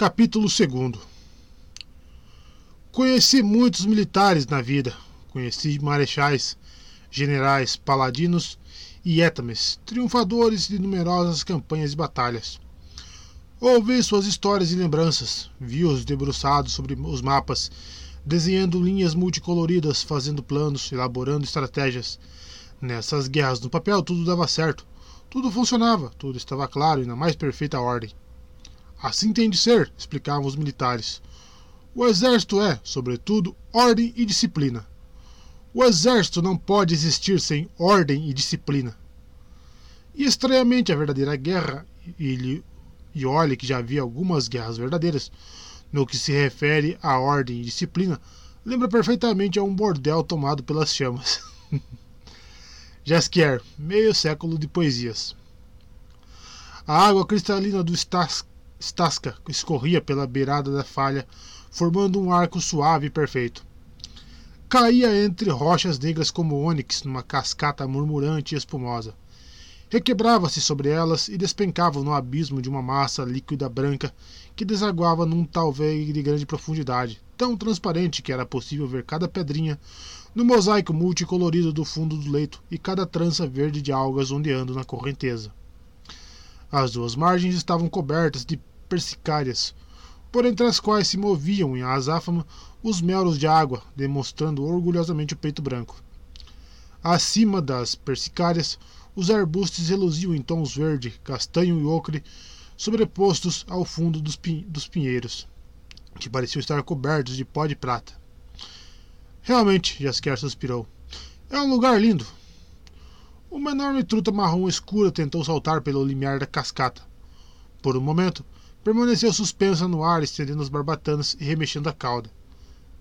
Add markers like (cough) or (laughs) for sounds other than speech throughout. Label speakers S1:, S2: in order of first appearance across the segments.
S1: Capítulo 2 Conheci muitos militares na vida. Conheci marechais, generais, paladinos e étames, triunfadores de numerosas campanhas e batalhas. Ouvi suas histórias e lembranças, vi-os debruçados sobre os mapas, desenhando linhas multicoloridas, fazendo planos, elaborando estratégias. Nessas guerras no papel tudo dava certo, tudo funcionava, tudo estava claro e na mais perfeita ordem. Assim tem de ser, explicavam os militares. O exército é, sobretudo, ordem e disciplina. O exército não pode existir sem ordem e disciplina. E estranhamente a verdadeira guerra, e, e olhe que já havia algumas guerras verdadeiras, no que se refere à ordem e disciplina, lembra perfeitamente a um bordel tomado pelas chamas. (laughs) Jasquier, meio século de poesias. A água cristalina do Stas Stasca escorria pela beirada da falha, formando um arco suave e perfeito. Caía entre rochas negras como ônix numa cascata murmurante e espumosa. Requebrava-se sobre elas e despencava no abismo de uma massa líquida branca que desaguava num talvez de grande profundidade, tão transparente que era possível ver cada pedrinha no mosaico multicolorido do fundo do leito e cada trança verde de algas ondeando na correnteza. As duas margens estavam cobertas de persicárias, por entre as quais se moviam em azáfama os melos de água, demonstrando orgulhosamente o peito branco. Acima das persicárias, os arbustos reluziam em tons verde, castanho e ocre, sobrepostos ao fundo dos, dos pinheiros, que pareciam estar cobertos de pó de prata. Realmente, Jaskier suspirou. É um lugar lindo. Uma enorme truta marrom escura tentou saltar pelo limiar da cascata. Por um momento, Permaneceu suspensa no ar, estendendo as barbatanas e remexendo a cauda.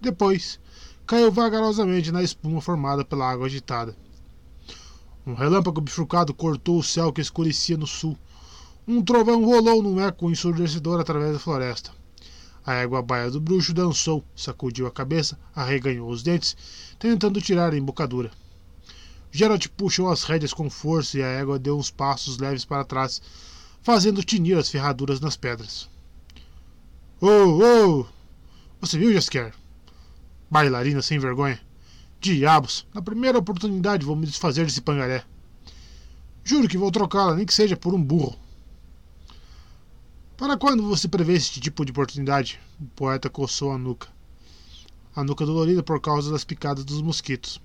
S1: Depois, caiu vagarosamente na espuma formada pela água agitada. Um relâmpago bifurcado cortou o céu que escurecia no sul. Um trovão rolou num eco ensurdecedor através da floresta. A égua baia do bruxo dançou, sacudiu a cabeça, arreganhou os dentes, tentando tirar a embocadura. Geralt puxou as rédeas com força e a égua deu uns passos leves para trás, fazendo tinir as ferraduras nas pedras. Oh, oh! Você viu, Jasker? Bailarina sem vergonha. Diabos, na primeira oportunidade vou me desfazer desse pangaré. Juro que vou trocá-la, nem que seja por um burro. Para quando você prevê este tipo de oportunidade? O poeta coçou a nuca. A nuca dolorida por causa das picadas dos mosquitos.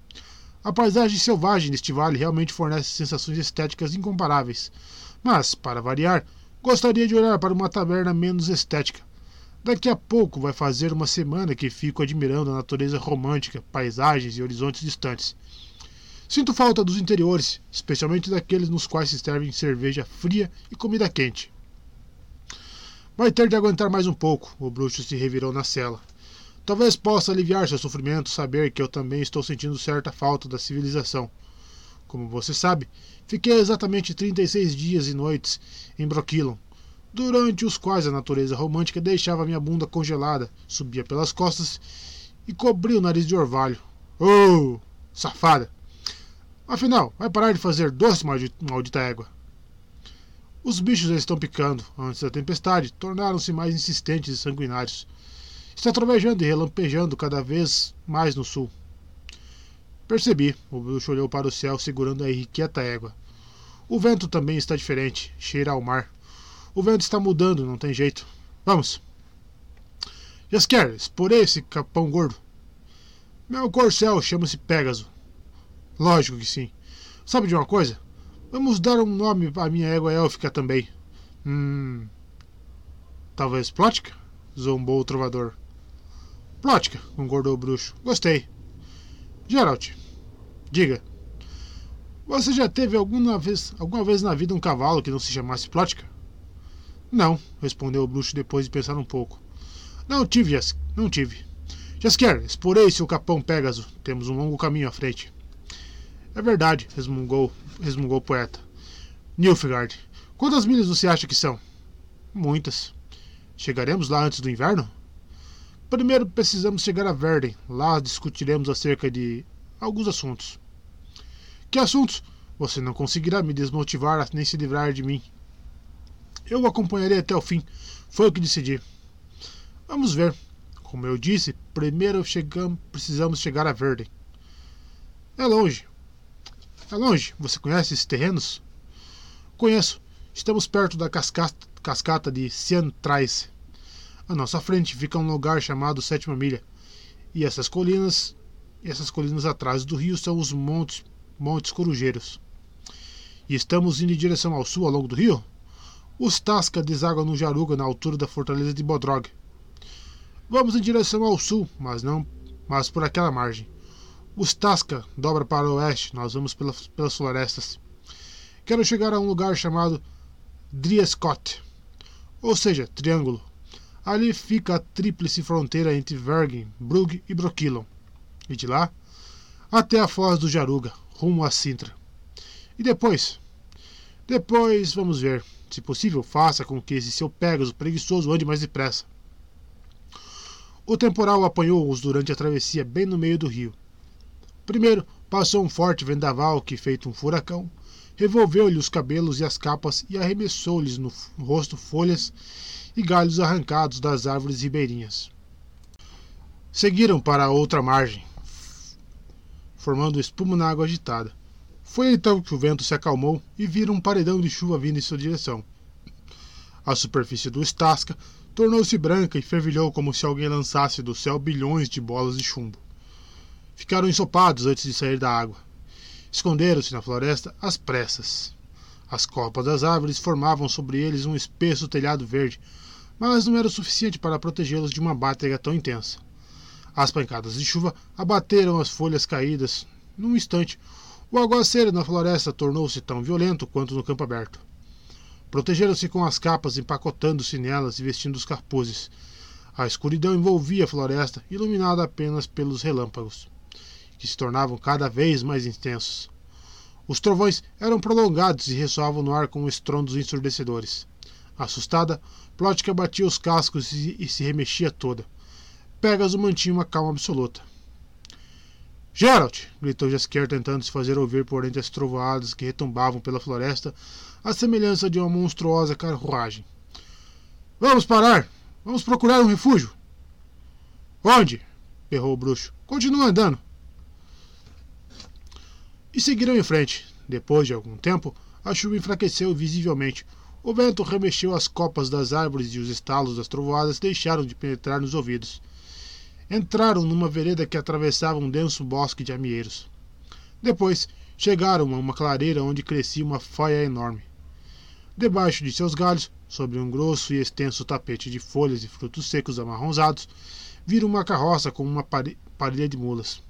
S1: A paisagem selvagem deste vale realmente fornece sensações estéticas incomparáveis, mas, para variar, gostaria de olhar para uma taberna menos estética. Daqui a pouco vai fazer uma semana que fico admirando a natureza romântica, paisagens e horizontes distantes. Sinto falta dos interiores, especialmente daqueles nos quais se servem cerveja fria e comida quente. Vai ter de aguentar mais um pouco, o bruxo se revirou na cela. Talvez possa aliviar seu sofrimento saber que eu também estou sentindo certa falta da civilização. Como você sabe, fiquei exatamente 36 dias e noites em Broquilon, durante os quais a natureza romântica deixava minha bunda congelada, subia pelas costas e cobria o nariz de orvalho. Oh, safada! Afinal, vai parar de fazer doce, maldita égua. Os bichos já estão picando. Antes da tempestade, tornaram-se mais insistentes e sanguinários. Está trovejando e relampejando cada vez mais no sul. Percebi. O bruxo olhou para o céu segurando a irrequieta égua. O vento também está diferente, cheira ao mar. O vento está mudando, não tem jeito. Vamos. Jasker, esporei esse capão gordo. Meu corcel chama-se Pégaso. Lógico que sim. Sabe de uma coisa? Vamos dar um nome à minha égua élfica também. Hum. Talvez Plótica? Zombou o trovador. Plótica, concordou o bruxo. Gostei. Geralt, diga. Você já teve alguma vez, alguma vez na vida um cavalo que não se chamasse Plótica? Não, respondeu o bruxo depois de pensar um pouco. Não tive, Jas não tive. Jasker, explorei seu capão Pégaso. Temos um longo caminho à frente. É verdade, resmungou, resmungou o poeta. Nilfgaard, quantas milhas você acha que são? Muitas. Chegaremos lá antes do inverno? Primeiro precisamos chegar a Verden. Lá discutiremos acerca de alguns assuntos. Que assuntos? Você não conseguirá me desmotivar nem se livrar de mim. Eu o acompanharei até o fim. Foi o que decidi. Vamos ver. Como eu disse, primeiro chegamos, precisamos chegar a Verden. É longe. É longe. Você conhece esses terrenos? Conheço. Estamos perto da cascata, cascata de Siantrace. À nossa frente fica um lugar chamado Sétima Milha. E essas colinas, essas colinas atrás do rio são os montes, montes corujeiros. E estamos indo em direção ao sul ao longo do rio? Os Tasca deságua no Jaruga na altura da fortaleza de Bodrog. Vamos em direção ao sul, mas não, mas por aquela margem. Os Tasca dobra para o oeste, nós vamos pelas, pelas florestas. Quero chegar a um lugar chamado Driescott, ou seja, Triângulo. Ali fica a tríplice fronteira entre Vergen, Brugge e Broquilon. E de lá até a foz do Jaruga, rumo a Sintra. E depois? Depois vamos ver. Se possível, faça com que esse seu Pegasus preguiçoso ande mais depressa. O temporal apanhou-os durante a travessia bem no meio do rio. Primeiro, passou um forte vendaval que, feito um furacão, revolveu-lhe os cabelos e as capas e arremessou-lhes no rosto folhas e galhos arrancados das árvores ribeirinhas. Seguiram para a outra margem, formando espuma na água agitada. Foi então que o vento se acalmou e viram um paredão de chuva vindo em sua direção. A superfície do Estasca tornou-se branca e fervilhou como se alguém lançasse do céu bilhões de bolas de chumbo. Ficaram ensopados antes de sair da água. Esconderam-se na floresta às pressas. As copas das árvores formavam sobre eles um espesso telhado verde, mas não era o suficiente para protegê-los de uma bátega tão intensa. As pancadas de chuva abateram as folhas caídas. Num instante, o aguaceiro na floresta tornou-se tão violento quanto no campo aberto. Protegeram-se com as capas, empacotando-se nelas e vestindo os capuzes. A escuridão envolvia a floresta, iluminada apenas pelos relâmpagos, que se tornavam cada vez mais intensos. Os trovões eram prolongados e ressoavam no ar com estrondos ensurdecedores. Assustada, Plotka batia os cascos e, e se remexia toda. Pegasus mantinha uma calma absoluta. Geralt! gritou Jaskier tentando se fazer ouvir por entre as trovoadas que retumbavam pela floresta, à semelhança de uma monstruosa carruagem. Vamos parar! Vamos procurar um refúgio! Onde? berrou o bruxo. Continua andando. E seguiram em frente. Depois de algum tempo, a chuva enfraqueceu visivelmente. O vento remexeu as copas das árvores e os estalos das trovoadas deixaram de penetrar nos ouvidos. Entraram numa vereda que atravessava um denso bosque de amieiros. Depois, chegaram a uma clareira onde crescia uma faia enorme. Debaixo de seus galhos, sobre um grosso e extenso tapete de folhas e frutos secos amarronzados, viram uma carroça com uma parelha de mulas.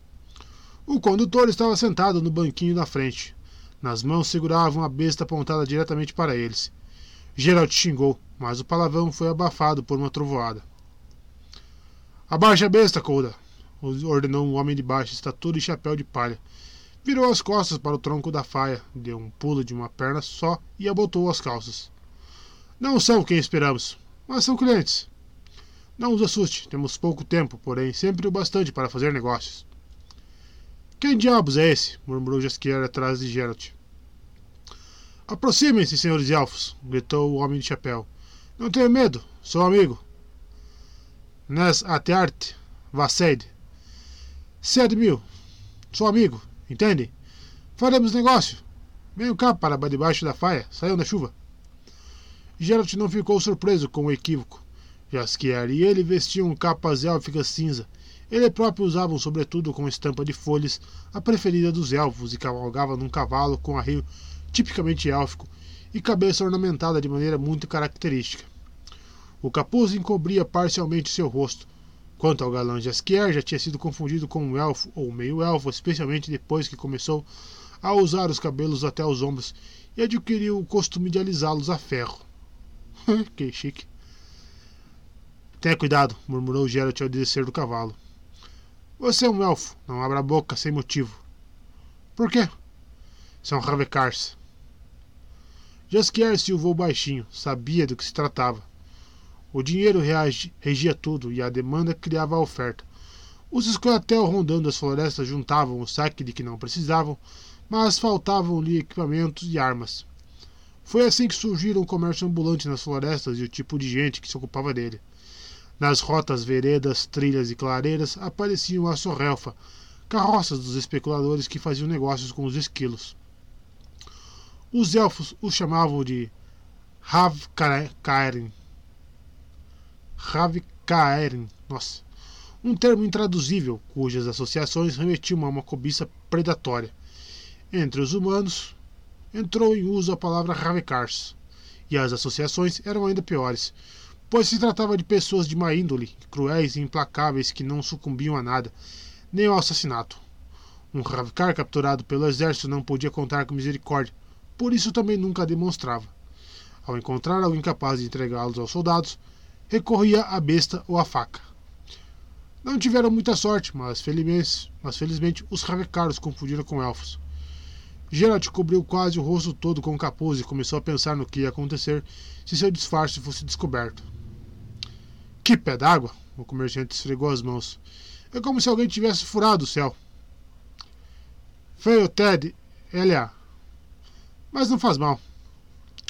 S1: O condutor estava sentado no banquinho na frente. Nas mãos segurava uma besta apontada diretamente para eles. Geralt xingou, mas o palavrão foi abafado por uma trovoada. Abaixa a besta, Colda! ordenou um homem de baixa estatura e chapéu de palha. Virou as costas para o tronco da faia, deu um pulo de uma perna só e abotou as calças. Não são quem esperamos, mas são clientes. Não os assuste, temos pouco tempo, porém sempre o bastante para fazer negócios. Quem diabos é esse? murmurou Jaskier atrás de Geralt. Aproximem-se, senhores elfos, gritou o homem de chapéu. Não tenha medo, sou amigo. Nas Ateart Vasseid. Sede mil. Sou amigo, entende? Faremos negócio. Venham cá para debaixo da faia, saiam da chuva. Geralt não ficou surpreso com o equívoco. Jaskier e ele vestiam capas élficas cinza. Ele próprio usava um sobretudo com estampa de folhas, a preferida dos elfos, e cavalgava num cavalo com arreio tipicamente élfico e cabeça ornamentada de maneira muito característica. O capuz encobria parcialmente seu rosto. Quanto ao galã Jaskier, já tinha sido confundido com um elfo ou meio-elfo, especialmente depois que começou a usar os cabelos até os ombros e adquiriu o costume de alisá-los a ferro. (laughs) que chique. Tenha cuidado, murmurou Geralt ao descer do cavalo. Você é um elfo, não abra a boca sem motivo. Por quê? São Ravecars. Jaskier silvou baixinho, sabia do que se tratava. O dinheiro reage, regia tudo e a demanda criava a oferta. Os escoatel rondando as florestas juntavam o saque de que não precisavam, mas faltavam-lhe equipamentos e armas. Foi assim que surgiram o comércio ambulante nas florestas e o tipo de gente que se ocupava dele. Nas rotas, veredas, trilhas e clareiras apareciam a sorrelfa, carroças dos especuladores que faziam negócios com os esquilos. Os elfos os chamavam de Havkaeren. Havkaeren, nossa. Um termo intraduzível, cujas associações remetiam a uma cobiça predatória. Entre os humanos, entrou em uso a palavra Ravekars, e as associações eram ainda piores, pois se tratava de pessoas de má índole, cruéis e implacáveis que não sucumbiam a nada, nem ao assassinato. Um Ravkar capturado pelo exército não podia contar com misericórdia, por isso também nunca demonstrava. Ao encontrar alguém capaz de entregá-los aos soldados, recorria à besta ou à faca. Não tiveram muita sorte, mas felizmente, mas felizmente os Ravekaros confundiram com elfos. Geralt cobriu quase o rosto todo com o capuz e começou a pensar no que ia acontecer se seu disfarce fosse descoberto. Que pé d'água! O comerciante esfregou as mãos. É como se alguém tivesse furado o céu. Feio, Ted, Elia. Mas não faz mal,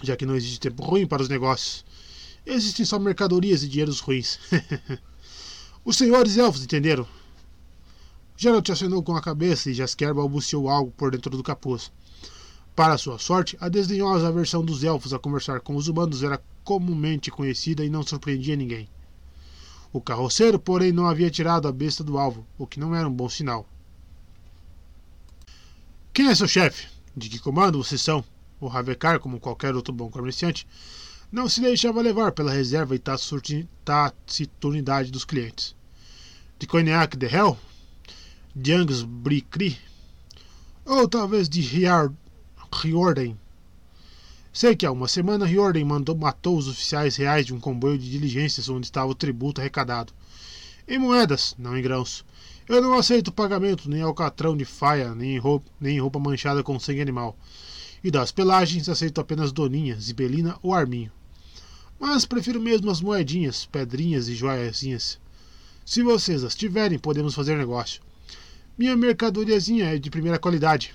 S1: já que não existe tempo ruim para os negócios. Existem só mercadorias e dinheiros ruins. (laughs) Os senhores elfos entenderam? Geralt acenou com a cabeça e Jaskier balbuciou algo por dentro do capuz. Para sua sorte, a desdenhosa aversão dos elfos a conversar com os humanos era comumente conhecida e não surpreendia ninguém. O carroceiro, porém, não havia tirado a besta do alvo, o que não era um bom sinal. Quem é seu chefe? De que comando vocês são? O Ravekar, como qualquer outro bom comerciante, não se deixava levar pela reserva e taciturnidade dos clientes. De Cognac de Hell? De Angus Bricri? Ou talvez de Riorden? Sei que há uma semana Riorden mandou, matou os oficiais reais de um comboio de diligências onde estava o tributo arrecadado. Em moedas, não em grãos. Eu não aceito pagamento nem alcatrão de faia, nem em roupa, nem em roupa manchada com sangue animal. E das pelagens aceito apenas doninha, zibelina ou arminho. Mas prefiro mesmo as moedinhas, pedrinhas e joiazinhas. Se vocês as tiverem, podemos fazer negócio. Minha mercadoriazinha é de primeira qualidade.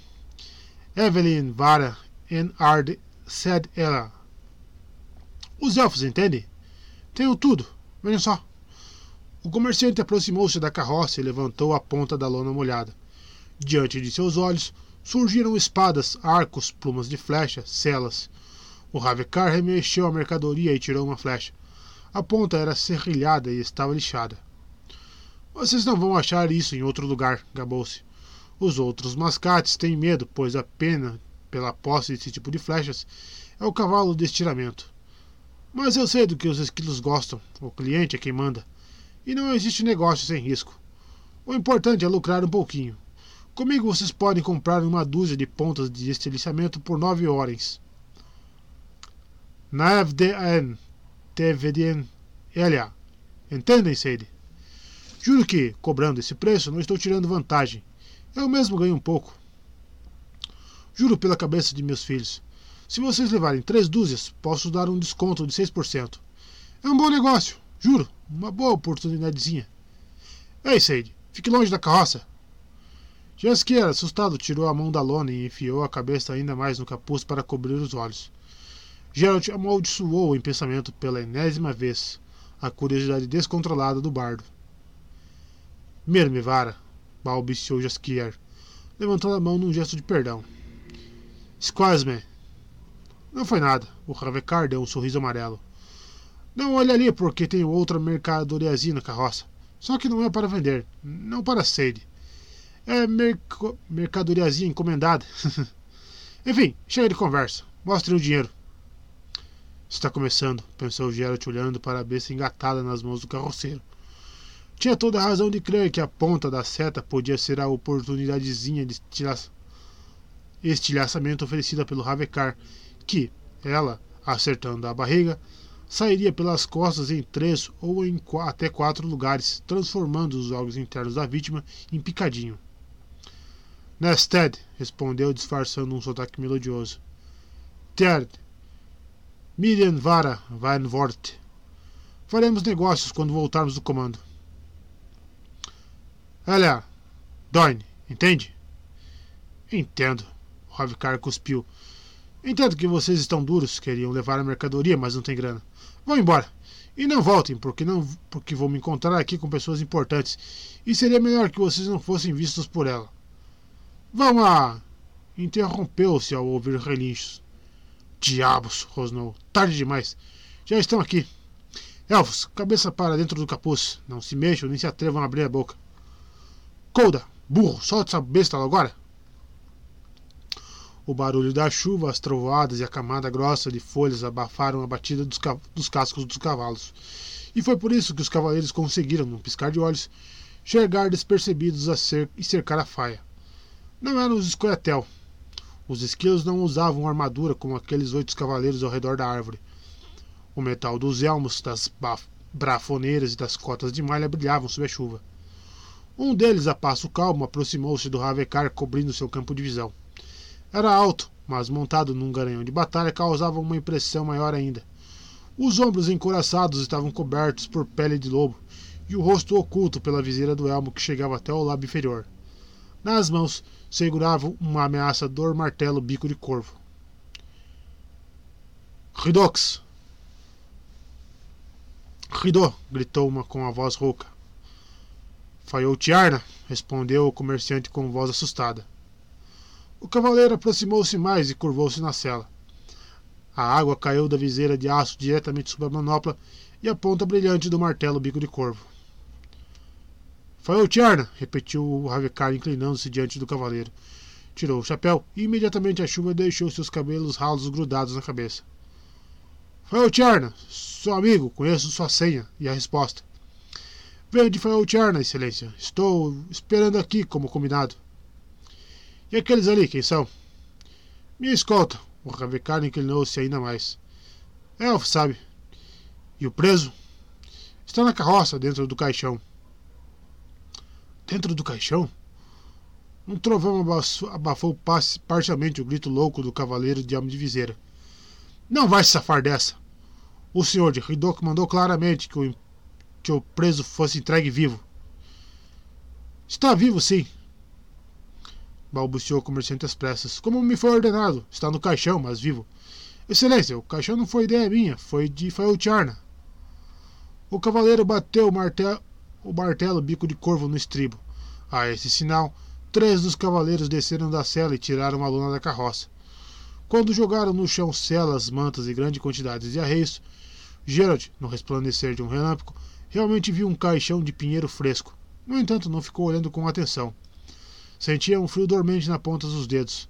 S1: Evelyn Vara and Ard said ela. Os elfos entendem? Tenho tudo. Vejam só. O comerciante aproximou-se da carroça e levantou a ponta da lona molhada. Diante de seus olhos surgiram espadas, arcos, plumas de flecha, celas. O Ravekar remexeu a mercadoria e tirou uma flecha. A ponta era serrilhada e estava lixada. Vocês não vão achar isso em outro lugar, gabou-se. Os outros mascates têm medo, pois a pena pela posse desse tipo de flechas é o cavalo de estiramento. Mas eu sei do que os esquilos gostam, o cliente é quem manda. E não existe negócio sem risco. O importante é lucrar um pouquinho. Comigo vocês podem comprar uma dúzia de pontas de estiliciamento por nove horas. Navden Tevdien Elia. Entendem, Seide? Juro que, cobrando esse preço, não estou tirando vantagem. Eu mesmo ganho um pouco. Juro pela cabeça de meus filhos. Se vocês levarem três dúzias, posso dar um desconto de 6%. É um bom negócio, juro. Uma boa oportunidadezinha. Ei, Seide, fique longe da carroça. Jaskier, assustado, tirou a mão da lona e enfiou a cabeça ainda mais no capuz para cobrir os olhos. Geralt amaldiçoou em pensamento pela enésima vez a curiosidade descontrolada do bardo. Mermevara, balbuciou Jaskier, levantando a mão num gesto de perdão. Squasme. Não foi nada. O Ravekar deu um sorriso amarelo. Não olhe ali porque tenho outra mercadoriazinha na carroça. Só que não é para vender, não para sede. É merc mercadoriazinha encomendada. (laughs) Enfim, chega de conversa. Mostre o dinheiro. Está começando, pensou Geralt olhando para a besta engatada nas mãos do carroceiro. Tinha toda a razão de crer que a ponta da seta podia ser a oportunidadezinha de estilhaçamento oferecida pelo Ravekar, que, ela, acertando a barriga, sairia pelas costas em três ou em até quatro lugares, transformando os órgãos internos da vítima em picadinho. Nested, respondeu disfarçando um sotaque melodioso. Terd, Miriam Vara Weinwort. Faremos negócios quando voltarmos do comando. Olha, Doine, entende? Entendo. O Ravkar cuspiu. Entendo que vocês estão duros, queriam levar a mercadoria, mas não tem grana. Vão embora. E não voltem, porque, não, porque vou me encontrar aqui com pessoas importantes. E seria melhor que vocês não fossem vistos por ela. Vão lá! Interrompeu-se ao ouvir relinchos. Diabos, rosnou. Tarde demais. Já estão aqui. Elfos, cabeça para dentro do capuz. Não se mexam nem se atrevam a abrir a boca. Colda, burro, solta essa besta agora. O barulho da chuva, as trovoadas e a camada grossa de folhas abafaram a batida dos, dos cascos dos cavalos. E foi por isso que os cavaleiros conseguiram, num piscar de olhos, chegar despercebidos e cercar a faia. Não eram os escoiatel. Os esquilos não usavam armadura como aqueles oito cavaleiros ao redor da árvore. O metal dos elmos, das brafoneiras e das cotas de malha brilhavam sob a chuva. Um deles, a passo calmo, aproximou-se do Ravecar, cobrindo seu campo de visão. Era alto, mas montado num garanhão de batalha causava uma impressão maior ainda. Os ombros encoraçados estavam cobertos por pele de lobo, e o rosto oculto pela viseira do elmo que chegava até o lábio inferior. Nas mãos segurava um ameaçador martelo bico de corvo. Ridox, Ridô! gritou uma com a voz rouca. Falhou Tiarna, respondeu o comerciante com voz assustada. O cavaleiro aproximou-se mais e curvou-se na cela. A água caiu da viseira de aço diretamente sobre a manopla e a ponta brilhante do martelo bico de corvo. Falhou Tiarna, repetiu o Ravecar inclinando-se diante do cavaleiro. Tirou o chapéu e imediatamente a chuva deixou seus cabelos ralos grudados na cabeça. Tiarna, sou amigo, conheço sua senha e a resposta. Venho de Tiarna, excelência. Estou esperando aqui como combinado. E aqueles ali, quem são? Minha escolta. O Ravecar inclinou-se ainda mais. Elfo, sabe? E o preso? Está na carroça, dentro do caixão. Dentro do caixão? Um trovão abafou parcialmente o grito louco do cavaleiro de alma de viseira. Não vai se safar dessa. O senhor de Ridok mandou claramente que o, que o preso fosse entregue vivo. Está vivo, sim. Balbuciou o comerciante às pressas. Como me foi ordenado. Está no caixão, mas vivo. Excelência, o caixão não foi ideia minha, foi de Faeltiarna. O cavaleiro bateu o martelo, o martelo bico de corvo no estribo. A esse sinal, três dos cavaleiros desceram da cela e tiraram a lona da carroça. Quando jogaram no chão celas, mantas e grande quantidade de arreios, Gerald, no resplandecer de um relâmpago, realmente viu um caixão de pinheiro fresco. No entanto, não ficou olhando com atenção. Sentia um frio dormente na ponta dos dedos.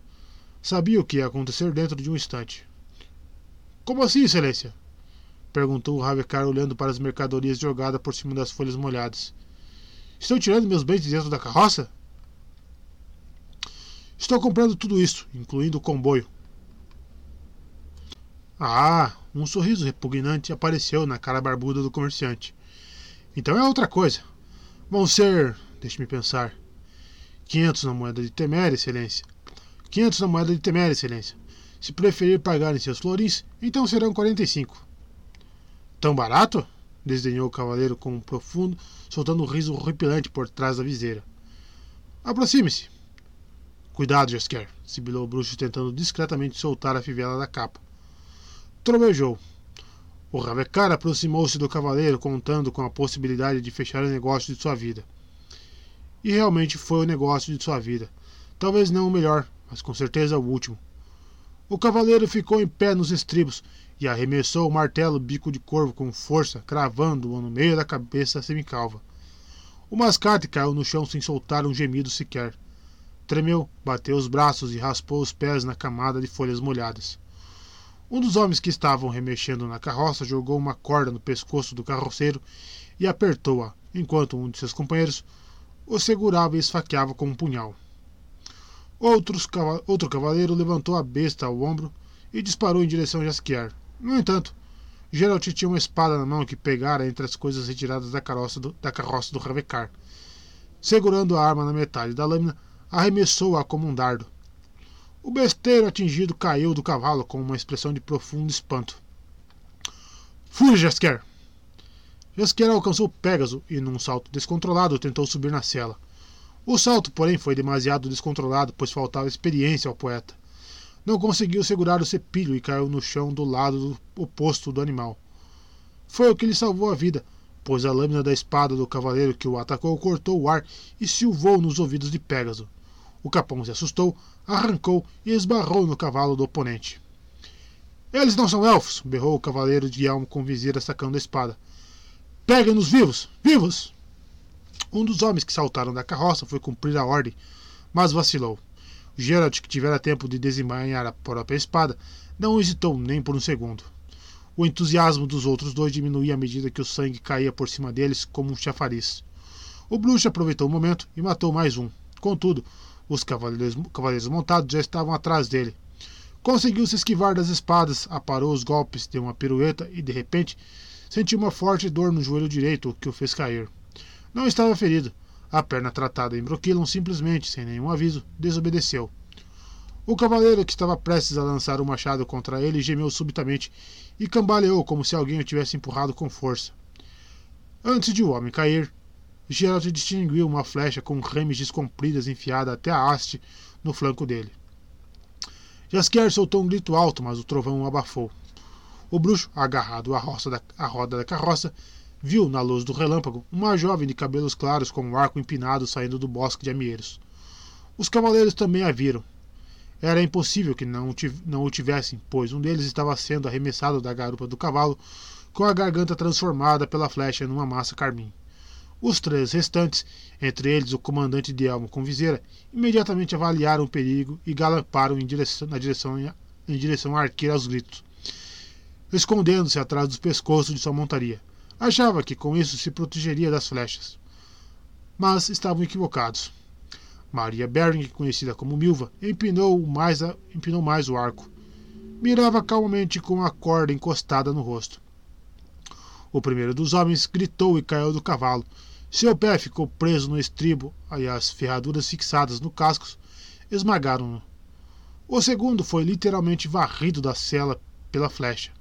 S1: Sabia o que ia acontecer dentro de um instante. Como assim, Excelência? Perguntou Ravecar olhando para as mercadorias jogadas por cima das folhas molhadas. Estão tirando meus bens de dentro da carroça? Estou comprando tudo isso, incluindo o comboio, ah, um sorriso repugnante apareceu na cara barbuda do comerciante. Então é outra coisa. Vão ser, deixe-me pensar, 500 na moeda de Temer, excelência. 500 na moeda de Temer, excelência. Se preferir pagar em seus florins, então serão 45. Tão barato? desdenhou o cavaleiro com um profundo, soltando um riso horripilante por trás da viseira. Aproxime-se. Cuidado, Jasker, sibilou o bruxo tentando discretamente soltar a fivela da capa trovejou. O Ravecar aproximou-se do cavaleiro, contando com a possibilidade de fechar o negócio de sua vida. E realmente foi o negócio de sua vida. Talvez não o melhor, mas com certeza o último. O cavaleiro ficou em pé nos estribos e arremessou o martelo bico de corvo com força, cravando-o no meio da cabeça semicalva. O mascate caiu no chão sem soltar um gemido sequer. Tremeu, bateu os braços e raspou os pés na camada de folhas molhadas. Um dos homens que estavam remexendo na carroça jogou uma corda no pescoço do carroceiro e apertou-a, enquanto um de seus companheiros o segurava e esfaqueava com um punhal. Outros, outro cavaleiro levantou a besta ao ombro e disparou em direção a Jaskier. No entanto, Geralt tinha uma espada na mão que pegara entre as coisas retiradas da carroça do, da carroça do Ravecar. Segurando a arma na metade da lâmina, arremessou-a como um dardo. O besteiro atingido caiu do cavalo com uma expressão de profundo espanto. Fuja, Jasker! Jasker alcançou Pégaso e, num salto descontrolado, tentou subir na cela. O salto, porém, foi demasiado descontrolado, pois faltava experiência ao poeta. Não conseguiu segurar o cepilho e caiu no chão do lado oposto do animal. Foi o que lhe salvou a vida, pois a lâmina da espada do cavaleiro que o atacou cortou o ar e silvou nos ouvidos de Pégaso. O capão se assustou, arrancou e esbarrou no cavalo do oponente. Eles não são elfos! berrou o cavaleiro de elmo com vizira sacando a espada. Peguem-nos vivos! Vivos! Um dos homens que saltaram da carroça foi cumprir a ordem, mas vacilou. Geralt, que tivera tempo de desembainhar a própria espada, não hesitou nem por um segundo. O entusiasmo dos outros dois diminuía à medida que o sangue caía por cima deles como um chafariz. O bruxo aproveitou o momento e matou mais um. Contudo, os cavaleiros, cavaleiros montados já estavam atrás dele. Conseguiu se esquivar das espadas, aparou os golpes, deu uma pirueta e, de repente, sentiu uma forte dor no joelho direito, que o fez cair. Não estava ferido. A perna tratada em Broquilon simplesmente, sem nenhum aviso, desobedeceu. O cavaleiro que estava prestes a lançar o machado contra ele gemeu subitamente e cambaleou como se alguém o tivesse empurrado com força. Antes de o homem cair, Geralt distinguiu uma flecha com remes descompridas enfiada até a haste no flanco dele. Jaskier soltou um grito alto, mas o trovão o abafou. O bruxo, agarrado à, da, à roda da carroça, viu, na luz do relâmpago, uma jovem de cabelos claros com um arco empinado saindo do bosque de amieiros. Os cavaleiros também a viram. Era impossível que não, não o tivessem, pois um deles estava sendo arremessado da garupa do cavalo, com a garganta transformada pela flecha numa massa carmim. Os três restantes, entre eles o comandante de elmo com viseira, imediatamente avaliaram o perigo e galoparam em direção, na direção, em direção à arqueira aos gritos, escondendo-se atrás dos pescoços de sua montaria. Achava que com isso se protegeria das flechas. Mas estavam equivocados. Maria Bering, conhecida como Milva, empinou mais, a, empinou mais o arco. Mirava calmamente com a corda encostada no rosto. O primeiro dos homens gritou e caiu do cavalo, seu pé ficou preso no estribo e as ferraduras fixadas no casco esmagaram-no. O segundo foi literalmente varrido da cela pela flecha.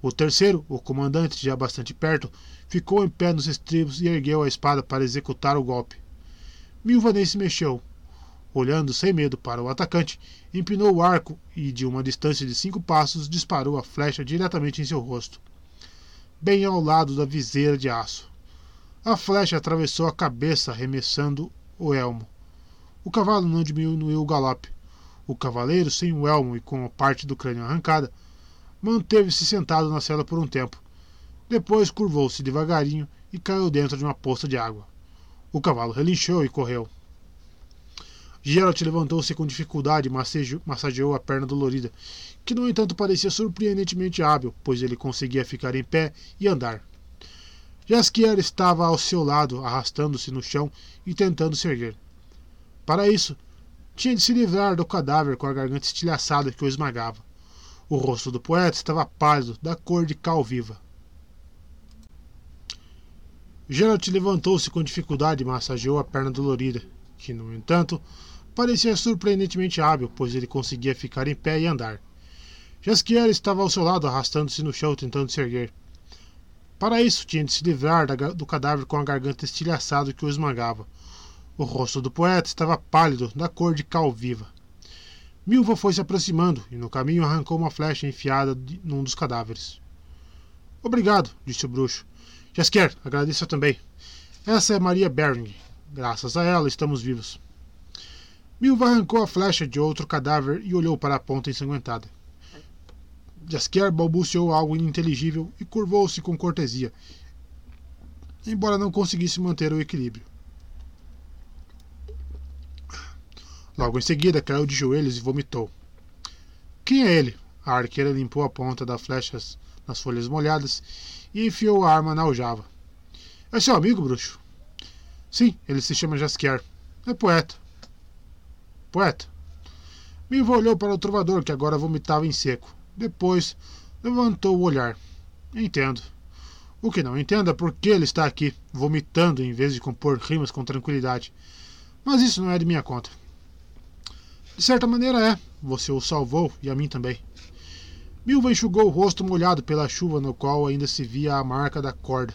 S1: O terceiro, o comandante, já bastante perto, ficou em pé nos estribos e ergueu a espada para executar o golpe. Milva nem se mexeu. Olhando sem medo para o atacante, empinou o arco e, de uma distância de cinco passos, disparou a flecha diretamente em seu rosto, bem ao lado da viseira de aço. A flecha atravessou a cabeça, arremessando o elmo. O cavalo não diminuiu o galope. O cavaleiro, sem o elmo e com a parte do crânio arrancada, manteve-se sentado na cela por um tempo. Depois curvou-se devagarinho e caiu dentro de uma poça de água. O cavalo relinchou e correu. Geralt levantou-se com dificuldade e massageou a perna dolorida, que no entanto parecia surpreendentemente hábil, pois ele conseguia ficar em pé e andar. Jaskier estava ao seu lado, arrastando-se no chão e tentando se erguer. Para isso, tinha de se livrar do cadáver com a garganta estilhaçada que o esmagava. O rosto do poeta estava pálido, da cor de cal viva. Geralt levantou-se com dificuldade e massageou a perna dolorida, que, no entanto, parecia surpreendentemente hábil, pois ele conseguia ficar em pé e andar. Jaskier estava ao seu lado, arrastando-se no chão, tentando se erguer. Para isso, tinha de se livrar do cadáver com a garganta estilhaçada que o esmagava. O rosto do poeta estava pálido, da cor de cal viva. Milva foi se aproximando e no caminho arrancou uma flecha enfiada num dos cadáveres. Obrigado, disse o bruxo. Jaskier, agradeço também. Essa é Maria Bering. Graças a ela estamos vivos. Milva arrancou a flecha de outro cadáver e olhou para a ponta ensanguentada. Jaskier balbuciou algo ininteligível e curvou-se com cortesia, embora não conseguisse manter o equilíbrio. Logo em seguida, caiu de joelhos e vomitou. Quem é ele? A arqueira limpou a ponta das flechas nas folhas molhadas e enfiou a arma na aljava. É seu amigo, bruxo? Sim, ele se chama Jaskier. É poeta. Poeta? Milva olhou para o trovador, que agora vomitava em seco. Depois levantou o olhar. Entendo. O que não entendo é por que ele está aqui, vomitando em vez de compor rimas com tranquilidade. Mas isso não é de minha conta. De certa maneira é. Você o salvou e a mim também. Milva enxugou o rosto molhado pela chuva, no qual ainda se via a marca da corda.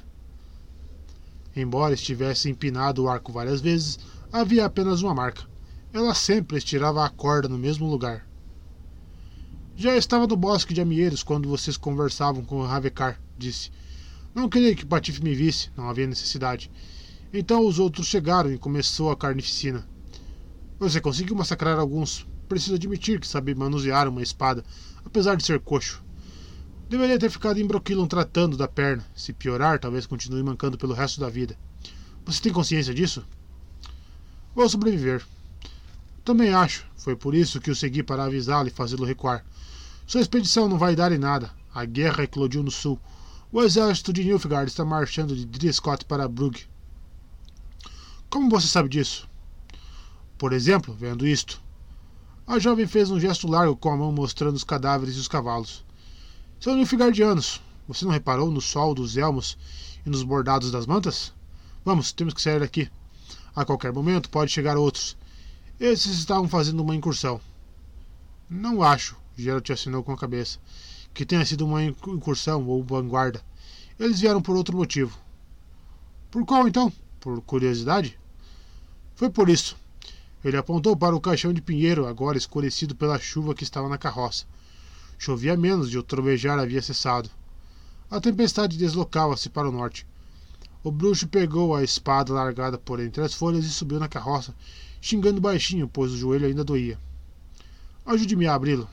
S1: Embora estivesse empinado o arco várias vezes, havia apenas uma marca. Ela sempre estirava a corda no mesmo lugar. Já estava no bosque de Amieiros quando vocês conversavam com o Ravecar. disse. Não queria que Patife me visse, não havia necessidade. Então os outros chegaram e começou a carnificina. Você conseguiu massacrar alguns. Preciso admitir que sabe manusear uma espada, apesar de ser coxo. Deveria ter ficado em Broquilon tratando da perna. Se piorar, talvez continue mancando pelo resto da vida. Você tem consciência disso? Vou sobreviver. Também acho. Foi por isso que o segui para avisá-lo e fazê-lo recuar. Sua expedição não vai dar em nada. A guerra eclodiu no sul. O exército de Nilfgaard está marchando de Driscott para Brugge. Como você sabe disso? Por exemplo, vendo isto. A jovem fez um gesto largo com a mão mostrando os cadáveres e os cavalos. São Nilfgaardianos. Você não reparou no sol dos elmos e nos bordados das mantas? Vamos, temos que sair daqui. A qualquer momento pode chegar outros. Esses estavam fazendo uma incursão. Não acho, Geralt assinou com a cabeça, que tenha sido uma incursão ou vanguarda. Eles vieram por outro motivo. Por qual então? Por curiosidade? Foi por isso. Ele apontou para o caixão de pinheiro, agora escurecido pela chuva que estava na carroça. Chovia menos e o trovejar havia cessado. A tempestade deslocava-se para o norte. O bruxo pegou a espada largada por entre as folhas e subiu na carroça, xingando baixinho, pois o joelho ainda doía. Ajude-me a abri-lo.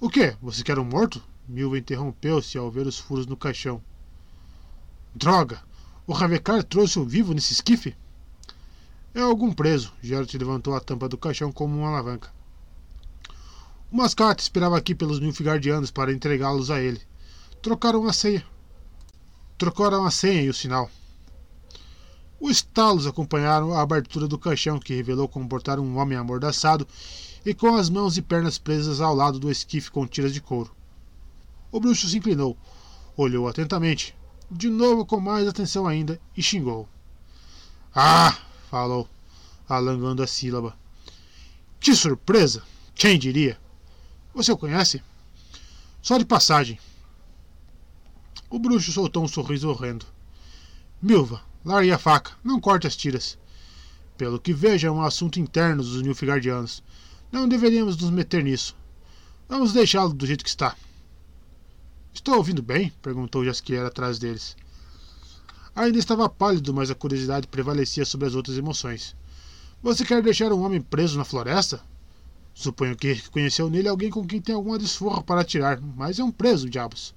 S1: O quê? Você quer um morto? Milva interrompeu-se ao ver os furos no caixão. Droga! O Ravecar trouxe o vivo nesse esquife? É algum preso. Geralt levantou a tampa do caixão como uma alavanca. O mascate esperava aqui pelos Nilfgaardianos para entregá-los a ele. Trocaram a ceia. Trocaram a senha e o sinal. Os estalos acompanharam a abertura do caixão, que revelou comportar um homem amordaçado e com as mãos e pernas presas ao lado do esquife com tiras de couro. O bruxo se inclinou, olhou atentamente, de novo com mais atenção ainda, e xingou. Ah! Falou, alongando a sílaba. Que surpresa! Quem diria? Você o conhece? Só de passagem. O bruxo soltou um sorriso horrendo. Milva, largue a faca, não corte as tiras. Pelo que vejo, é um assunto interno dos Nilfgaardianos. Não deveríamos nos meter nisso. Vamos deixá-lo do jeito que está. Estou ouvindo bem? perguntou Jaskier atrás deles. Ainda estava pálido, mas a curiosidade prevalecia sobre as outras emoções. Você quer deixar um homem preso na floresta? Suponho que reconheceu nele alguém com quem tem alguma desforra para atirar, mas é um preso, diabos.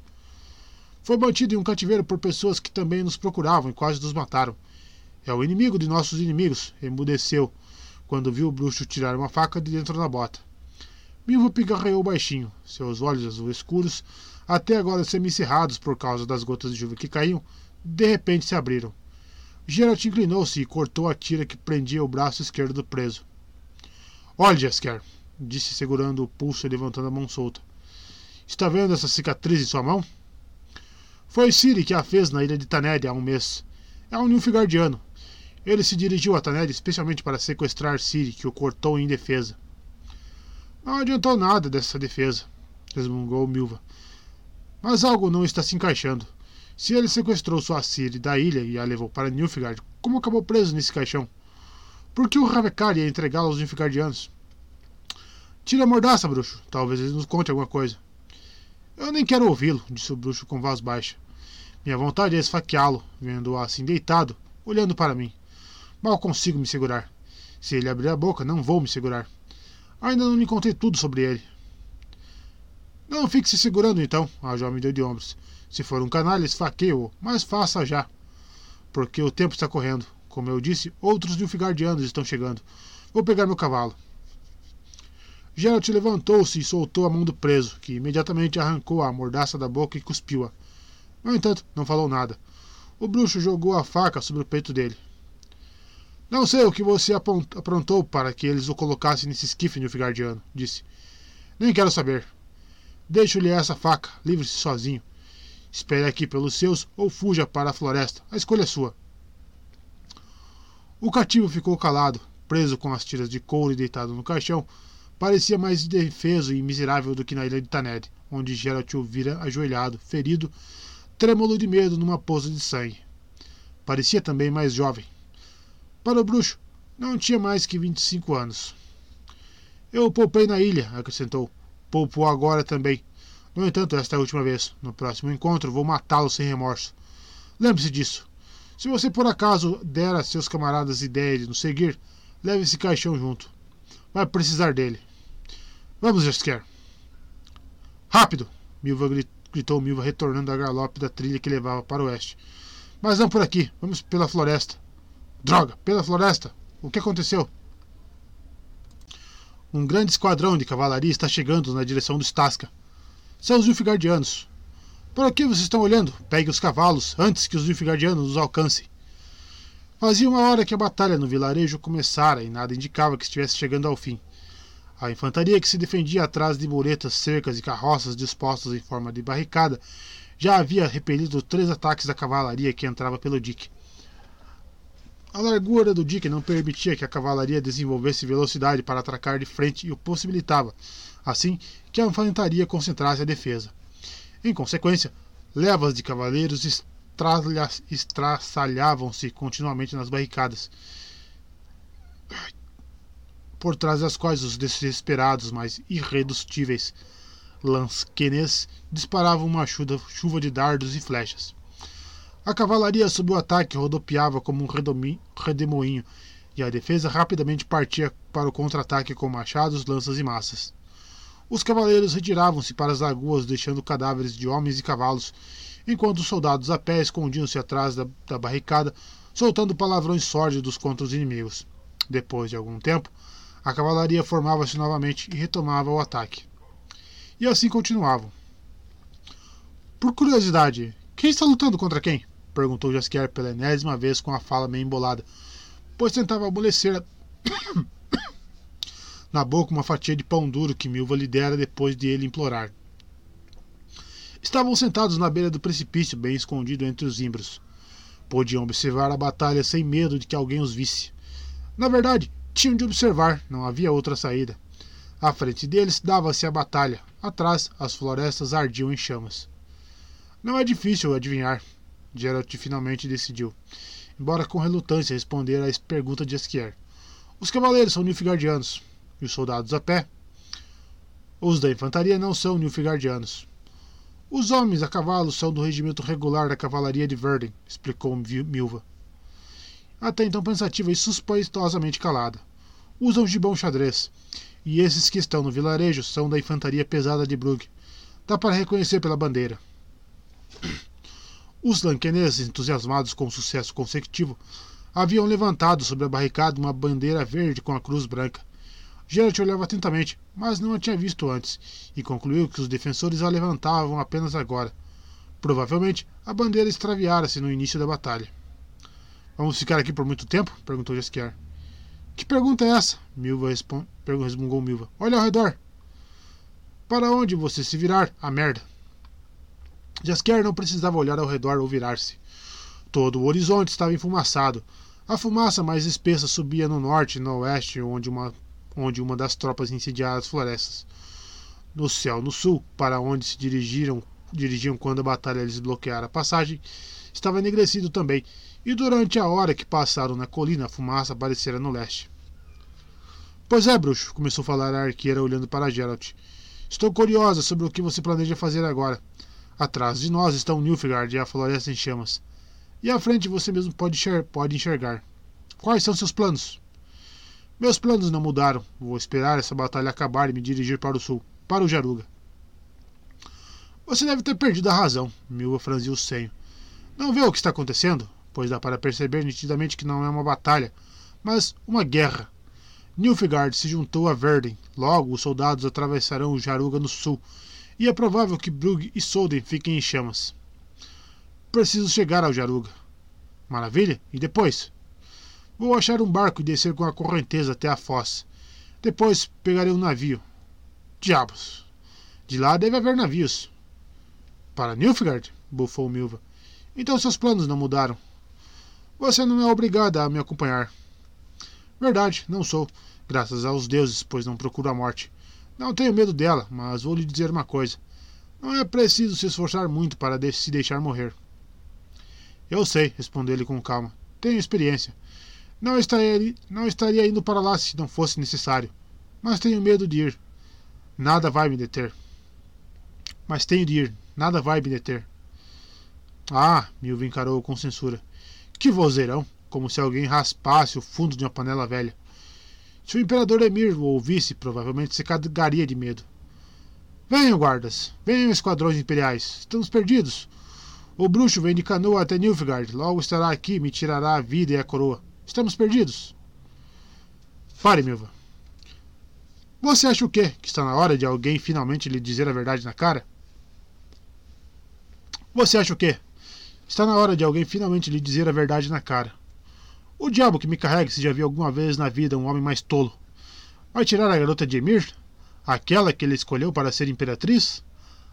S1: Foi mantido em um cativeiro por pessoas que também nos procuravam e quase nos mataram. É o inimigo de nossos inimigos, emudeceu quando viu o bruxo tirar uma faca de dentro da bota. Milvo pigarreou baixinho, seus olhos azul escuros, até agora semicerrados por causa das gotas de chuva que caíam, de repente se abriram. Geralt inclinou-se e cortou a tira que prendia o braço esquerdo do preso. Olhe, Jasker, disse segurando o pulso e levantando a mão solta. Está vendo essa cicatriz em sua mão? Foi Siri que a fez na ilha de Taned há um mês. É um Nilfgaardiano. Ele se dirigiu a Taned especialmente para sequestrar Siri, que o cortou em defesa. Não adiantou nada dessa defesa, resmungou Milva. Mas algo não está se encaixando. Se ele sequestrou sua Siri da ilha e a levou para Nilfgaard, como acabou preso nesse caixão? Por que o Ravekar ia entregá-lo aos Nilfgaardianos? Tire a mordaça, bruxo. Talvez ele nos conte alguma coisa. Eu nem quero ouvi-lo, disse o bruxo com voz baixa. Minha vontade é esfaqueá-lo, vendo-o assim deitado, olhando para mim. Mal consigo me segurar. Se ele abrir a boca, não vou me segurar. Ainda não lhe contei tudo sobre ele. Não fique se segurando então, a jovem deu de ombros. Se for um canalha, esfaqueie-o, mas faça já. Porque o tempo está correndo. Como eu disse, outros Nilfgaardianos estão chegando. Vou pegar meu cavalo. Geralt levantou-se e soltou a mão do preso, que imediatamente arrancou a mordaça da boca e cuspiu-a. No entanto, não falou nada. O bruxo jogou a faca sobre o peito dele. Não sei o que você aprontou para que eles o colocassem nesse esquife nilfgaardiano, disse. Nem quero saber. Deixo-lhe essa faca, livre-se sozinho. Espere aqui pelos seus ou fuja para a floresta. A escolha é sua. O cativo ficou calado, preso com as tiras de couro e deitado no caixão, parecia mais indefeso e miserável do que na ilha de Taned, onde Geralt o vira ajoelhado, ferido, trêmulo de medo numa poça de sangue. Parecia também mais jovem. Para o bruxo, não tinha mais que 25 anos. Eu poupei na ilha, acrescentou. Poupou agora também. No entanto, esta é a última vez. No próximo encontro, vou matá-lo sem remorso. Lembre-se disso. Se você por acaso der a seus camaradas ideia de nos seguir, leve esse caixão junto. Vai precisar dele. Vamos, Jasker. Rápido! Milva gritou Milva, retornando a galope da trilha que levava para o oeste. Mas não por aqui. Vamos pela floresta. Droga! Pela floresta! O que aconteceu? Um grande esquadrão de cavalaria está chegando na direção do Stasca. São os Nilfgaardianos. Para que vocês estão olhando? Pegue os cavalos antes que os Nilfgaardianos os alcancem. Fazia uma hora que a batalha no vilarejo começara e nada indicava que estivesse chegando ao fim. A infantaria que se defendia atrás de muretas, cercas e carroças dispostas em forma de barricada já havia repelido três ataques da cavalaria que entrava pelo dique. A largura do dique não permitia que a cavalaria desenvolvesse velocidade para atracar de frente e o possibilitava, assim, que a infantaria concentrasse a defesa. Em consequência, levas de cavaleiros estraçalhavam-se continuamente nas barricadas, por trás das quais os desesperados, mas irredutíveis lansquenes disparavam uma chuva de dardos e flechas. A cavalaria sob o ataque rodopiava como um redemoinho, e a defesa rapidamente partia para o contra-ataque com machados, lanças e massas. Os cavaleiros retiravam-se para as lagoas, deixando cadáveres de homens e cavalos, enquanto os soldados a pé escondiam-se atrás da, da barricada, soltando palavrões sórdidos contra os inimigos. Depois de algum tempo, a cavalaria formava-se novamente e retomava o ataque. E assim continuavam. Por curiosidade, quem está lutando contra quem? Perguntou Jaskier pela enésima vez com a fala meio embolada, pois tentava amolecer a (coughs) na boca uma fatia de pão duro que Milva lhe dera depois de ele implorar. Estavam sentados na beira do precipício, bem escondido entre os imbros. Podiam observar a batalha sem medo de que alguém os visse. Na verdade, tinham de observar, não havia outra saída. À frente deles dava-se a batalha, atrás as florestas ardiam em chamas. Não é difícil adivinhar, Geralt finalmente decidiu, embora com relutância responder à pergunta de Esquier. Os cavaleiros são nilfgaardianos e os soldados a pé. Os da infantaria não são nilfgaardianos. Os homens a cavalo são do regimento regular da cavalaria de Verden, explicou Milva. Até então pensativa e suspeitosamente calada. Usam gibão xadrez. E esses que estão no vilarejo são da infantaria pesada de Brugge. Dá para reconhecer pela bandeira. Os lanqueneses, entusiasmados com o sucesso consecutivo, haviam levantado sobre a barricada uma bandeira verde com a cruz branca. Geralt olhava atentamente, mas não a tinha visto antes, e concluiu que os defensores a levantavam apenas agora. Provavelmente a bandeira extraviara-se no início da batalha. Vamos ficar aqui por muito tempo? perguntou Jaskier. Que pergunta é essa? Milva resmungou Milva. Olha ao redor. Para onde você se virar, a merda. Jaskier não precisava olhar ao redor ou virar-se. Todo o horizonte estava enfumaçado. A fumaça mais espessa subia no norte e no oeste, onde uma onde uma das tropas incendiara as florestas. No céu, no sul, para onde se dirigiram, dirigiam quando a batalha lhes bloqueara a passagem, estava enegrecido também, e durante a hora que passaram na colina, a fumaça aparecera no leste. Pois é, bruxo, começou a falar a arqueira olhando para Geralt. Estou curiosa sobre o que você planeja fazer agora. Atrás de nós estão Nilfgaard e a floresta em chamas. E à frente você mesmo pode, pode enxergar. Quais são seus planos? Meus planos não mudaram. Vou esperar essa batalha acabar e me dirigir para o sul, para o Jaruga. Você deve ter perdido a razão, Milva franziu o senho. Não vê o que está acontecendo? Pois dá para perceber nitidamente que não é uma batalha, mas uma guerra. Nilfgaard se juntou a Verden. Logo, os soldados atravessarão o Jaruga no sul, e é provável que Brugge e Solden fiquem em chamas. Preciso chegar ao Jaruga. Maravilha? E depois? Vou achar um barco e descer com a correnteza até a foz. Depois pegarei um navio. Diabos! De lá deve haver navios. Para Nilfgaard? bufou Milva. Então seus planos não mudaram. Você não é obrigada a me acompanhar. Verdade, não sou. Graças aos deuses, pois não procuro a morte. Não tenho medo dela, mas vou lhe dizer uma coisa. Não é preciso se esforçar muito para se deixar morrer. Eu sei, respondeu ele com calma. Tenho experiência. Não estaria, não estaria indo para lá se não fosse necessário. Mas tenho medo de ir. Nada vai me deter. Mas tenho de ir. Nada vai me deter. Ah, Milva encarou com censura. Que vozeirão! Como se alguém raspasse o fundo de uma panela velha. Se o imperador Emir o ouvisse, provavelmente se cagaria de medo. Venham, guardas! Venham, esquadrões imperiais! Estamos perdidos! O bruxo vem de canoa até Nilfgaard. Logo estará aqui e me tirará a vida e a coroa. Estamos perdidos! Pare, Milva. Você acha o quê? Que está na hora de alguém finalmente lhe dizer a verdade na cara? Você acha o quê? Está na hora de alguém finalmente lhe dizer a verdade na cara. O diabo que me carrega se já viu alguma vez na vida um homem mais tolo. Vai tirar a garota de Emir? Aquela que ele escolheu para ser imperatriz?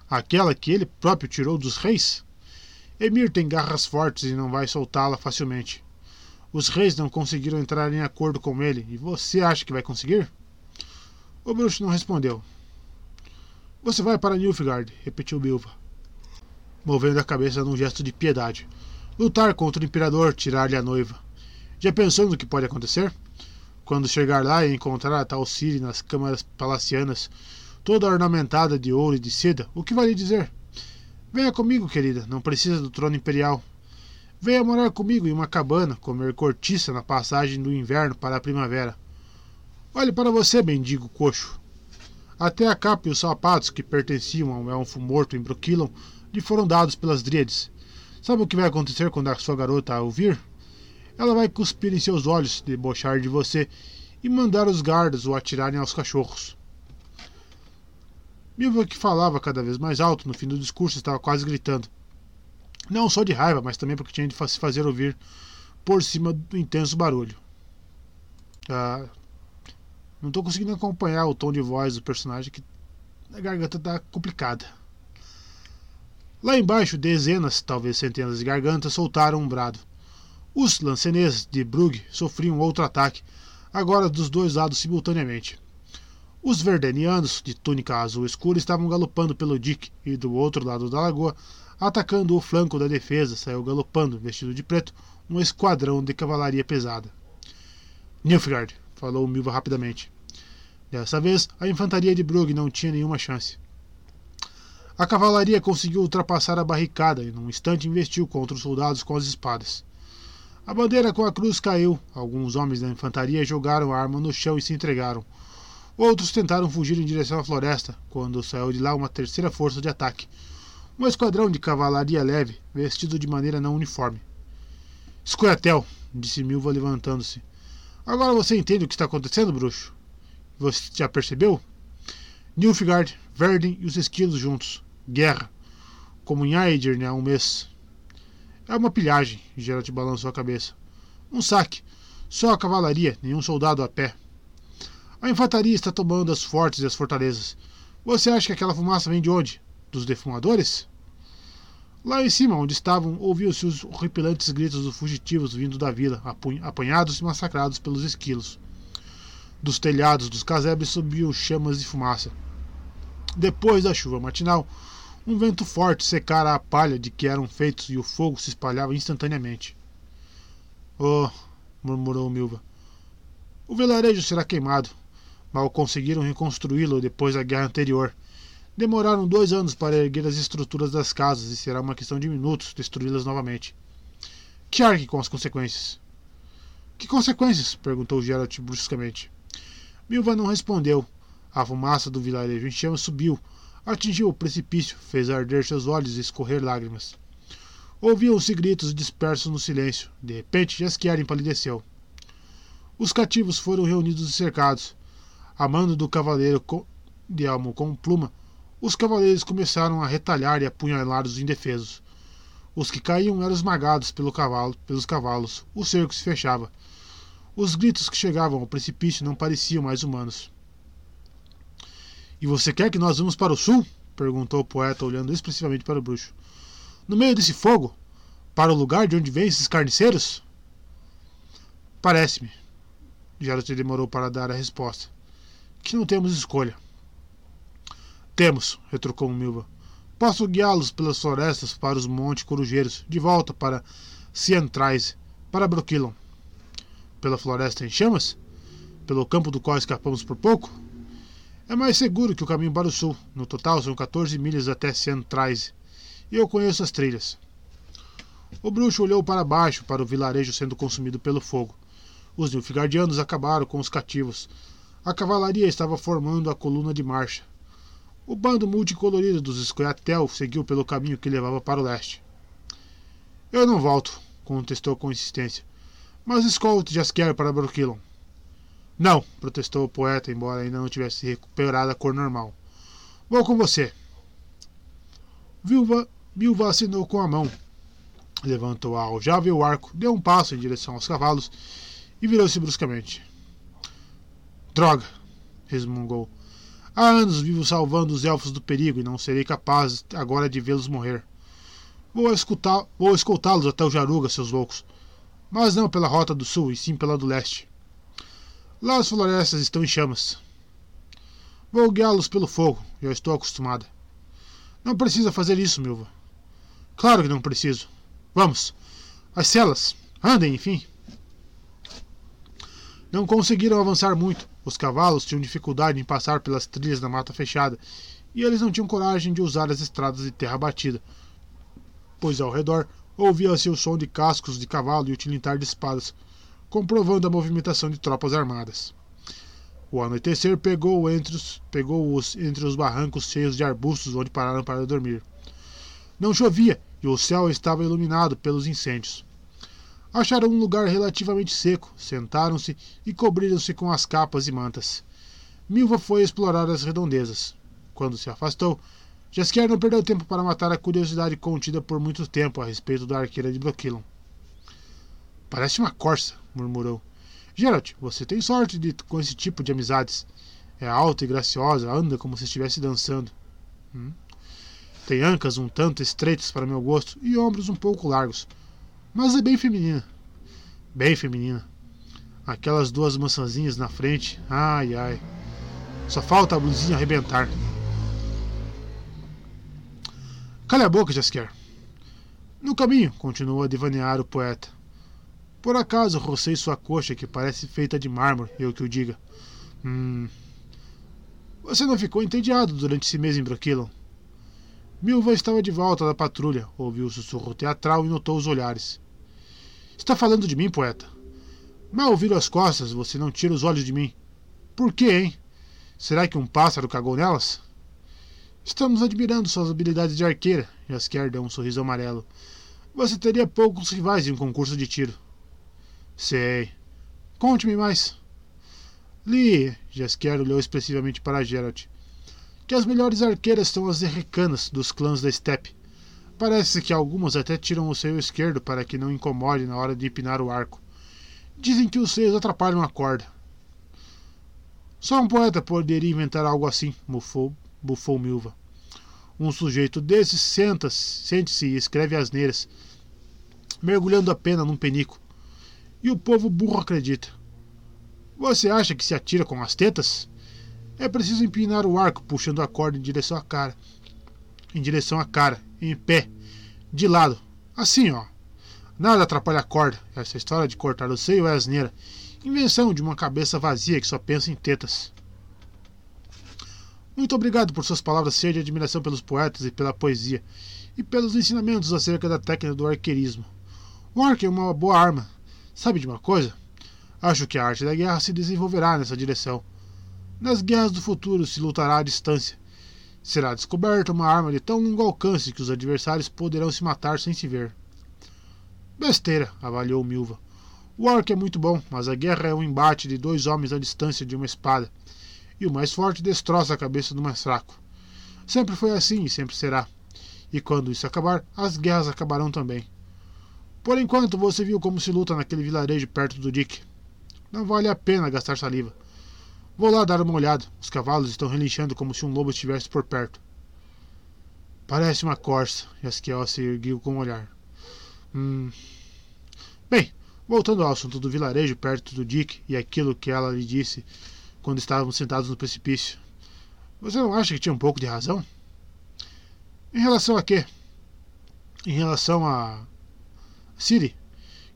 S1: Aquela que ele próprio tirou dos reis? Emir tem garras fortes e não vai soltá-la facilmente. Os reis não conseguiram entrar em acordo com ele, e você acha que vai conseguir? O bruxo não respondeu. Você vai para Nilfgaard, repetiu Bilva, movendo a cabeça num gesto de piedade. Lutar contra o imperador, tirar-lhe a noiva. Já pensou no que pode acontecer? Quando chegar lá e encontrar a tal Siri nas câmaras palacianas, toda ornamentada de ouro e de seda, o que vai lhe dizer? Venha comigo, querida, não precisa do trono imperial. Venha morar comigo em uma cabana, comer cortiça na passagem do inverno para a primavera. Olhe para você, mendigo coxo. Até a capa e os sapatos que pertenciam ao elfo morto em Broquilon lhe foram dados pelas dríades. Sabe o que vai acontecer quando a sua garota a ouvir? Ela vai cuspir em seus olhos, debochar de você e mandar os guardas o atirarem aos cachorros. Milva, que falava cada vez mais alto no fim do discurso, estava quase gritando. Não só de raiva, mas também porque tinha de se fazer ouvir por cima do intenso barulho. Ah, não estou conseguindo acompanhar o tom de voz do personagem, que a garganta está complicada. Lá embaixo, dezenas, talvez centenas de gargantas soltaram um brado. Os lanceneses de Brugge sofriam outro ataque, agora dos dois lados simultaneamente. Os verdenianos, de túnica azul escura, estavam galopando pelo dique e do outro lado da lagoa, atacando o flanco da defesa, saiu galopando, vestido de preto, um esquadrão de cavalaria pesada. Nilfgaard, falou Milva rapidamente. Dessa vez, a infantaria de Brugge não tinha nenhuma chance. A cavalaria conseguiu ultrapassar a barricada e, num instante, investiu contra os soldados com as espadas. A bandeira com a cruz caiu. Alguns homens da infantaria jogaram a arma no chão e se entregaram. Outros tentaram fugir em direção à floresta, quando saiu de lá uma terceira força de ataque. Um esquadrão de cavalaria leve, vestido de maneira não uniforme. Escoiatel, disse Milva levantando-se. Agora você entende o que está acontecendo, bruxo? Você já percebeu? Nilfgaard, Verden e os esquilos juntos. Guerra. Como em Aedirn há um mês. É uma pilhagem, Geralt balançou a cabeça. Um saque. Só a cavalaria, nenhum soldado a pé. A infantaria está tomando as fortes e as fortalezas. Você acha que aquela fumaça vem de onde? Dos defumadores? Lá em cima, onde estavam, ouviam-se os horripilantes gritos dos fugitivos vindo da vila, apanhados e massacrados pelos esquilos. Dos telhados dos casebres subiam chamas e fumaça. Depois da chuva matinal, um vento forte secara a palha de que eram feitos e o fogo se espalhava instantaneamente. Oh, murmurou Milva. O vilarejo será queimado. Mal conseguiram reconstruí-lo depois da guerra anterior. Demoraram dois anos para erguer as estruturas das casas e será uma questão de minutos destruí-las novamente. Que arque com as consequências. Que consequências? perguntou Geralt bruscamente. Milva não respondeu. A fumaça do vilarejo em chamas subiu, Atingiu o precipício, fez arder seus olhos e escorrer lágrimas. Ouviam-se gritos dispersos no silêncio. De repente, Jaskier empalideceu. Os cativos foram reunidos e cercados. A mando do cavaleiro de elmo com pluma, os cavaleiros começaram a retalhar e apunhalar os indefesos. Os que caíam eram esmagados pelo cavalo, pelos cavalos. O cerco se fechava. Os gritos que chegavam ao precipício não pareciam mais humanos. E você quer que nós vamos para o sul? perguntou o poeta, olhando expressivamente para o bruxo. No meio desse fogo? Para o lugar de onde vêm esses carniceiros? Parece-me. Geralt demorou para dar a resposta. Que não temos escolha. Temos, retrucou Milva. Posso guiá-los pelas florestas para os montes corujeiros, de volta para Cientrais, para Broquilon. Pela floresta em chamas? Pelo campo do qual escapamos por pouco? É mais seguro que o caminho para o sul. No total são 14 milhas até Centrais. E eu conheço as trilhas. O bruxo olhou para baixo para o vilarejo sendo consumido pelo fogo. Os Nilfgaardianos acabaram com os cativos. A cavalaria estava formando a coluna de marcha. O bando multicolorido dos Scoia'tael seguiu pelo caminho que levava para o leste. Eu não volto, contestou com insistência. Mas escolte Jaskier para Broquilon. Não, protestou o poeta, embora ainda não tivesse recuperado a cor normal. Vou com você. Vilva, Vilva assinou com a mão. Levantou a aljava e o arco, deu um passo em direção aos cavalos e virou-se bruscamente. Droga! resmungou. Há anos vivo salvando os elfos do perigo e não serei capaz agora de vê-los morrer. Vou, vou escoltá-los até o Jaruga, seus loucos. Mas não pela rota do sul, e sim pela do leste. Lá as florestas estão em chamas. Vou guiá-los pelo fogo, já estou acostumada. Não precisa fazer isso, Milva. Claro que não preciso. Vamos. As celas. Andem, enfim. Não conseguiram avançar muito. Os cavalos tinham dificuldade em passar pelas trilhas da mata fechada, e eles não tinham coragem de usar as estradas de terra batida, pois ao redor ouvia-se o som de cascos de cavalo e o tilintar de espadas, comprovando a movimentação de tropas armadas. O anoitecer pegou-os entre, os, pegou entre os barrancos cheios de arbustos onde pararam para dormir. Não chovia e o céu estava iluminado pelos incêndios. Acharam um lugar relativamente seco, sentaram-se e cobriram-se com as capas e mantas. Milva foi explorar as redondezas. Quando se afastou, Jaskier não perdeu tempo para matar a curiosidade contida por muito tempo a respeito da arqueira de Broquilon. Parece uma corça, murmurou. Geralt, você tem sorte de, com esse tipo de amizades. É alta e graciosa, anda como se estivesse dançando. Hum? Tem ancas um tanto estreitas para meu gosto e ombros um pouco largos. Mas é bem feminina. Bem feminina. Aquelas duas maçãzinhas na frente. Ai, ai. Só falta a blusinha arrebentar. Cale a boca, Jaskier. No caminho, continuou a devanear o poeta. Por acaso rocei sua coxa, que parece feita de mármore, eu que o diga. Hum. Você não ficou entediado durante esse mês em Broquilon? Milva estava de volta da patrulha, ouviu o sussurro teatral e notou os olhares. Está falando de mim, poeta? Mal viro as costas, você não tira os olhos de mim. Por quê, hein? Será que um pássaro cagou nelas? Estamos admirando suas habilidades de arqueira, Jaskier deu um sorriso amarelo. Você teria poucos rivais em um concurso de tiro. Sei. Conte-me mais. Li, Jaskier olhou expressivamente para Geralt, que as melhores arqueiras são as errecanas dos clãs da Steppe. Parece que algumas até tiram o seio esquerdo para que não incomode na hora de empinar o arco. Dizem que os seios atrapalham a corda. Só um poeta poderia inventar algo assim, bufou, bufou Milva. Um sujeito desses senta-se, sente-se e escreve asneiras, mergulhando a pena num penico. E o povo burro acredita. Você acha que se atira com as tetas? É preciso empinar o arco puxando a corda em direção à cara. Em direção à cara, em pé, de lado. Assim, ó. Nada atrapalha a corda. Essa história de cortar o seio é asneira. Invenção de uma cabeça vazia que só pensa em tetas. Muito obrigado por suas palavras cheias de admiração pelos poetas e pela poesia, e pelos ensinamentos acerca da técnica do arqueirismo. O arco é uma boa arma, Sabe de uma coisa? Acho que a arte da guerra se desenvolverá nessa direção. Nas guerras do futuro se lutará à distância. Será descoberta uma arma de tão longo alcance que os adversários poderão se matar sem se ver. Besteira, avaliou Milva. O arco é muito bom, mas a guerra é um embate de dois homens à distância de uma espada, e o mais forte destroça a cabeça do mais fraco. Sempre foi assim e sempre será. E quando isso acabar, as guerras acabarão também. Por enquanto, você viu como se luta naquele vilarejo perto do Dick. Não vale a pena gastar saliva. Vou lá dar uma olhada. Os cavalos estão relinchando como se um lobo estivesse por perto. Parece uma corça. Yaskiel se ergueu com o um olhar. Hum. Bem, voltando ao assunto do vilarejo perto do Dick e aquilo que ela lhe disse quando estávamos sentados no precipício. Você não acha que tinha um pouco de razão? Em relação a quê? Em relação a Siri,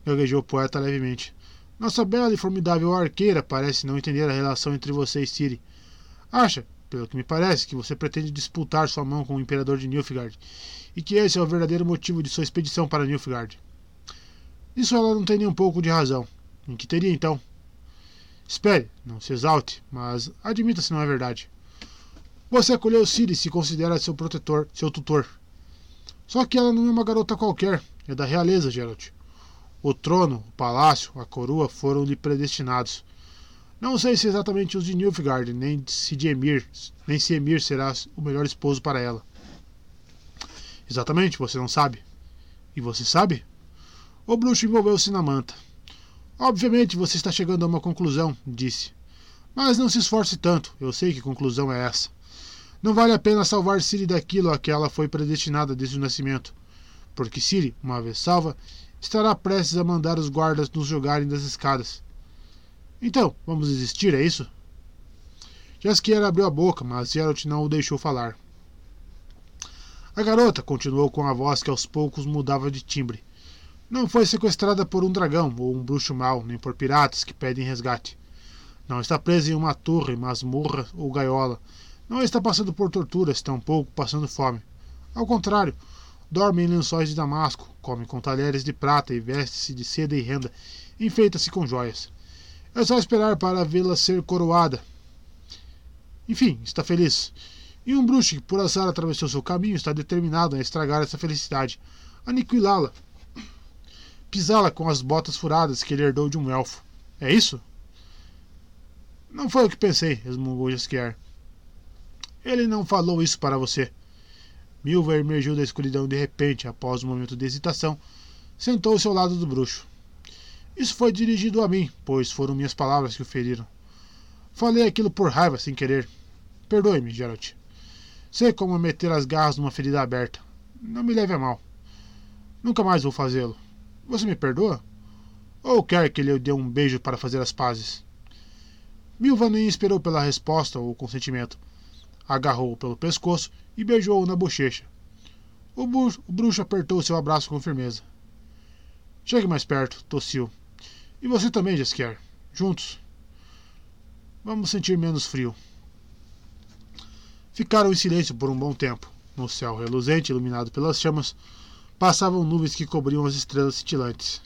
S1: gaguejou o poeta levemente. Nossa bela e formidável arqueira parece não entender a relação entre você e Siri. Acha pelo que me parece, que você pretende disputar sua mão com o imperador de Nilfgaard, e que esse é o verdadeiro motivo de sua expedição para Nilfgaard. Isso ela não tem nem um pouco de razão. Em que teria então? Espere, não se exalte, mas admita se não é verdade. Você acolheu Ciri e se considera seu protetor, seu tutor. Só que ela não é uma garota qualquer, é da realeza, Geralt. O trono, o palácio, a coroa foram-lhe predestinados. Não sei se exatamente os de Nilfgaard, nem se de Emir, nem se Emir será o melhor esposo para ela. Exatamente, você não sabe. E você sabe? O bruxo envolveu-se na manta. Obviamente você está chegando a uma conclusão, disse. Mas não se esforce tanto, eu sei que conclusão é essa. Não vale a pena salvar Siri daquilo a que ela foi predestinada desde o nascimento, porque Siri, uma vez salva, estará prestes a mandar os guardas nos jogarem das escadas. Então, vamos desistir, é isso? Jaskier abriu a boca, mas Geralt não o deixou falar. A garota continuou com a voz que aos poucos mudava de timbre. Não foi sequestrada por um dragão ou um bruxo mau, nem por piratas que pedem resgate. Não está presa em uma torre, masmorra ou gaiola. Não está passando por torturas, tampouco passando fome. Ao contrário, dorme em lençóis de damasco, come com talheres de prata e veste-se de seda e renda, enfeita-se com joias. É só esperar para vê-la ser coroada. Enfim, está feliz. E um bruxo que por azar atravessou seu caminho está determinado a estragar essa felicidade, aniquilá-la, pisá-la com as botas furadas que ele herdou de um elfo. É isso? Não foi o que pensei, resmungou Jaskier. Ele não falou isso para você. Milva emergiu da escuridão de repente, após um momento de hesitação, sentou-se ao lado do bruxo. Isso foi dirigido a mim, pois foram minhas palavras que o feriram. Falei aquilo por raiva, sem querer. Perdoe-me, Geralt. Sei como meter as garras numa ferida aberta. Não me leve a mal. Nunca mais vou fazê-lo. Você me perdoa? Ou quer que lhe dê um beijo para fazer as pazes? Milva nem esperou pela resposta ou consentimento. Agarrou-o pelo pescoço e beijou-o na bochecha. O bruxo, o bruxo apertou seu abraço com firmeza. Chegue mais perto, tossiu. E você também, Jaskier. Juntos. Vamos sentir menos frio. Ficaram em silêncio por um bom tempo. No céu reluzente, iluminado pelas chamas, passavam nuvens que cobriam as estrelas cintilantes.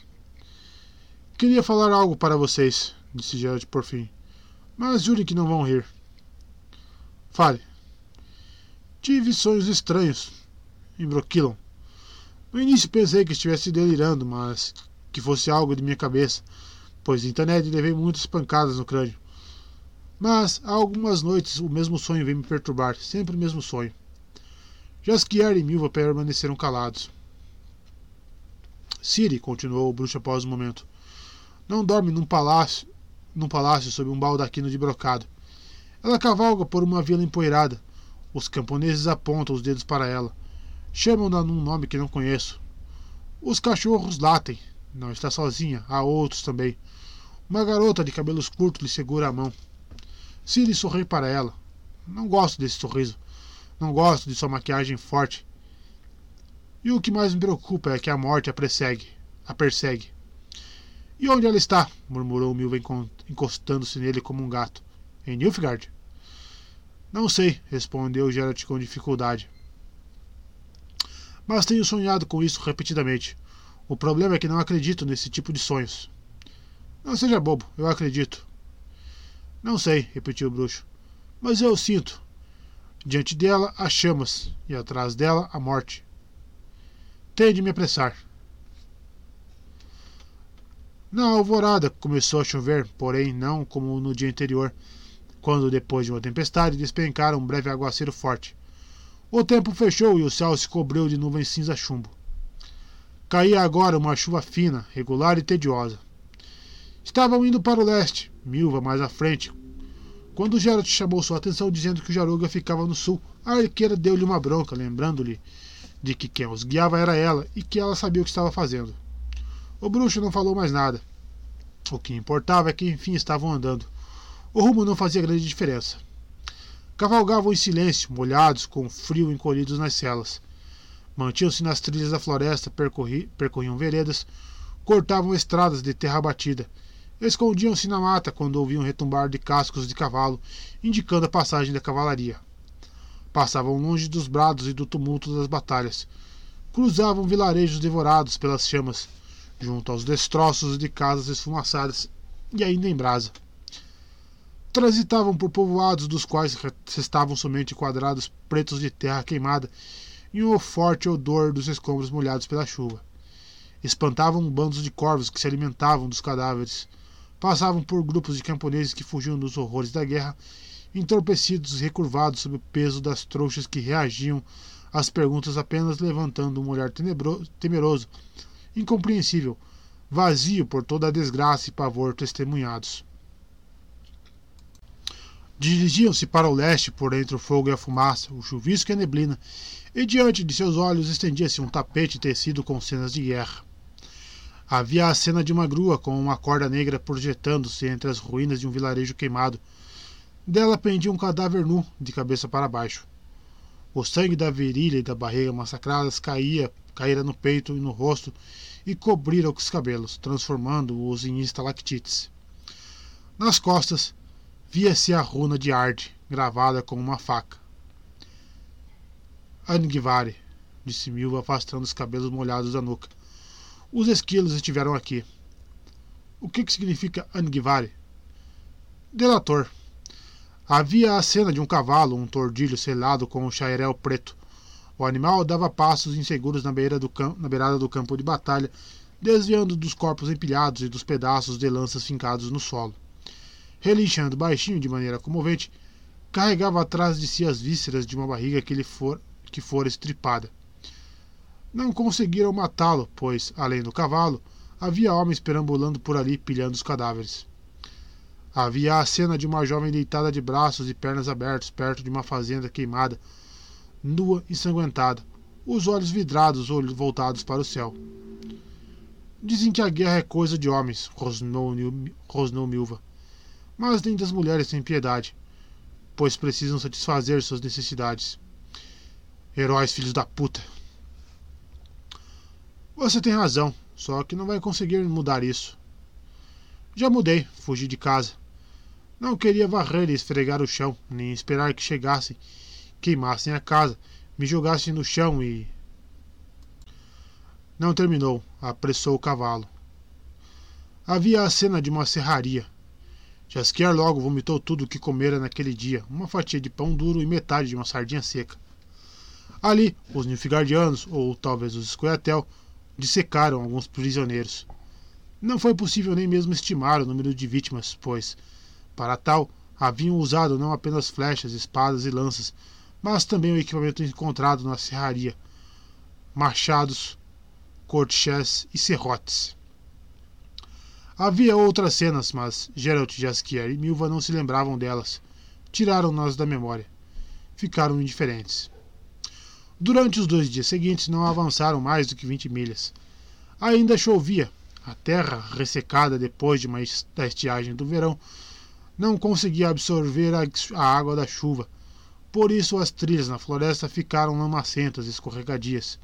S1: Queria falar algo para vocês, disse Gerald por fim. Mas jurem que não vão rir. Fale. Tive sonhos estranhos em Broquilon. No início pensei que estivesse delirando, mas que fosse algo de minha cabeça, pois internet levei muitas pancadas no crânio. Mas há algumas noites o mesmo sonho vem me perturbar, sempre o mesmo sonho. Jaskier e Milva permaneceram calados. Siri, continuou o bruxo após um momento, não dorme num palácio, num palácio sob um baldaquino de brocado. Ela cavalga por uma vila empoeirada. Os camponeses apontam os dedos para ela. Chamam-na num nome que não conheço. Os cachorros latem. Não está sozinha, há outros também. Uma garota de cabelos curtos lhe segura a mão. Ciri sorri para ela. Não gosto desse sorriso. Não gosto de sua maquiagem forte. E o que mais me preocupa é que a morte a persegue. A persegue. E onde ela está? murmurou Milva encostando-se nele como um gato. Em Nilfgaard? Não sei, respondeu Geralt com dificuldade mas tenho sonhado com isso repetidamente. O problema é que não acredito nesse tipo de sonhos. Não seja bobo, eu acredito. Não sei, repetiu o bruxo, mas eu sinto. Diante dela as chamas e atrás dela a morte. Tenho de me apressar. Na alvorada começou a chover, porém não como no dia anterior, quando, depois de uma tempestade, despencara um breve aguaceiro forte. O tempo fechou e o céu se cobriu de nuvens cinza chumbo. Caía agora uma chuva fina, regular e tediosa. Estavam indo para o leste, Milva mais à frente. Quando Geralt chamou sua atenção dizendo que o Jaruga ficava no sul, a arqueira deu-lhe uma bronca, lembrando-lhe de que quem os guiava era ela e que ela sabia o que estava fazendo. O bruxo não falou mais nada. O que importava é que enfim estavam andando. O rumo não fazia grande diferença. Cavalgavam em silêncio, molhados, com frio encolhidos nas celas. Mantinham-se nas trilhas da floresta, percorri, percorriam veredas, cortavam estradas de terra batida, Escondiam-se na mata quando ouviam retumbar de cascos de cavalo, indicando a passagem da cavalaria. Passavam longe dos brados e do tumulto das batalhas. Cruzavam vilarejos devorados pelas chamas, junto aos destroços de casas esfumaçadas e ainda em brasa. Transitavam por povoados dos quais restavam somente quadrados pretos de terra queimada e um forte odor dos escombros molhados pela chuva. Espantavam bandos de corvos que se alimentavam dos cadáveres passavam por grupos de camponeses que fugiam dos horrores da guerra, entorpecidos e recurvados sob o peso das trouxas que reagiam às perguntas apenas levantando um olhar temeroso, incompreensível, vazio por toda a desgraça e pavor testemunhados. Dirigiam-se para o leste por entre o fogo e a fumaça, o chuvisco e a neblina, e diante de seus olhos estendia-se um tapete tecido com cenas de guerra. Havia a cena de uma grua com uma corda negra projetando-se entre as ruínas de um vilarejo queimado. Dela pendia um cadáver nu, de cabeça para baixo. O sangue da virilha e da barriga massacradas caía, caíra no peito e no rosto e cobrira os cabelos, transformando-os em estalactites. Nas costas, via-se a runa de Ard, gravada com uma faca. Angivare, disse Milva, afastando os cabelos molhados da nuca. Os esquilos estiveram aqui. O que, que significa Angivare? Delator. Havia a cena de um cavalo, um tordilho selado com um chairel preto. O animal dava passos inseguros na, beira do na beirada do campo de batalha, desviando dos corpos empilhados e dos pedaços de lanças fincados no solo. Relinchando baixinho de maneira comovente, carregava atrás de si as vísceras de uma barriga que lhe for, que fora estripada. Não conseguiram matá-lo, pois, além do cavalo, havia homens perambulando por ali pilhando os cadáveres. Havia a cena de uma jovem deitada de braços e pernas abertos perto de uma fazenda queimada, nua e ensanguentada, os olhos vidrados ou voltados para o céu. Dizem que a guerra é coisa de homens, rosnou Milva. Mas nem das mulheres tem piedade, pois precisam satisfazer suas necessidades. Heróis filhos da puta, você tem razão, só que não vai conseguir mudar isso. Já mudei, fugi de casa. Não queria varrer e esfregar o chão, nem esperar que chegassem, queimassem a casa, me jogassem no chão e. Não terminou, apressou o cavalo. Havia a cena de uma serraria. Jasquier logo vomitou tudo o que comera naquele dia, uma fatia de pão duro e metade de uma sardinha seca. Ali, os nilfgaardianos, ou talvez os escoiatel, dissecaram alguns prisioneiros. Não foi possível nem mesmo estimar o número de vítimas, pois, para tal, haviam usado não apenas flechas, espadas e lanças, mas também o equipamento encontrado na serraria: machados, cortichés e serrotes. Havia outras cenas, mas Geralt, Jaskier e Milva não se lembravam delas. Tiraram-nas da memória. Ficaram indiferentes. Durante os dois dias seguintes não avançaram mais do que 20 milhas. Ainda chovia. A terra, ressecada depois de uma, da estiagem do verão, não conseguia absorver a, a água da chuva. Por isso as trilhas na floresta ficaram lamacentas e escorregadias.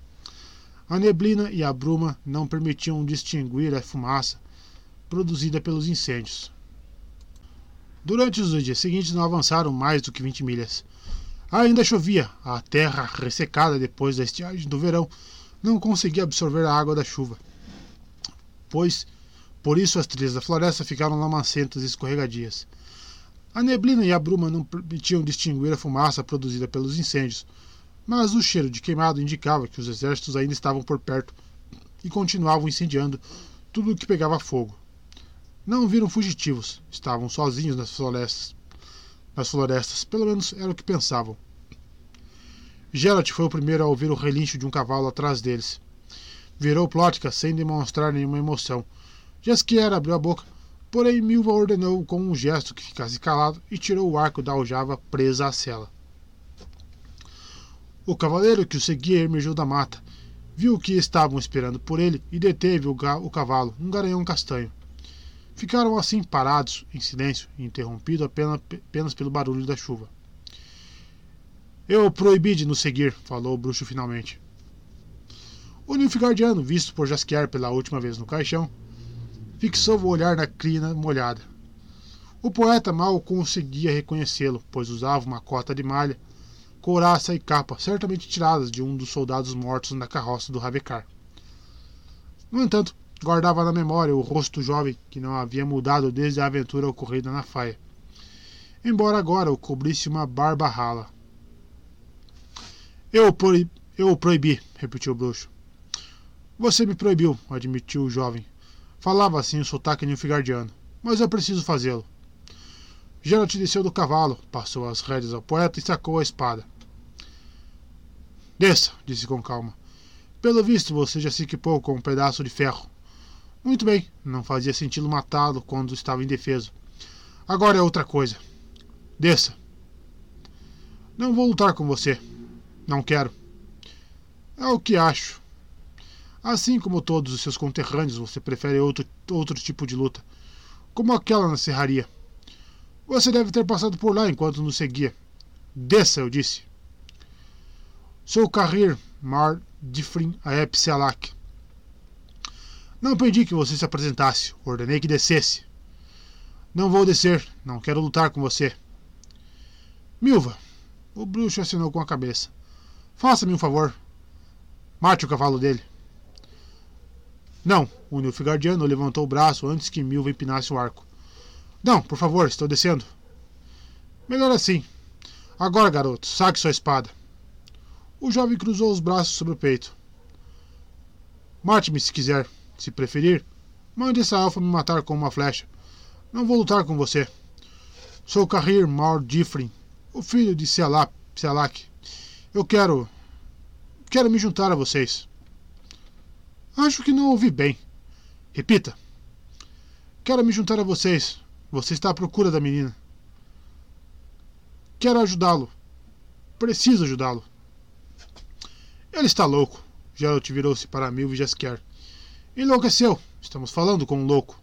S1: A neblina e a bruma não permitiam distinguir a fumaça produzida pelos incêndios. Durante os dias seguintes não avançaram mais do que 20 milhas. Ainda chovia, a terra, ressecada depois da estiagem do verão, não conseguia absorver a água da chuva. Pois, por isso as trilhas da floresta ficaram lamacentas e escorregadias. A neblina e a bruma não permitiam distinguir a fumaça produzida pelos incêndios, mas o cheiro de queimado indicava que os exércitos ainda estavam por perto e continuavam incendiando tudo o que pegava fogo. Não viram fugitivos, estavam sozinhos nas florestas nas florestas, pelo menos era o que pensavam. Geralt foi o primeiro a ouvir o relincho de um cavalo atrás deles. Virou Plotka sem demonstrar nenhuma emoção. Jaskier abriu a boca, porém Milva ordenou com um gesto que ficasse calado e tirou o arco da aljava presa à cela. O cavaleiro que o seguia emergiu da mata, viu que estavam esperando por ele e deteve o, o cavalo, um garanhão castanho. Ficaram assim parados, em silêncio, interrompido apenas, apenas pelo barulho da chuva. Eu proibi de nos seguir, falou o bruxo finalmente. O Nilfgaardiano, visto por Jaskier pela última vez no caixão, fixou o olhar na crina molhada. O poeta mal conseguia reconhecê-lo, pois usava uma cota de malha, couraça e capa, certamente tiradas de um dos soldados mortos na carroça do Ravecar. No entanto, guardava na memória o rosto jovem que não havia mudado desde a aventura ocorrida na faia, embora agora o cobrisse uma barba rala. Eu, proibi, eu o proibi, repetiu o bruxo. Você me proibiu, admitiu o jovem. Falava assim o sotaque nilfgaardiano, mas eu preciso fazê-lo. Geralt desceu do cavalo, passou as rédeas ao poeta e sacou a espada. Desça, disse com calma. Pelo visto, você já se equipou com um pedaço de ferro. Muito bem, não fazia sentido matá-lo quando estava indefeso. Agora é outra coisa. Desça. Não vou lutar com você. Não quero. É o que acho. Assim como todos os seus conterrâneos, você prefere outro, outro tipo de luta, como aquela na serraria. Você deve ter passado por lá enquanto nos seguia. Desça, eu disse. Sou Carrir Mar Difrin Aep. Não pedi que você se apresentasse, ordenei que descesse. Não vou descer, não quero lutar com você. Milva, o bruxo assinou com a cabeça. Faça-me um favor. Mate o cavalo dele. Não, o Nilfgaardiano levantou o braço antes que Milva empinasse o arco. Não, por favor, estou descendo. Melhor assim. Agora, garoto, saque sua espada. O jovem cruzou os braços sobre o peito. Mate-me se quiser. Se preferir, mande essa alfa me matar com uma flecha. Não vou lutar com você. Sou Carrir Maur Difrin, o filho de Selak. Eu quero. Quero me juntar a vocês. Acho que não ouvi bem. Repita. Quero me juntar a vocês. Você está à procura da menina. Quero ajudá-lo. Preciso ajudá-lo. Ele está louco. Geralt virou-se para Milv e Jaskier. Enlouqueceu. Estamos falando com um louco.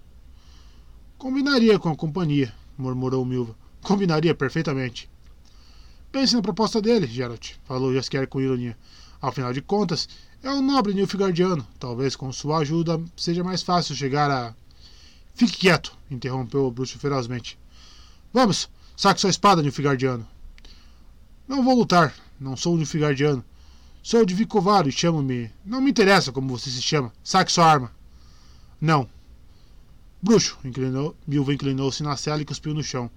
S1: Combinaria com a companhia, murmurou Milva. Combinaria perfeitamente. Pense na proposta dele, Geralt, falou Jaskier com ironia. Afinal de contas, é um nobre Nilfgaardiano. Talvez com sua ajuda seja mais fácil chegar a. Fique quieto, interrompeu o bruxo ferozmente. Vamos, saque sua espada, Nilfgaardiano. Não vou lutar, não sou Nilfgaardiano. Sou de Vicovaro e chamo-me. Não me interessa como você se chama. Saque sua arma. Não. Bruxo, inclinou, Milva inclinou-se na cela e cuspiu no chão.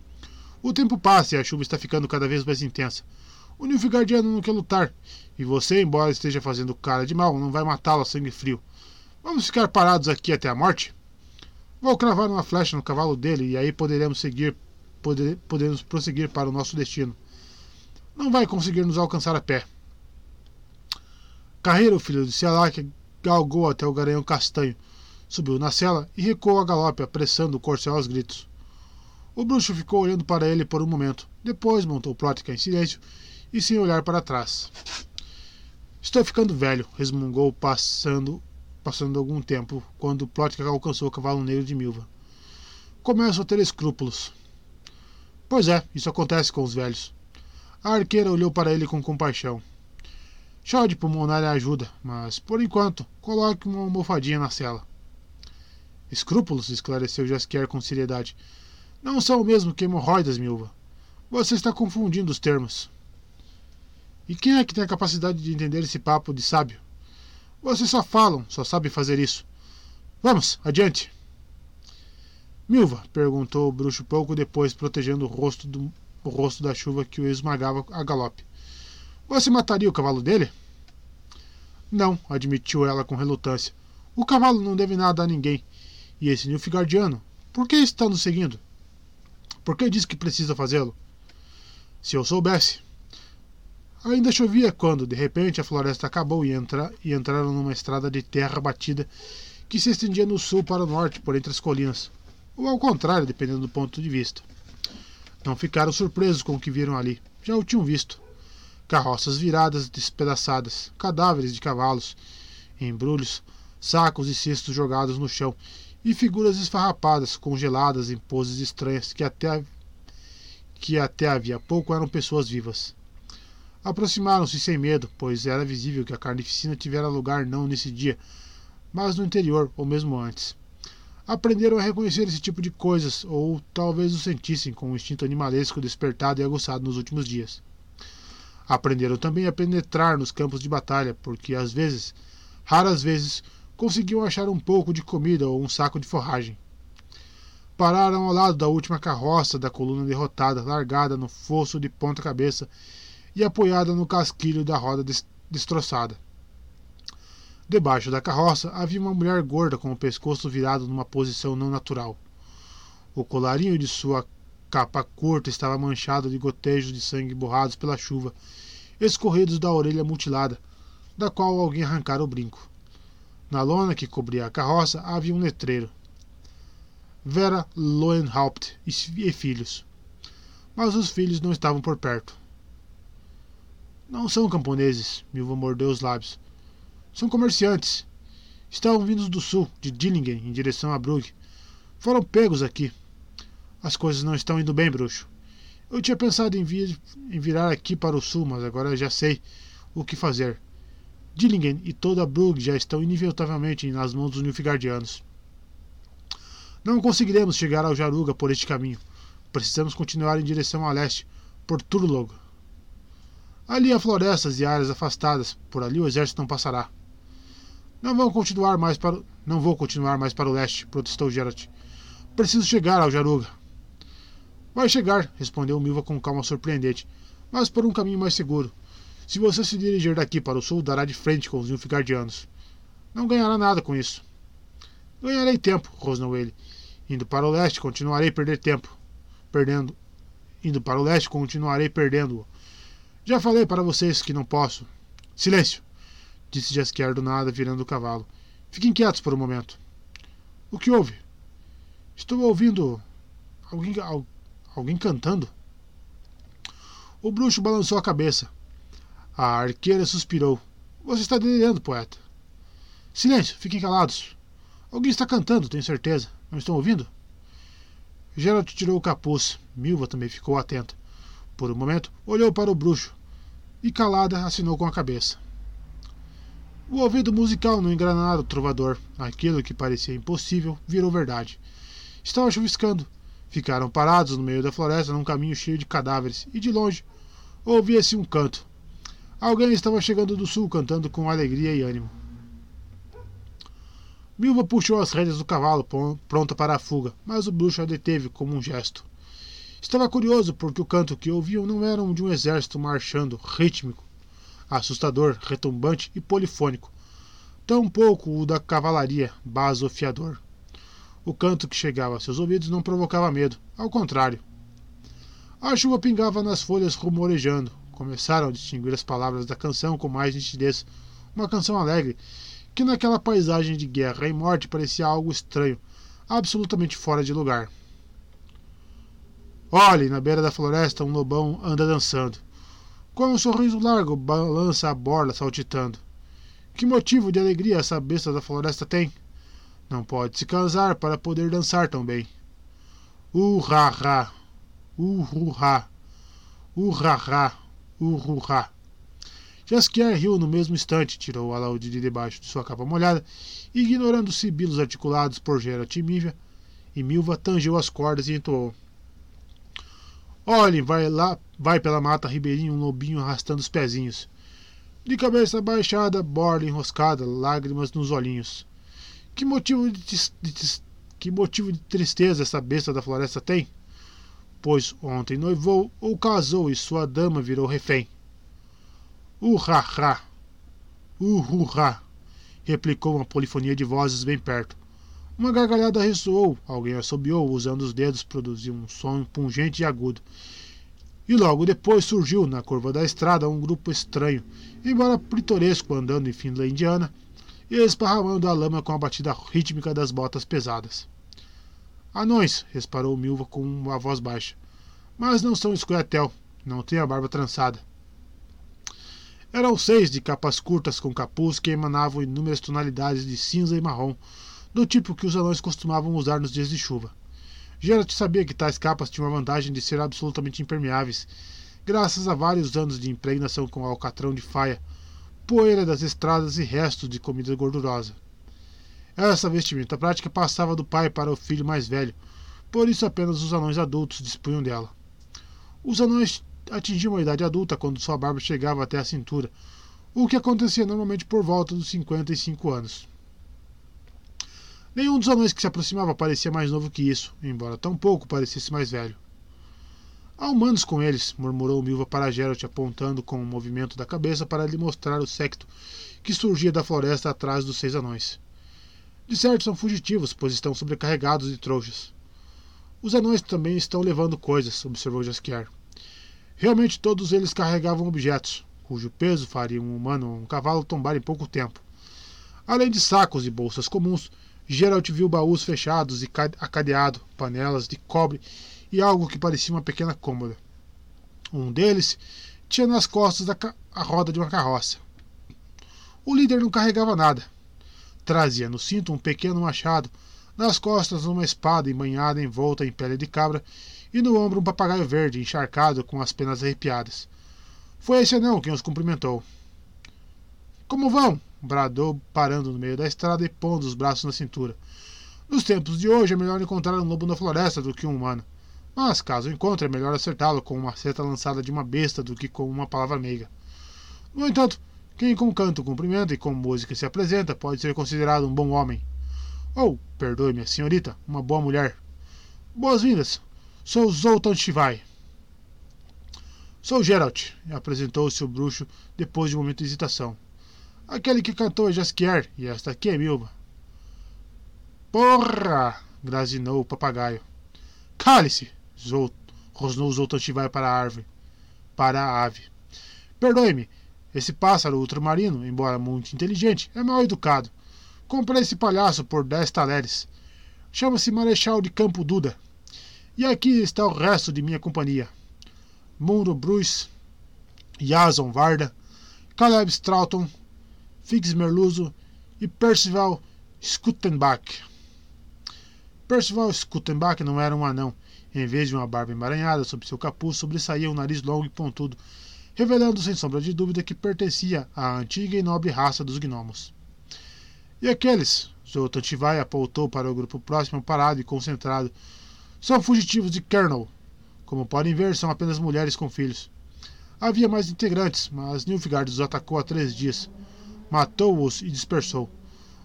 S1: O tempo passa e a chuva está ficando cada vez mais intensa. O Nilfgaardiano não quer lutar. E você, embora esteja fazendo cara de mal, não vai matá-lo a sangue frio. Vamos ficar parados aqui até a morte? Vou cravar uma flecha no cavalo dele e aí poderemos seguir, poder, prosseguir para o nosso destino. Não vai conseguir nos alcançar a pé. Carreiro, filho de Selak, galgou até o garanhão castanho, subiu na cela e recuou a galope, apressando o corcel aos gritos. O bruxo ficou olhando para ele por um momento, depois montou Plotka em silêncio e sem olhar para trás. Estou ficando velho, resmungou passando passando algum tempo, quando Plotka alcançou o cavalo negro de Milva. Começo a ter escrúpulos. Pois é, isso acontece com os velhos. A arqueira olhou para ele com compaixão. Chá de pulmonar ajuda, mas, por enquanto, coloque uma almofadinha na cela. Escrúpulos, esclareceu Jaskier com seriedade. Não são o mesmo que hemorroidas, Milva. Você está confundindo os termos. E quem é que tem a capacidade de entender esse papo de sábio? Vocês só falam, só sabem fazer isso. Vamos, adiante. Milva, perguntou o bruxo pouco depois, protegendo o rosto, do, o rosto da chuva que o esmagava a galope. Você mataria o cavalo dele? Não, admitiu ela com relutância. O cavalo não deve nada a ninguém. E esse Nilfgaardiano, por que está nos seguindo? Por que diz que precisa fazê-lo? Se eu soubesse. Ainda chovia quando, de repente, a floresta acabou e, entra, e entraram numa estrada de terra batida que se estendia no sul para o norte, por entre as colinas. Ou ao contrário, dependendo do ponto de vista. Não ficaram surpresos com o que viram ali. Já o tinham visto carroças viradas, despedaçadas, cadáveres de cavalos, embrulhos, sacos e cestos jogados no chão, e figuras esfarrapadas, congeladas em poses estranhas que até, que até havia pouco eram pessoas vivas. Aproximaram-se sem medo, pois era visível que a carnificina tivera lugar não nesse dia, mas no interior, ou mesmo antes. aprenderam a reconhecer esse tipo de coisas, ou talvez o sentissem com o instinto animalesco despertado e aguçado nos últimos dias. Aprenderam também a penetrar nos campos de batalha, porque às vezes, raras vezes, conseguiam achar um pouco de comida ou um saco de forragem. Pararam ao lado da última carroça da coluna derrotada, largada no fosso de ponta cabeça e apoiada no casquilho da roda destroçada. Debaixo da carroça havia uma mulher gorda com o pescoço virado numa posição não natural. O colarinho de sua capa curta estava manchado de gotejos de sangue borrados pela chuva, escorridos da orelha mutilada, da qual alguém arrancara o brinco. Na lona que cobria a carroça havia um letreiro. Vera Lohenhaupt e filhos. Mas os filhos não estavam por perto. Não são camponeses, Milva mordeu os lábios. São comerciantes. Estavam vindos do sul, de Dillingen, em direção a Brugge. Foram pegos aqui. As coisas não estão indo bem, bruxo. Eu tinha pensado em, vir, em virar aqui para o sul, mas agora já sei o que fazer. Dillingen e toda Brugge já estão inevitavelmente nas mãos dos Nilfgaardianos. Não conseguiremos chegar ao Jaruga por este caminho. Precisamos continuar em direção a leste, por Turlog. Ali há florestas e áreas afastadas. Por ali o exército não passará. Não vão continuar mais para não vou continuar mais para o leste, protestou Geralt. Preciso chegar ao Jaruga. Vai chegar, respondeu Milva com calma surpreendente, mas por um caminho mais seguro. Se você se dirigir daqui para o sul, dará de frente com os Nilfgaardianos. Não ganhará nada com isso. Ganharei tempo, rosnou ele. Indo para o leste, continuarei a perder tempo. Perdendo. Indo para o leste, continuarei perdendo-o. Já falei para vocês que não posso. Silêncio! disse Jaskier do nada, virando o cavalo. Fiquem quietos por um momento. O que houve? Estou ouvindo. Alguém, alguém cantando? O bruxo balançou a cabeça. A arqueira suspirou. Você está delirando, poeta. Silêncio, fiquem calados. Alguém está cantando, tenho certeza. Não estão ouvindo? Geralt tirou o capuz. Milva também ficou atenta. Por um momento, olhou para o bruxo e, calada, assinou com a cabeça. O ouvido musical no engranado trovador, aquilo que parecia impossível, virou verdade. Estava chuviscando. Ficaram parados no meio da floresta num caminho cheio de cadáveres, e de longe ouvia-se um canto. Alguém estava chegando do sul cantando com alegria e ânimo. Milva puxou as rédeas do cavalo, pronta para a fuga, mas o bruxo a deteve como um gesto. Estava curioso porque o canto que ouviam não era de um exército marchando, rítmico, assustador, retumbante e polifônico. Tampouco o da cavalaria, basofiador. O canto que chegava a seus ouvidos não provocava medo, ao contrário. A chuva pingava nas folhas rumorejando. Começaram a distinguir as palavras da canção com mais nitidez. Uma canção alegre, que naquela paisagem de guerra e morte parecia algo estranho, absolutamente fora de lugar. Olhe, na beira da floresta um lobão anda dançando. Com um sorriso largo, balança a borla saltitando. Que motivo de alegria essa besta da floresta tem? Não pode se casar para poder dançar tão bem. Urrará, urrurá, urrará, urrurá. Jaskier riu no mesmo instante, tirou o alaúde de debaixo de sua capa molhada, ignorando os sibilos articulados por Geralt e Mívia, e Milva tangeu as cordas e entoou. Olhem, vai lá, vai pela mata ribeirinha um lobinho arrastando os pezinhos. De cabeça baixada, borda enroscada, lágrimas nos olhinhos. Que motivo de, de, que motivo de tristeza essa besta da floresta tem? Pois ontem noivou ou casou e sua dama virou refém. Urrá, urrá, replicou uma polifonia de vozes bem perto. Uma gargalhada ressoou, alguém assobiou, usando os dedos, produziu um som pungente e agudo. E logo depois surgiu, na curva da estrada, um grupo estranho, embora pitoresco, andando em fila indiana e esparramando a lama com a batida rítmica das botas pesadas. Anões, resparou Milva com uma voz baixa. Mas não são escuetel, não têm a barba trançada. Eram seis de capas curtas com capuz que emanavam inúmeras tonalidades de cinza e marrom, do tipo que os anões costumavam usar nos dias de chuva. Geralt sabia que tais capas tinham a vantagem de ser absolutamente impermeáveis, graças a vários anos de impregnação com alcatrão de faia, poeira das estradas e restos de comida gordurosa. Essa vestimenta prática passava do pai para o filho mais velho, por isso apenas os anões adultos dispunham dela. Os anões atingiam a idade adulta quando sua barba chegava até a cintura, o que acontecia normalmente por volta dos 55 anos. Nenhum dos anões que se aproximava parecia mais novo que isso, embora tampouco parecesse mais velho. Há humanos com eles, murmurou Milva para Geralt, apontando com um movimento da cabeça para lhe mostrar o secto que surgia da floresta atrás dos seis anões. De certo são fugitivos, pois estão sobrecarregados de trouxas. Os anões também estão levando coisas, observou Jaskier. Realmente todos eles carregavam objetos, cujo peso faria um humano ou um cavalo tombar em pouco tempo. Além de sacos e bolsas comuns, Geralt viu baús fechados e acadeado, panelas de cobre e algo que parecia uma pequena cômoda. Um deles tinha nas costas a roda de uma carroça. O líder não carregava nada, Trazia no cinto um pequeno machado, nas costas uma espada embanhada envolta em pele de cabra e no ombro um papagaio verde encharcado com as penas arrepiadas. Foi esse anão quem os cumprimentou. Como vão? bradou, parando no meio da estrada e pondo os braços na cintura. Nos tempos de hoje é melhor encontrar um lobo na floresta do que um humano. Mas caso encontre, é melhor acertá-lo com uma seta lançada de uma besta do que com uma palavra meiga. No entanto, quem com canto cumprimenta e com música se apresenta pode ser considerado um bom homem. Ou, perdoe-me, senhorita, uma boa mulher. Boas-vindas. Sou Zoltan Shivai. Sou Geralt, apresentou-se o bruxo depois de um momento de hesitação. Aquele que cantou é Jaskier, e esta aqui é Milva. Porra! grazinou o papagaio. Cale-se! Rosnou Zoltan Shivai para a árvore. Para a ave. Perdoe-me, esse pássaro ultramarino, embora muito inteligente, é mal educado. Comprei esse palhaço por 10 taleres. Chama-se Marechal de Campo Duda. E aqui está o resto de minha companhia. Mundo Bruce, Jason Varda, Caleb Stroughton, Fix Merluzo e Percival Skuttenbach. Percival Skuttenbach não era um anão. Em vez de uma barba emaranhada sob seu capuz, sobressaía um nariz longo e pontudo revelando sem sombra de dúvida que pertencia à antiga e nobre raça dos gnomos. E aqueles? Zoltantivai apontou para o grupo próximo parado e concentrado. São fugitivos de Kernel. Como podem ver, são apenas mulheres com filhos. Havia mais integrantes, mas Nilfgaard os atacou há três dias. Matou-os e dispersou.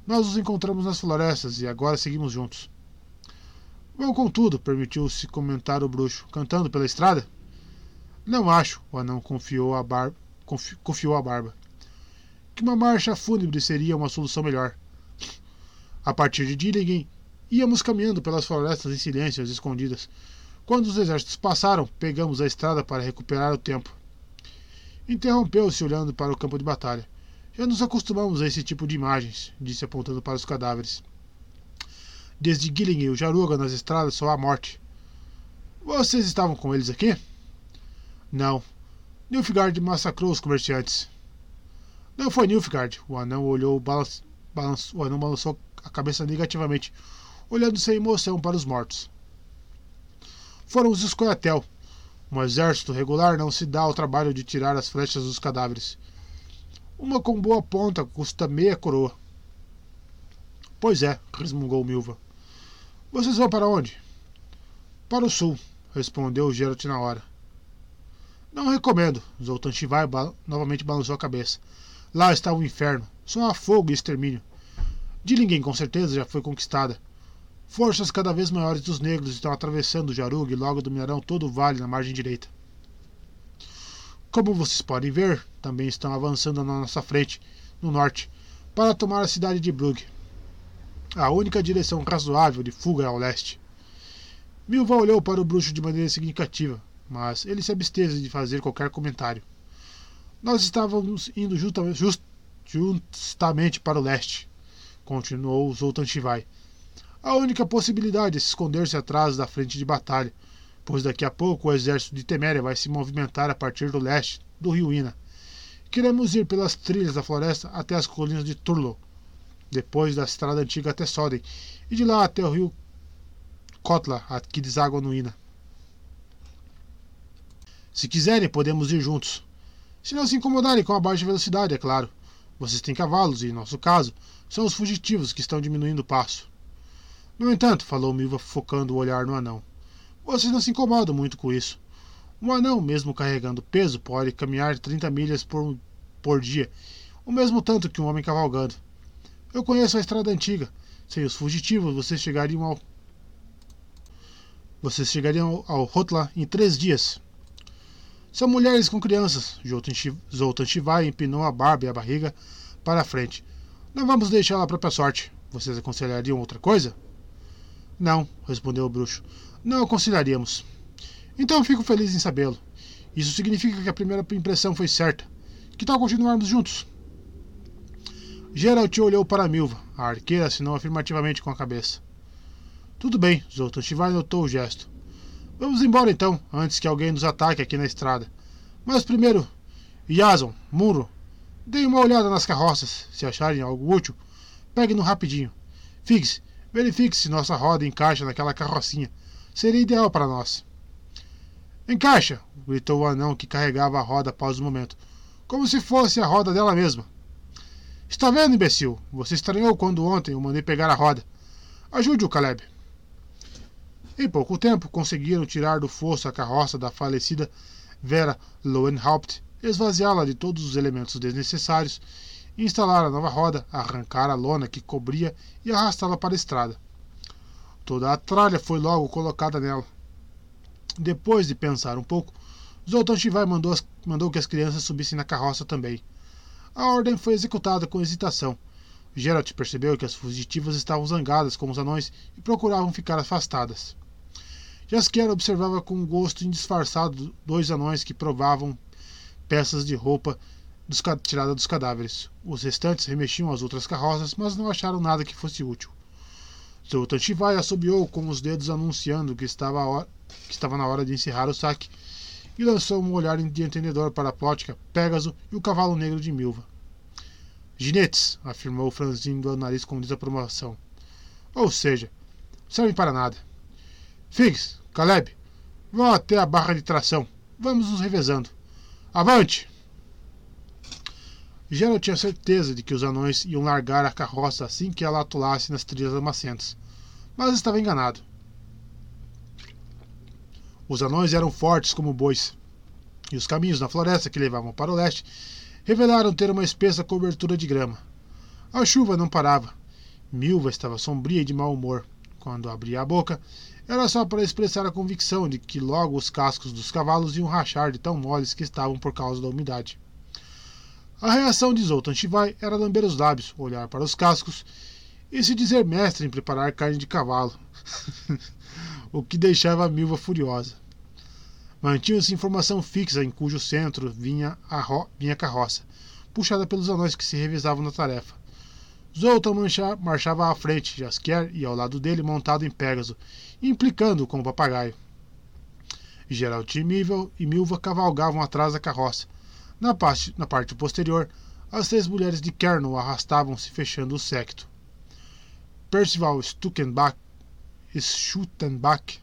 S1: Nós os encontramos nas florestas e agora seguimos juntos. Vão com tudo, permitiu-se comentar o bruxo. Cantando pela estrada? Não acho, o anão confiou a, barba, confi, confiou a barba. Que uma marcha fúnebre seria uma solução melhor. A partir de Dillingen, íamos caminhando pelas florestas em silêncio, às escondidas. Quando os exércitos passaram, pegamos a estrada para recuperar o tempo. Interrompeu-se olhando para o campo de batalha. Já nos acostumamos a esse tipo de imagens, disse apontando para os cadáveres. Desde Gilling e o Jaruga nas estradas só há morte. Vocês estavam com eles aqui? Não. Nilfgaard massacrou os comerciantes. Não foi Nilfgaard. O anão olhou, balanç, balanç, o anão balançou a cabeça negativamente, olhando sem emoção para os mortos. Foram os Escoiatel. Um exército regular não se dá ao trabalho de tirar as flechas dos cadáveres. Uma com boa ponta custa meia coroa. Pois é, resmungou Milva. Vocês vão para onde? Para o sul, respondeu Geralt na hora. Não recomendo. Zoltan Shivai novamente balançou a cabeça. Lá está o inferno. Só há fogo e extermínio. Dillingen com certeza já foi conquistada. Forças cada vez maiores dos negros estão atravessando o Jarug e logo dominarão todo o vale na margem direita. Como vocês podem ver, também estão avançando na nossa frente, no norte, para tomar a cidade de Brugge. A única direção razoável de fuga ao leste. Milva olhou para o bruxo de maneira significativa mas ele se absteve de fazer qualquer comentário. Nós estávamos indo justamente, just, justamente para o leste, continuou Zoltan Shivai. A única possibilidade é se esconder-se atrás da frente de batalha, pois daqui a pouco o exército de Teméria vai se movimentar a partir do leste do rio Ina. Queremos ir pelas trilhas da floresta até as colinas de Turlo, depois da estrada antiga até Soden, e de lá até o rio Kotla, que deságua no Ina. Se quiserem, podemos ir juntos. Se não se incomodarem com a baixa velocidade, é claro. Vocês têm cavalos e, em nosso caso, são os fugitivos que estão diminuindo o passo. No entanto, falou Milva, focando o olhar no anão, vocês não se incomodam muito com isso. Um anão, mesmo carregando peso, pode caminhar 30 milhas por, por dia, o mesmo tanto que um homem cavalgando. Eu conheço a estrada antiga. Sem os fugitivos, vocês chegariam ao. Vocês chegariam ao Rotla em três dias. São mulheres com crianças. Zoltan Shivai empinou a barba e a barriga para a frente. Não vamos deixá-la à própria sorte. Vocês aconselhariam outra coisa? Não, respondeu o bruxo. Não aconselharíamos. Então fico feliz em sabê-lo. Isso significa que a primeira impressão foi certa. Que tal continuarmos juntos? Geralt olhou para Milva. A arqueira assinou afirmativamente com a cabeça. Tudo bem, Zoltan Shivai notou o gesto. Vamos embora então, antes que alguém nos ataque aqui na estrada. Mas primeiro, Yason, Muro, deem uma olhada nas carroças. Se acharem algo útil, peguem-no rapidinho. Fixe, verifique se nossa roda encaixa naquela carrocinha. Seria ideal para nós. Encaixa! gritou o anão que carregava a roda após o momento. Como se fosse a roda dela mesma. Está vendo, imbecil? Você estranhou quando ontem eu mandei pegar a roda. Ajude-o, Caleb. Em pouco tempo, conseguiram tirar do fosso a carroça da falecida Vera Lowenhaupt, esvaziá-la de todos os elementos desnecessários, instalar a nova roda, arrancar a lona que cobria e arrastá-la para a estrada. Toda a tralha foi logo colocada nela. Depois de pensar um pouco, Zoltan Shivai mandou, mandou que as crianças subissem na carroça também. A ordem foi executada com hesitação. Geralt percebeu que as fugitivas estavam zangadas com os anões e procuravam ficar afastadas. Jaskier observava com gosto indisfarçado dois anões que provavam peças de roupa dos, tirada dos cadáveres. Os restantes remexiam as outras carroças, mas não acharam nada que fosse útil. Zoltan Shivai assobiou com os dedos anunciando que estava, hora, que estava na hora de encerrar o saque e lançou um olhar de entendedor para a Plótica, Pégaso e o cavalo negro de Milva. Ginetes, afirmou franzindo o nariz com desaprovação. Ou seja, servem para nada. Figs, Caleb, vão até a barra de tração. Vamos nos revezando. Avante! Gerald tinha certeza de que os anões iam largar a carroça assim que ela atolasse nas trilhas lamacentas, mas estava enganado. Os anões eram fortes como bois, e os caminhos na floresta que levavam para o leste revelaram ter uma espessa cobertura de grama. A chuva não parava. Milva estava sombria e de mau humor. Quando abria a boca, era só para expressar a convicção de que logo os cascos dos cavalos iam rachar de tão moles que estavam por causa da umidade. A reação de Zoltan Shivai era lamber os lábios, olhar para os cascos e se dizer mestre em preparar carne de cavalo, (laughs) o que deixava a Milva furiosa. Mantinha-se informação fixa em cujo centro vinha a, vinha a carroça, puxada pelos anões que se revisavam na tarefa. Zoltan marchava à frente, Jaskier e ao lado dele montado em Pégaso, implicando com o papagaio. Geralt Milva, e Milva cavalgavam atrás da carroça. Na parte, na parte posterior, as três mulheres de Kernel arrastavam-se fechando o secto. Percival Stuckenbach, Schuttenbach,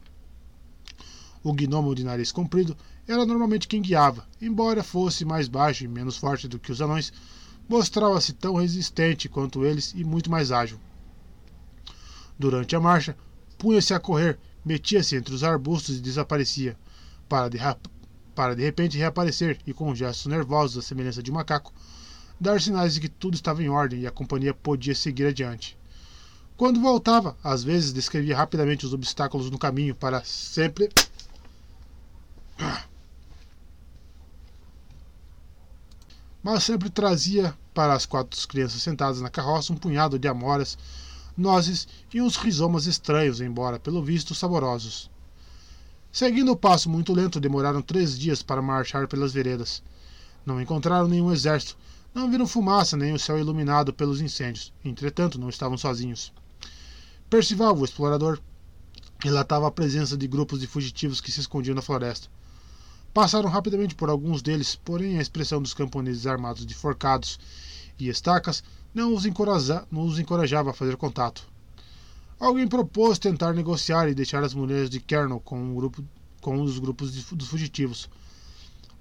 S1: o gnomo de nariz comprido, era normalmente quem guiava, embora fosse mais baixo e menos forte do que os anões, mostrava-se tão resistente quanto eles e muito mais ágil. Durante a marcha, punha-se a correr, metia-se entre os arbustos e desaparecia, para de, para de repente reaparecer e, com gestos nervosos à semelhança de um macaco, dar sinais de que tudo estava em ordem e a companhia podia seguir adiante. Quando voltava, às vezes descrevia rapidamente os obstáculos no caminho para sempre. Mas sempre trazia para as quatro crianças sentadas na carroça um punhado de amoras, nozes e uns rizomas estranhos, embora, pelo visto, saborosos. Seguindo o passo muito lento, demoraram três dias para marchar pelas veredas. Não encontraram nenhum exército, não viram fumaça nem o céu iluminado pelos incêndios. Entretanto, não estavam sozinhos. Percival, o explorador, relatava a presença de grupos de fugitivos que se escondiam na floresta. Passaram rapidamente por alguns deles, porém a expressão dos camponeses armados de forcados e estacas não os, não os encorajava a fazer contato. Alguém propôs tentar negociar e deixar as mulheres de Kernel com um, grupo, com dos grupos de, dos fugitivos.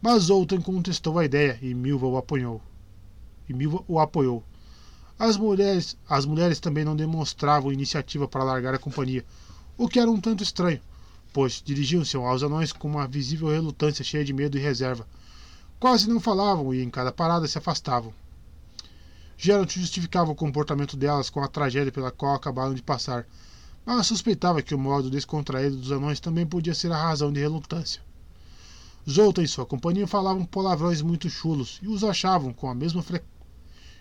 S1: Mas Zoltan contestou a ideia e Milva o apoiou. e Milva o apoiou. As mulheres, as mulheres também não demonstravam iniciativa para largar a companhia, o que era um tanto estranho, pois dirigiam-se aos anões com uma visível relutância cheia de medo e reserva. Quase não falavam e em cada parada se afastavam. Geralt justificava o comportamento delas com a tragédia pela qual acabaram de passar, mas suspeitava que o modo descontraído dos anões também podia ser a razão de relutância. Zoltan e sua companhia falavam palavrões muito chulos e os achavam com a mesma frequência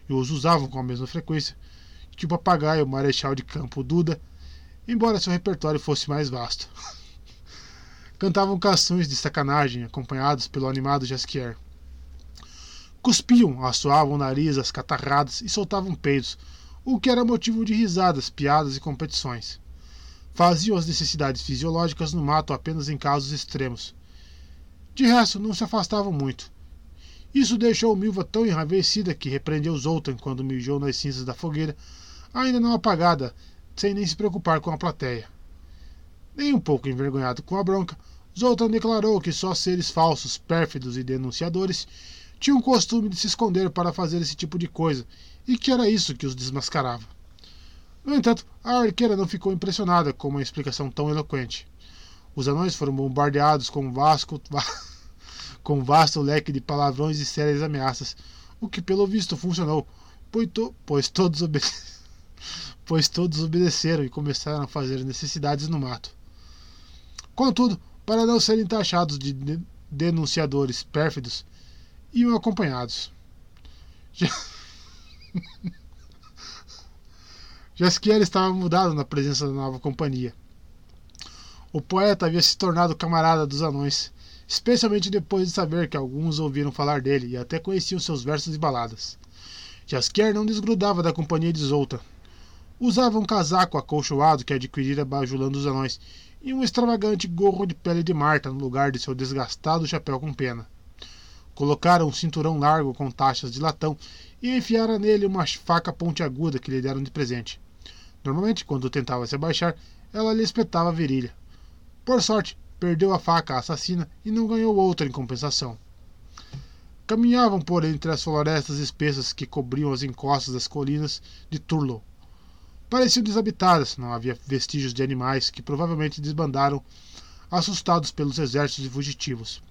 S1: e os usavam com a mesma frequência que o papagaio Marechal de Campo Duda, embora seu repertório fosse mais vasto. (laughs) Cantavam canções de sacanagem, acompanhados pelo animado Jasquier. Cuspiam, assoavam o nariz às catarradas e soltavam peidos, o que era motivo de risadas, piadas e competições. Faziam as necessidades fisiológicas no mato apenas em casos extremos. De resto, não se afastavam muito, isso deixou Milva tão enraivecida que repreendeu Zoltan quando mijou nas cinzas da fogueira, ainda não apagada, sem nem se preocupar com a plateia. Nem um pouco envergonhado com a bronca, Zoltan declarou que só seres falsos, pérfidos e denunciadores tinham o costume de se esconder para fazer esse tipo de coisa, e que era isso que os desmascarava. No entanto, a arqueira não ficou impressionada com uma explicação tão eloquente. Os anões foram bombardeados com um vasco. (laughs) com um vasto leque de palavrões e sérias ameaças, o que pelo visto funcionou, pois, to pois, todos, (laughs) pois todos obedeceram e começaram a fazer necessidades no mato. Contudo, para não serem taxados de denunciadores pérfidos, iam acompanhados. Já... (laughs) Jasquiel estava mudado na presença da nova companhia. O poeta havia se tornado camarada dos anões especialmente depois de saber que alguns ouviram falar dele e até conheciam seus versos e baladas. Jaskier não desgrudava da companhia de Zolta. Usava um casaco acolchoado que adquirira bajulando os anões e um extravagante gorro de pele de Marta no lugar de seu desgastado chapéu com pena. Colocaram um cinturão largo com taxas de latão e enfiaram nele uma faca pontiaguda que lhe deram de presente. Normalmente, quando tentava se abaixar, ela lhe espetava a virilha. Por sorte, perdeu a faca assassina e não ganhou outra em compensação. Caminhavam por entre as florestas espessas que cobriam as encostas das colinas de Turlow. Pareciam desabitadas, não havia vestígios de animais que provavelmente desbandaram, assustados pelos exércitos de fugitivos.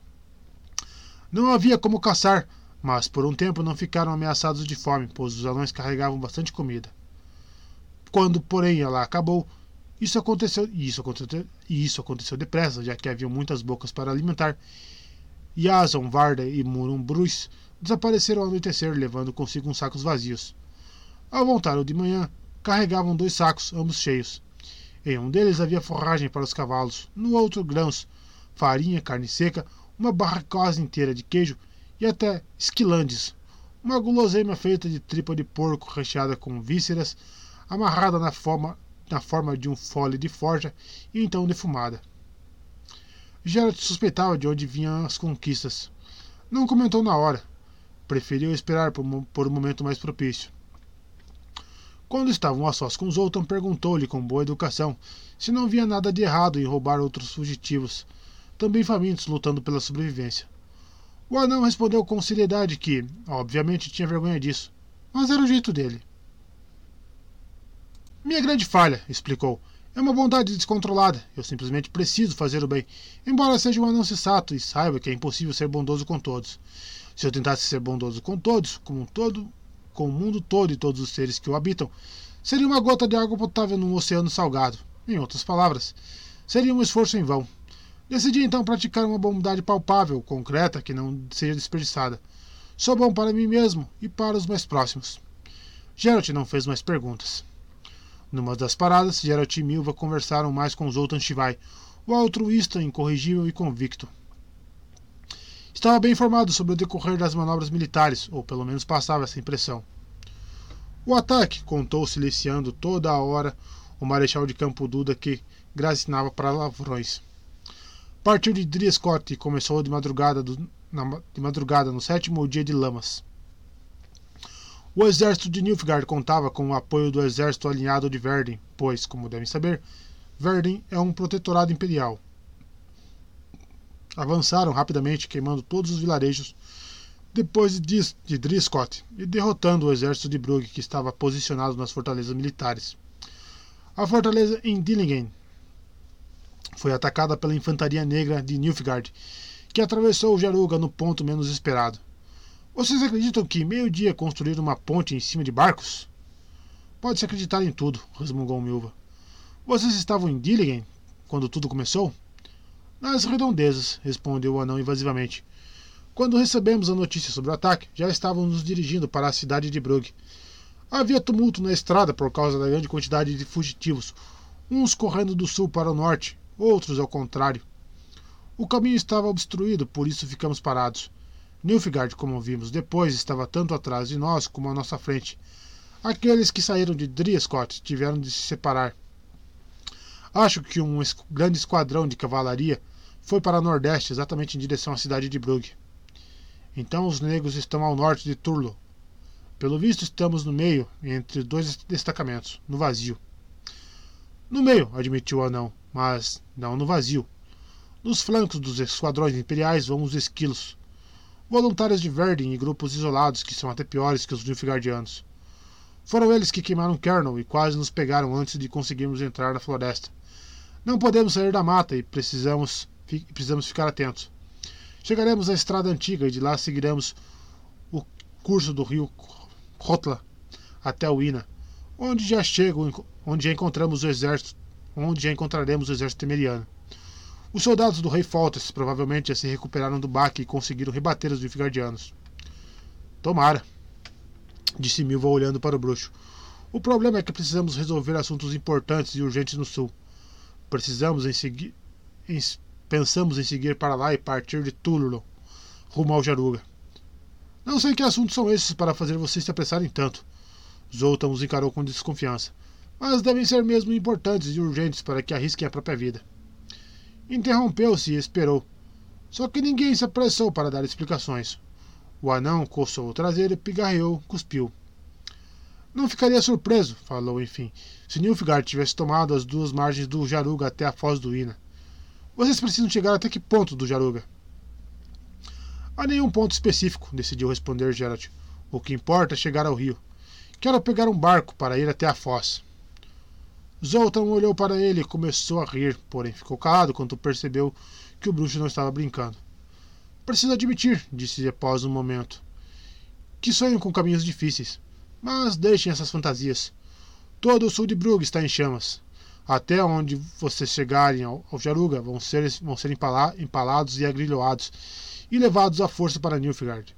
S1: Não havia como caçar, mas por um tempo não ficaram ameaçados de fome, pois os anões carregavam bastante comida. Quando, porém, ela acabou, isso aconteceu, e isso aconteceu, e isso aconteceu depressa, já que havia muitas bocas para alimentar. Jason, Varda e Murumbrus desapareceram ao anoitecer, levando consigo uns sacos vazios. Ao voltar de manhã, carregavam dois sacos, ambos cheios. Em um deles havia forragem para os cavalos, no outro grãos, farinha, carne seca, uma barra quase inteira de queijo e até esquilandes, uma guloseima feita de tripa de porco recheada com vísceras, amarrada na forma na forma de um fole de forja e então defumada. Geralt suspeitava de onde vinham as conquistas. Não comentou na hora. Preferiu esperar por, por um momento mais propício. Quando estavam a sós com Zoltan, perguntou-lhe com boa educação se não via nada de errado em roubar outros fugitivos, também famintos lutando pela sobrevivência. O anão respondeu com seriedade que, obviamente, tinha vergonha disso, mas era o jeito dele. Minha grande falha, explicou. É uma bondade descontrolada. Eu simplesmente preciso fazer o bem, embora seja um anão sensato e saiba que é impossível ser bondoso com todos. Se eu tentasse ser bondoso com todos, com um todo, com o mundo todo e todos os seres que o habitam, seria uma gota de água potável num oceano salgado. Em outras palavras, seria um esforço em vão. Decidi então praticar uma bondade palpável, concreta, que não seja desperdiçada. Sou bom para mim mesmo e para os mais próximos. Geralt não fez mais perguntas. Numa das paradas, Geralt e Milva conversaram mais com Zoltan Shivai, o altruísta, incorrigível e convicto. Estava bem informado sobre o decorrer das manobras militares, ou pelo menos passava essa impressão. O ataque, contou siliciando toda a hora o Marechal de Campo Duda que gracinava para lavrões. Partiu de Driescott e começou de madrugada, do, na, de madrugada no sétimo dia de Lamas. O exército de Nilfgaard contava com o apoio do exército alinhado de Verden, pois, como devem saber, Verden é um protetorado imperial. Avançaram rapidamente, queimando todos os vilarejos depois de, Driscott e derrotando o exército de Brugge que estava posicionado nas fortalezas militares. A fortaleza em Dillingen foi atacada pela infantaria negra de Nilfgaard, que atravessou o Jaruga no ponto menos esperado. Vocês acreditam que meio-dia construíram uma ponte em cima de barcos? Pode-se acreditar em tudo, resmungou Milva. Vocês estavam em Dillingen quando tudo começou? Nas redondezas, respondeu o anão invasivamente. Quando recebemos a notícia sobre o ataque, já estávamos nos dirigindo para a cidade de Brugge. Havia tumulto na estrada por causa da grande quantidade de fugitivos, uns correndo do sul para o norte, outros ao contrário. O caminho estava obstruído, por isso ficamos parados. Nilfgaard, como vimos depois, estava tanto atrás de nós como à nossa frente. Aqueles que saíram de Driescott tiveram de se separar. Acho que um grande esquadrão de cavalaria foi para nordeste, exatamente em direção à cidade de Brugge. Então os negros estão ao norte de Turlo. Pelo visto, estamos no meio, entre dois destacamentos, no vazio. No meio, admitiu o anão, mas não no vazio. Nos flancos dos esquadrões imperiais vão os esquilos. Voluntários de Verdin e grupos isolados que são até piores que os Nilfgaardianos. Foram eles que queimaram Kernel e quase nos pegaram antes de conseguirmos entrar na floresta. Não podemos sair da mata e precisamos, precisamos ficar atentos. Chegaremos à estrada antiga e de lá seguiremos o curso do rio Rotla até o Ina, onde já chego, onde já encontramos o exército, onde já encontraremos o exército temeriano. Os soldados do rei Foltest provavelmente já se recuperaram do baque e conseguiram rebater os Nilfgaardianos. Tomara, disse Milva olhando para o bruxo. O problema é que precisamos resolver assuntos importantes e urgentes no sul. Precisamos em seguir, em Pensamos em seguir para lá e partir de Túlulo, rumo ao Jaruga. Não sei que assuntos são esses para fazer vocês se apressarem tanto. Zoltan os encarou com desconfiança. Mas devem ser mesmo importantes e urgentes para que arrisquem a própria vida. Interrompeu-se e esperou. Só que ninguém se apressou para dar explicações. O anão coçou o traseiro, pigarreou, cuspiu. Não ficaria surpreso, falou enfim, se Nilfgaard tivesse tomado as duas margens do Jaruga até a foz do Ina. Vocês precisam chegar até que ponto do Jaruga? A nenhum ponto específico, decidiu responder Geralt. O que importa é chegar ao rio. Quero pegar um barco para ir até a foz. Zoltan olhou para ele e começou a rir, porém ficou calado quando percebeu que o bruxo não estava brincando. Preciso admitir, disse após um momento, que sonho com caminhos difíceis. Mas deixem essas fantasias. Todo o sul de Brugge está em chamas. Até onde vocês chegarem ao, ao Jaruga vão ser, vão ser empala, empalados e agrilhoados e levados à força para Nilfgaard.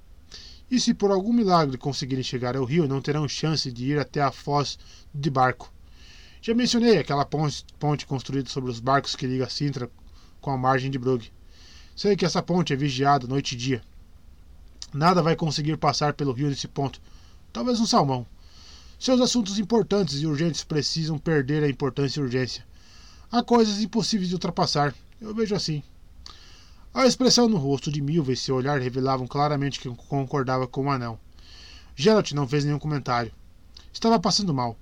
S1: E se por algum milagre conseguirem chegar ao rio, não terão chance de ir até a foz de barco. Já mencionei aquela ponte, ponte construída sobre os barcos que liga Sintra com a margem de Brugge. Sei que essa ponte é vigiada noite e dia. Nada vai conseguir passar pelo rio nesse ponto. Talvez um salmão. Seus assuntos importantes e urgentes precisam perder a importância e urgência. Há coisas impossíveis de ultrapassar. Eu vejo assim. A expressão no rosto de Milva e seu olhar revelavam claramente que concordava com o anão. Geralt não fez nenhum comentário. Estava passando mal.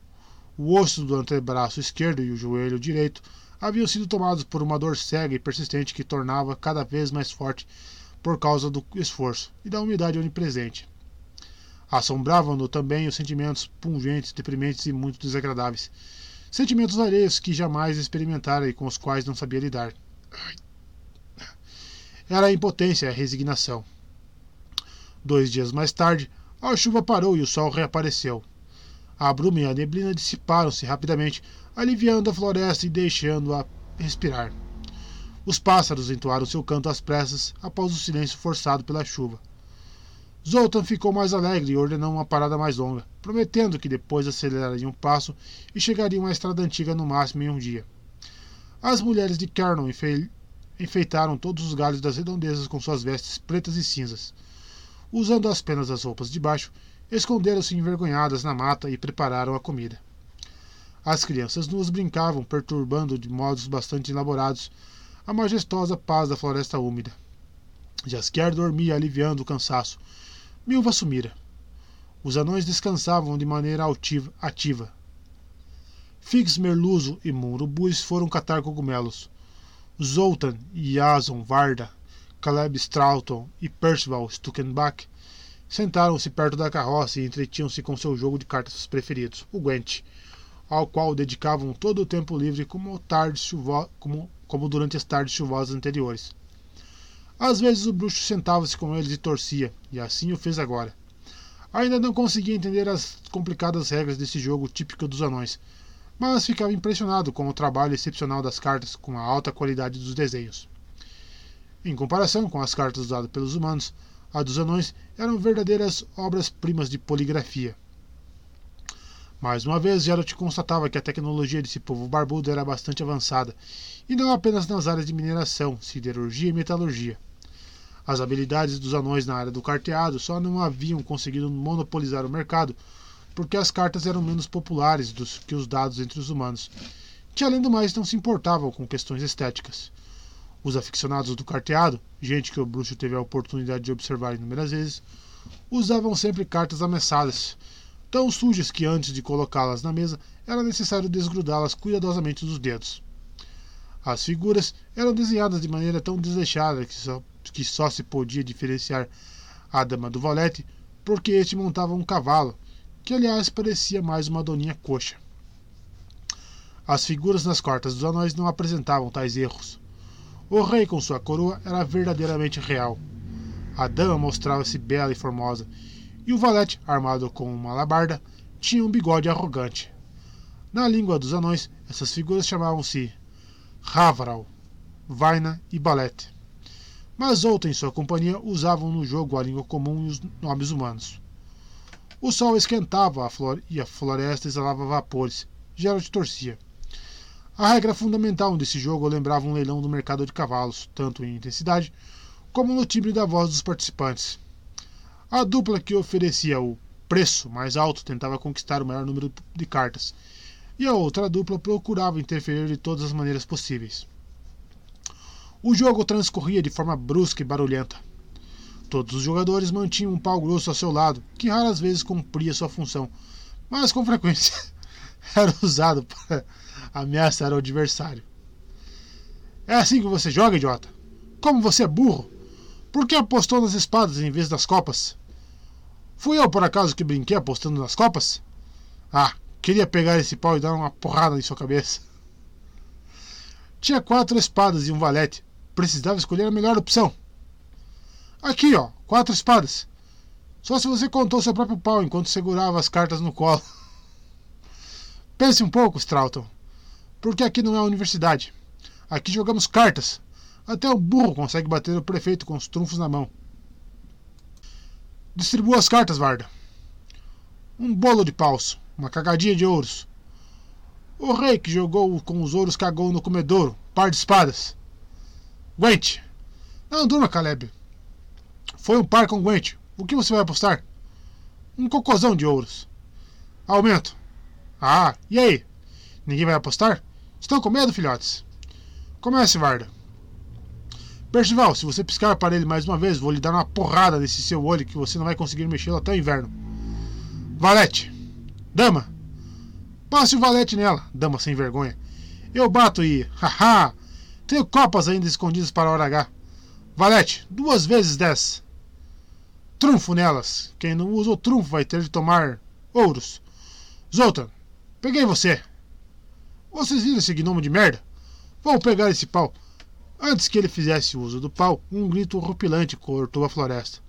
S1: O osso do antebraço esquerdo e o joelho direito haviam sido tomados por uma dor cega e persistente que tornava cada vez mais forte por causa do esforço e da umidade onipresente. Assombravam-no também os sentimentos pungentes, deprimentes e muito desagradáveis. Sentimentos alheios que jamais experimentara e com os quais não sabia lidar. Era a impotência e a resignação. Dois dias mais tarde, a chuva parou e o sol reapareceu. A bruma e a neblina dissiparam-se rapidamente, aliviando a floresta e deixando-a respirar. Os pássaros entoaram seu canto às pressas após o silêncio forçado pela chuva. Zoltan ficou mais alegre e ordenou uma parada mais longa, prometendo que depois acelerariam um passo e chegariam à estrada antiga no máximo em um dia. As mulheres de Kernon enfeitaram todos os galhos das redondezas com suas vestes pretas e cinzas. Usando as roupas de baixo, esconderam-se envergonhadas na mata e prepararam a comida. As crianças nuas brincavam, perturbando de modos bastante elaborados a majestosa paz da floresta úmida. Jaskier dormia aliviando o cansaço, Milva sumira. Os anões descansavam de maneira altiva, ativa. Fix Merluzo e Munrubus foram catar cogumelos. Zoltan, Jason Varda, Caleb Stroughton e Percival Stuckenbach Sentaram-se perto da carroça e entretinham-se com seu jogo de cartas preferidos, o Gwent, ao qual dedicavam todo o tempo livre como, tardes chuvo... como, como durante as tardes chuvosas anteriores. Às vezes o bruxo sentava-se com eles e torcia, e assim o fez agora. Ainda não conseguia entender as complicadas regras desse jogo típico dos anões, mas ficava impressionado com o trabalho excepcional das cartas, com a alta qualidade dos desenhos. Em comparação com as cartas usadas pelos humanos, as dos anões eram verdadeiras obras-primas de poligrafia. Mais uma vez, Geralt constatava que a tecnologia desse povo barbudo era bastante avançada, e não apenas nas áreas de mineração, siderurgia e metalurgia. As habilidades dos anões na área do carteado só não haviam conseguido monopolizar o mercado porque as cartas eram menos populares dos que os dados entre os humanos, que além do mais não se importavam com questões estéticas. Os aficionados do carteado, gente que o bruxo teve a oportunidade de observar inúmeras vezes, usavam sempre cartas amessadas, tão sujas que antes de colocá-las na mesa era necessário desgrudá-las cuidadosamente dos dedos. As figuras eram desenhadas de maneira tão desleixada que só que só se podia diferenciar a dama do valete porque este montava um cavalo, que aliás parecia mais uma doninha coxa. As figuras nas cartas dos anões não apresentavam tais erros. O rei com sua coroa era verdadeiramente real. A dama mostrava-se bela e formosa, e o valete, armado com uma alabarda, tinha um bigode arrogante. Na língua dos anões, essas figuras chamavam-se Ravaral, Vaina e Balete mas outra em sua companhia usavam no jogo a língua comum e os nomes humanos. O sol esquentava a flor e a floresta exalava vapores. Geralt torcia. A regra fundamental desse jogo lembrava um leilão do mercado de cavalos, tanto em intensidade como no timbre da voz dos participantes. A dupla que oferecia o preço mais alto tentava conquistar o maior número de cartas, e a outra dupla procurava interferir de todas as maneiras possíveis. O jogo transcorria de forma brusca e barulhenta. Todos os jogadores mantinham um pau grosso ao seu lado, que raras vezes cumpria sua função, mas com frequência (laughs) era usado para ameaçar o adversário. É assim que você joga, idiota? Como você é burro? Por que apostou nas espadas em vez das copas? Fui eu, por acaso, que brinquei apostando nas copas? Ah, queria pegar esse pau e dar uma porrada em sua cabeça. Tinha quatro espadas e um valete, precisava escolher a melhor opção. Aqui, ó, quatro espadas. Só se você contou seu próprio pau enquanto segurava as cartas no colo. (laughs) Pense um pouco, Stroughton. Porque aqui não é a universidade. Aqui jogamos cartas. Até o burro consegue bater o prefeito com os trunfos na mão. Distribua as cartas, Varda. Um bolo de paus, uma cagadinha de ouros. O rei que jogou com os ouros cagou no comedouro, par de espadas. Gwent. Não durma, Caleb. Foi um par com Gwent. O que você vai apostar? Um cocôzão de ouros. Aumento. Ah, e aí? Ninguém vai apostar? Estão com medo, filhotes? Comece, Varda. Percival, se você piscar para ele mais uma vez, vou lhe dar uma porrada nesse seu olho que você não vai conseguir mexê-lo até o inverno. Valete. Dama. Passe o valete nela, dama sem vergonha. Eu bato e. Haha! Tenho copas ainda escondidas para a hora H. Valete, duas vezes dez. Trunfo nelas. Quem não usa o trunfo vai ter de tomar ouros. Zoltan, peguei você. Vocês viram esse gnomo de merda? Vou pegar esse pau. Antes que ele fizesse uso do pau, um grito horripilante cortou a floresta.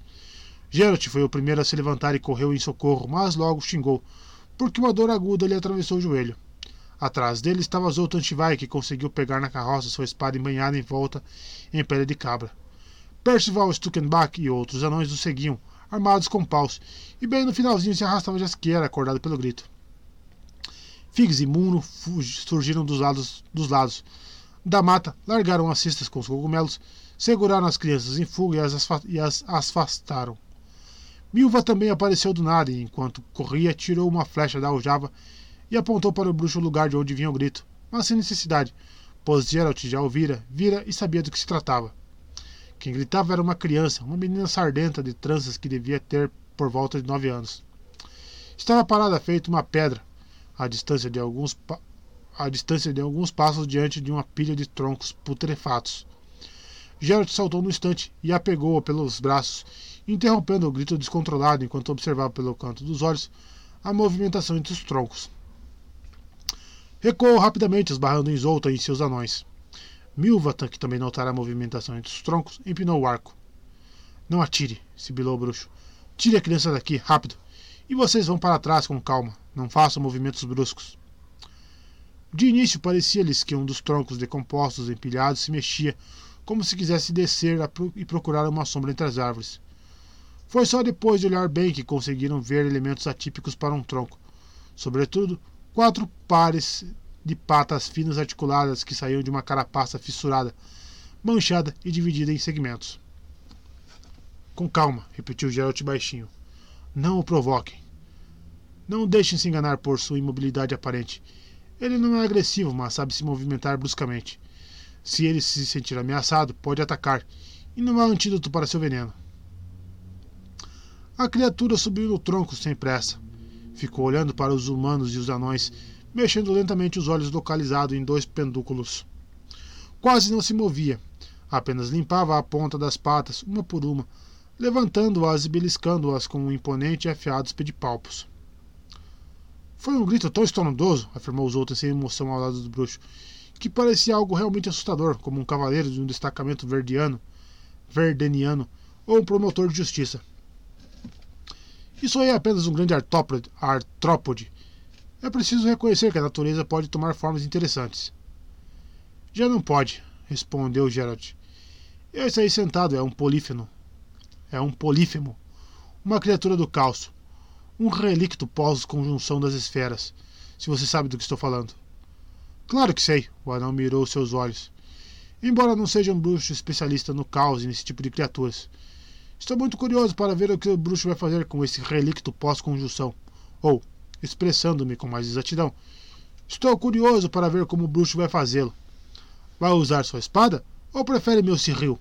S1: Geralt foi o primeiro a se levantar e correu em socorro, mas logo xingou, porque uma dor aguda lhe atravessou o joelho. Atrás dele estava Zoltan Shivai, que conseguiu pegar na carroça sua espada embanhada em volta em pele de cabra. Percival Stuckenbach e outros anões o seguiam, armados com paus, e bem no finalzinho se arrastava Jasquiera, acordado pelo grito. Figs e Muno surgiram dos lados, dos lados da mata, largaram as cestas com os cogumelos, seguraram as crianças em fuga e as, e as afastaram. Milva também apareceu do nada e, enquanto corria, tirou uma flecha da aljava e apontou para o bruxo o lugar de onde vinha o grito, mas sem necessidade, pois Geralt já ouvira, vira e sabia do que se tratava. Quem gritava era uma criança, uma menina sardenta de tranças que devia ter por volta de nove anos. Estava parada feito uma pedra, à distância de alguns, à distância de alguns passos diante de uma pilha de troncos putrefatos. Geralt saltou no instante e a pegou pelos braços interrompendo o grito descontrolado enquanto observava pelo canto dos olhos a movimentação entre os troncos. Recuou rapidamente, esbarrando em Zoltan e seus anões. Milvatan, que também notara a movimentação entre os troncos, empinou o arco. Não atire, sibilou o bruxo. Tire a criança daqui, rápido. E vocês vão para trás com calma. Não façam movimentos bruscos. De início parecia-lhes que um dos troncos decompostos empilhados se mexia, como se quisesse descer e procurar uma sombra entre as árvores. Foi só depois de olhar bem que conseguiram ver elementos atípicos para um tronco. Sobretudo, quatro pares de patas finas articuladas que saíam de uma carapaça fissurada, manchada e dividida em segmentos. Com calma, repetiu Geralt baixinho. Não o provoquem. Não deixem se enganar por sua imobilidade aparente. Ele não é agressivo, mas sabe se movimentar bruscamente. Se ele se sentir ameaçado, pode atacar, e não há antídoto para seu veneno. A criatura subiu no tronco sem pressa. Ficou olhando para os humanos e os anões, mexendo lentamente os olhos localizados em dois pendúculos. Quase não se movia, apenas limpava a ponta das patas, uma por uma, levantando-as e beliscando-as com um imponente e afiados pedipalpos. Foi um grito tão estrondoso, afirmou os outros sem emoção ao lado do bruxo, que parecia algo realmente assustador, como um cavaleiro de um destacamento verdiano, verdeniano ou um promotor de justiça. Isso aí é apenas um grande artrópode. É preciso reconhecer que a natureza pode tomar formas interessantes. Já não pode, respondeu Geralt. Esse aí sentado é um polífeno. É um polífemo. Uma criatura do caos. Um relicto pós-conjunção das esferas. Se você sabe do que estou falando. Claro que sei, o anão mirou seus olhos. Embora não seja um bruxo especialista no caos e nesse tipo de criaturas, Estou muito curioso para ver o que o bruxo vai fazer com esse relicto pós-conjunção. Ou, expressando-me com mais exatidão, estou curioso para ver como o bruxo vai fazê-lo. Vai usar sua espada ou prefere meu cirril?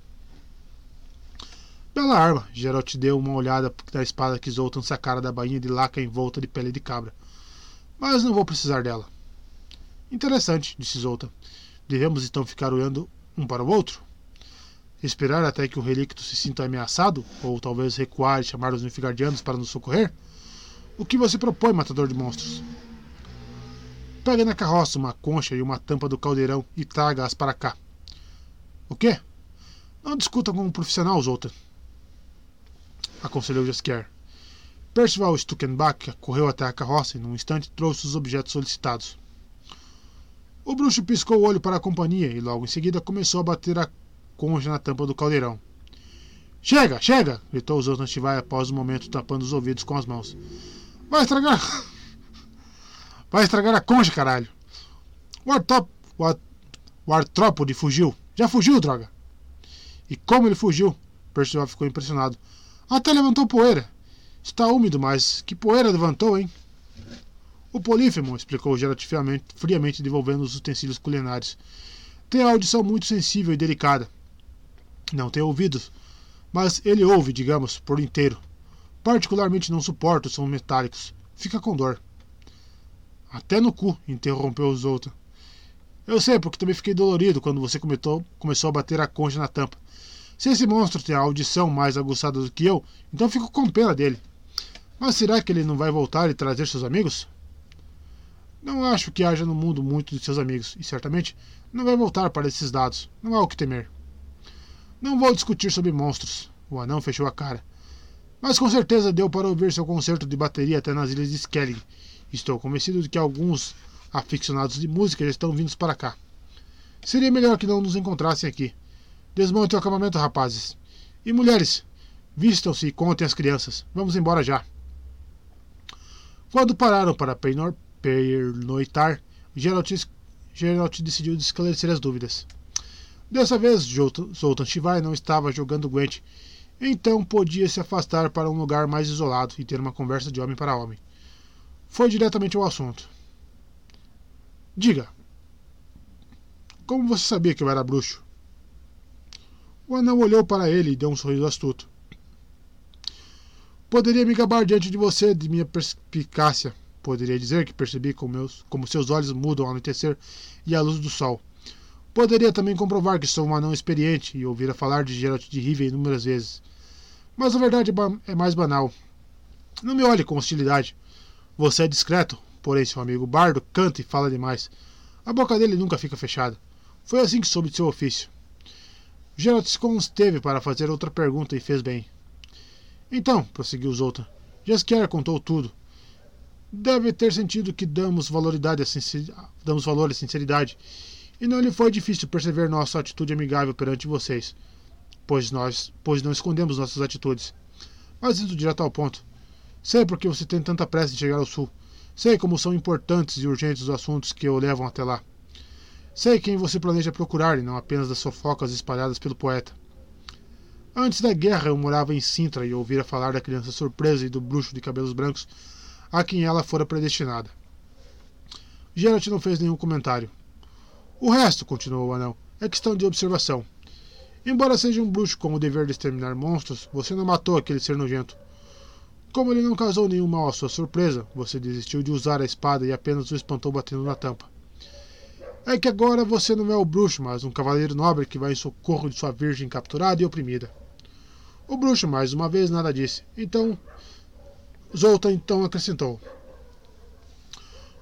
S1: Bela arma, Geralt deu uma olhada na espada que Zoltan sacara da bainha de laca em volta de pele de cabra. Mas não vou precisar dela. Interessante, disse Zoltan. Devemos então ficar olhando um para o outro? Esperar até que o relicto se sinta ameaçado? Ou talvez recuar e chamar os Nilfgaardianos para nos socorrer? O que você propõe, matador de monstros? Pegue na carroça uma concha e uma tampa do caldeirão e traga-as para cá. O quê? Não discuta com um profissional, Zoltan. Aconselhou Jaskier. Percival Stuckenbach correu até a carroça e, num instante, trouxe os objetos solicitados. O bruxo piscou o olho para a companhia e, logo em seguida, começou a bater a concha na tampa do caldeirão. Chega, chega! gritou os outros Tivai após um momento tapando os ouvidos com as mãos. Vai estragar. Vai estragar a concha, caralho! O, artop... o, art... o artrópode fugiu. Já fugiu, droga! E como ele fugiu? Percival ficou impressionado. Até levantou poeira. Está úmido, mas que poeira levantou, hein? O polífemo, explicou Geralt friamente, devolvendo os utensílios culinários, tem a audição muito sensível e delicada. Não tem ouvidos, mas ele ouve, digamos, por inteiro. Particularmente não suporta os sons metálicos. Fica com dor. Até no cu, interrompeu os outros. Eu sei, porque também fiquei dolorido quando você começou, começou a bater a concha na tampa. Se esse monstro tem a audição mais aguçada do que eu, então fico com pena dele. Mas será que ele não vai voltar e trazer seus amigos? Não acho que haja no mundo muito de seus amigos, e certamente não vai voltar para esses dados. Não há o que temer. Não vou discutir sobre monstros. O anão fechou a cara. Mas com certeza deu para ouvir seu concerto de bateria até nas ilhas de Skellig. Estou convencido de que alguns aficionados de música já estão vindos para cá. Seria melhor que não nos encontrassem aqui. Desmonte o acampamento, rapazes. E mulheres, vistam-se e contem as crianças. Vamos embora já. Quando pararam para pernoitar, Geralt, Geralt decidiu esclarecer as dúvidas. Dessa vez, Zoltan Shivai não estava jogando Gwent, então podia se afastar para um lugar mais isolado e ter uma conversa de homem para homem. Foi diretamente ao assunto. Diga, como você sabia que eu era bruxo? O anão olhou para ele e deu um sorriso astuto. Poderia me gabar diante de você de minha perspicácia. Poderia dizer que percebi como, meus, como seus olhos mudam ao anoitecer e à luz do sol. Poderia também comprovar que sou um anão experiente e ouvira falar de Geralt de Rivia inúmeras vezes. Mas a verdade é mais banal. Não me olhe com hostilidade. Você é discreto, porém seu amigo Bardo canta e fala demais. A boca dele nunca fica fechada. Foi assim que soube de seu ofício. Geralt se consteve para fazer outra pergunta e fez bem. Então, prosseguiu Zoltan, Jaskier contou tudo. Deve ter sentido que damos, valoridade damos valor à sinceridade, e não lhe foi difícil perceber nossa atitude amigável perante vocês, pois nós pois não escondemos nossas atitudes. Mas indo direto ao ponto. Sei porque você tem tanta pressa em chegar ao sul. Sei como são importantes e urgentes os assuntos que o levam até lá. Sei quem você planeja procurar e não apenas das fofocas espalhadas pelo poeta. Antes da guerra eu morava em Sintra e ouvira falar da criança surpresa e do bruxo de cabelos brancos a quem ela fora predestinada. Geralt não fez nenhum comentário. O resto, continuou o anão, é questão de observação. Embora seja um bruxo com o dever de exterminar monstros, você não matou aquele ser nojento. Como ele não causou nenhum mal à sua surpresa, você desistiu de usar a espada e apenas o espantou batendo na tampa. É que agora você não é o bruxo, mas um cavaleiro nobre que vai em socorro de sua virgem capturada e oprimida. O bruxo, mais uma vez, nada disse. Então, Zoltan então acrescentou: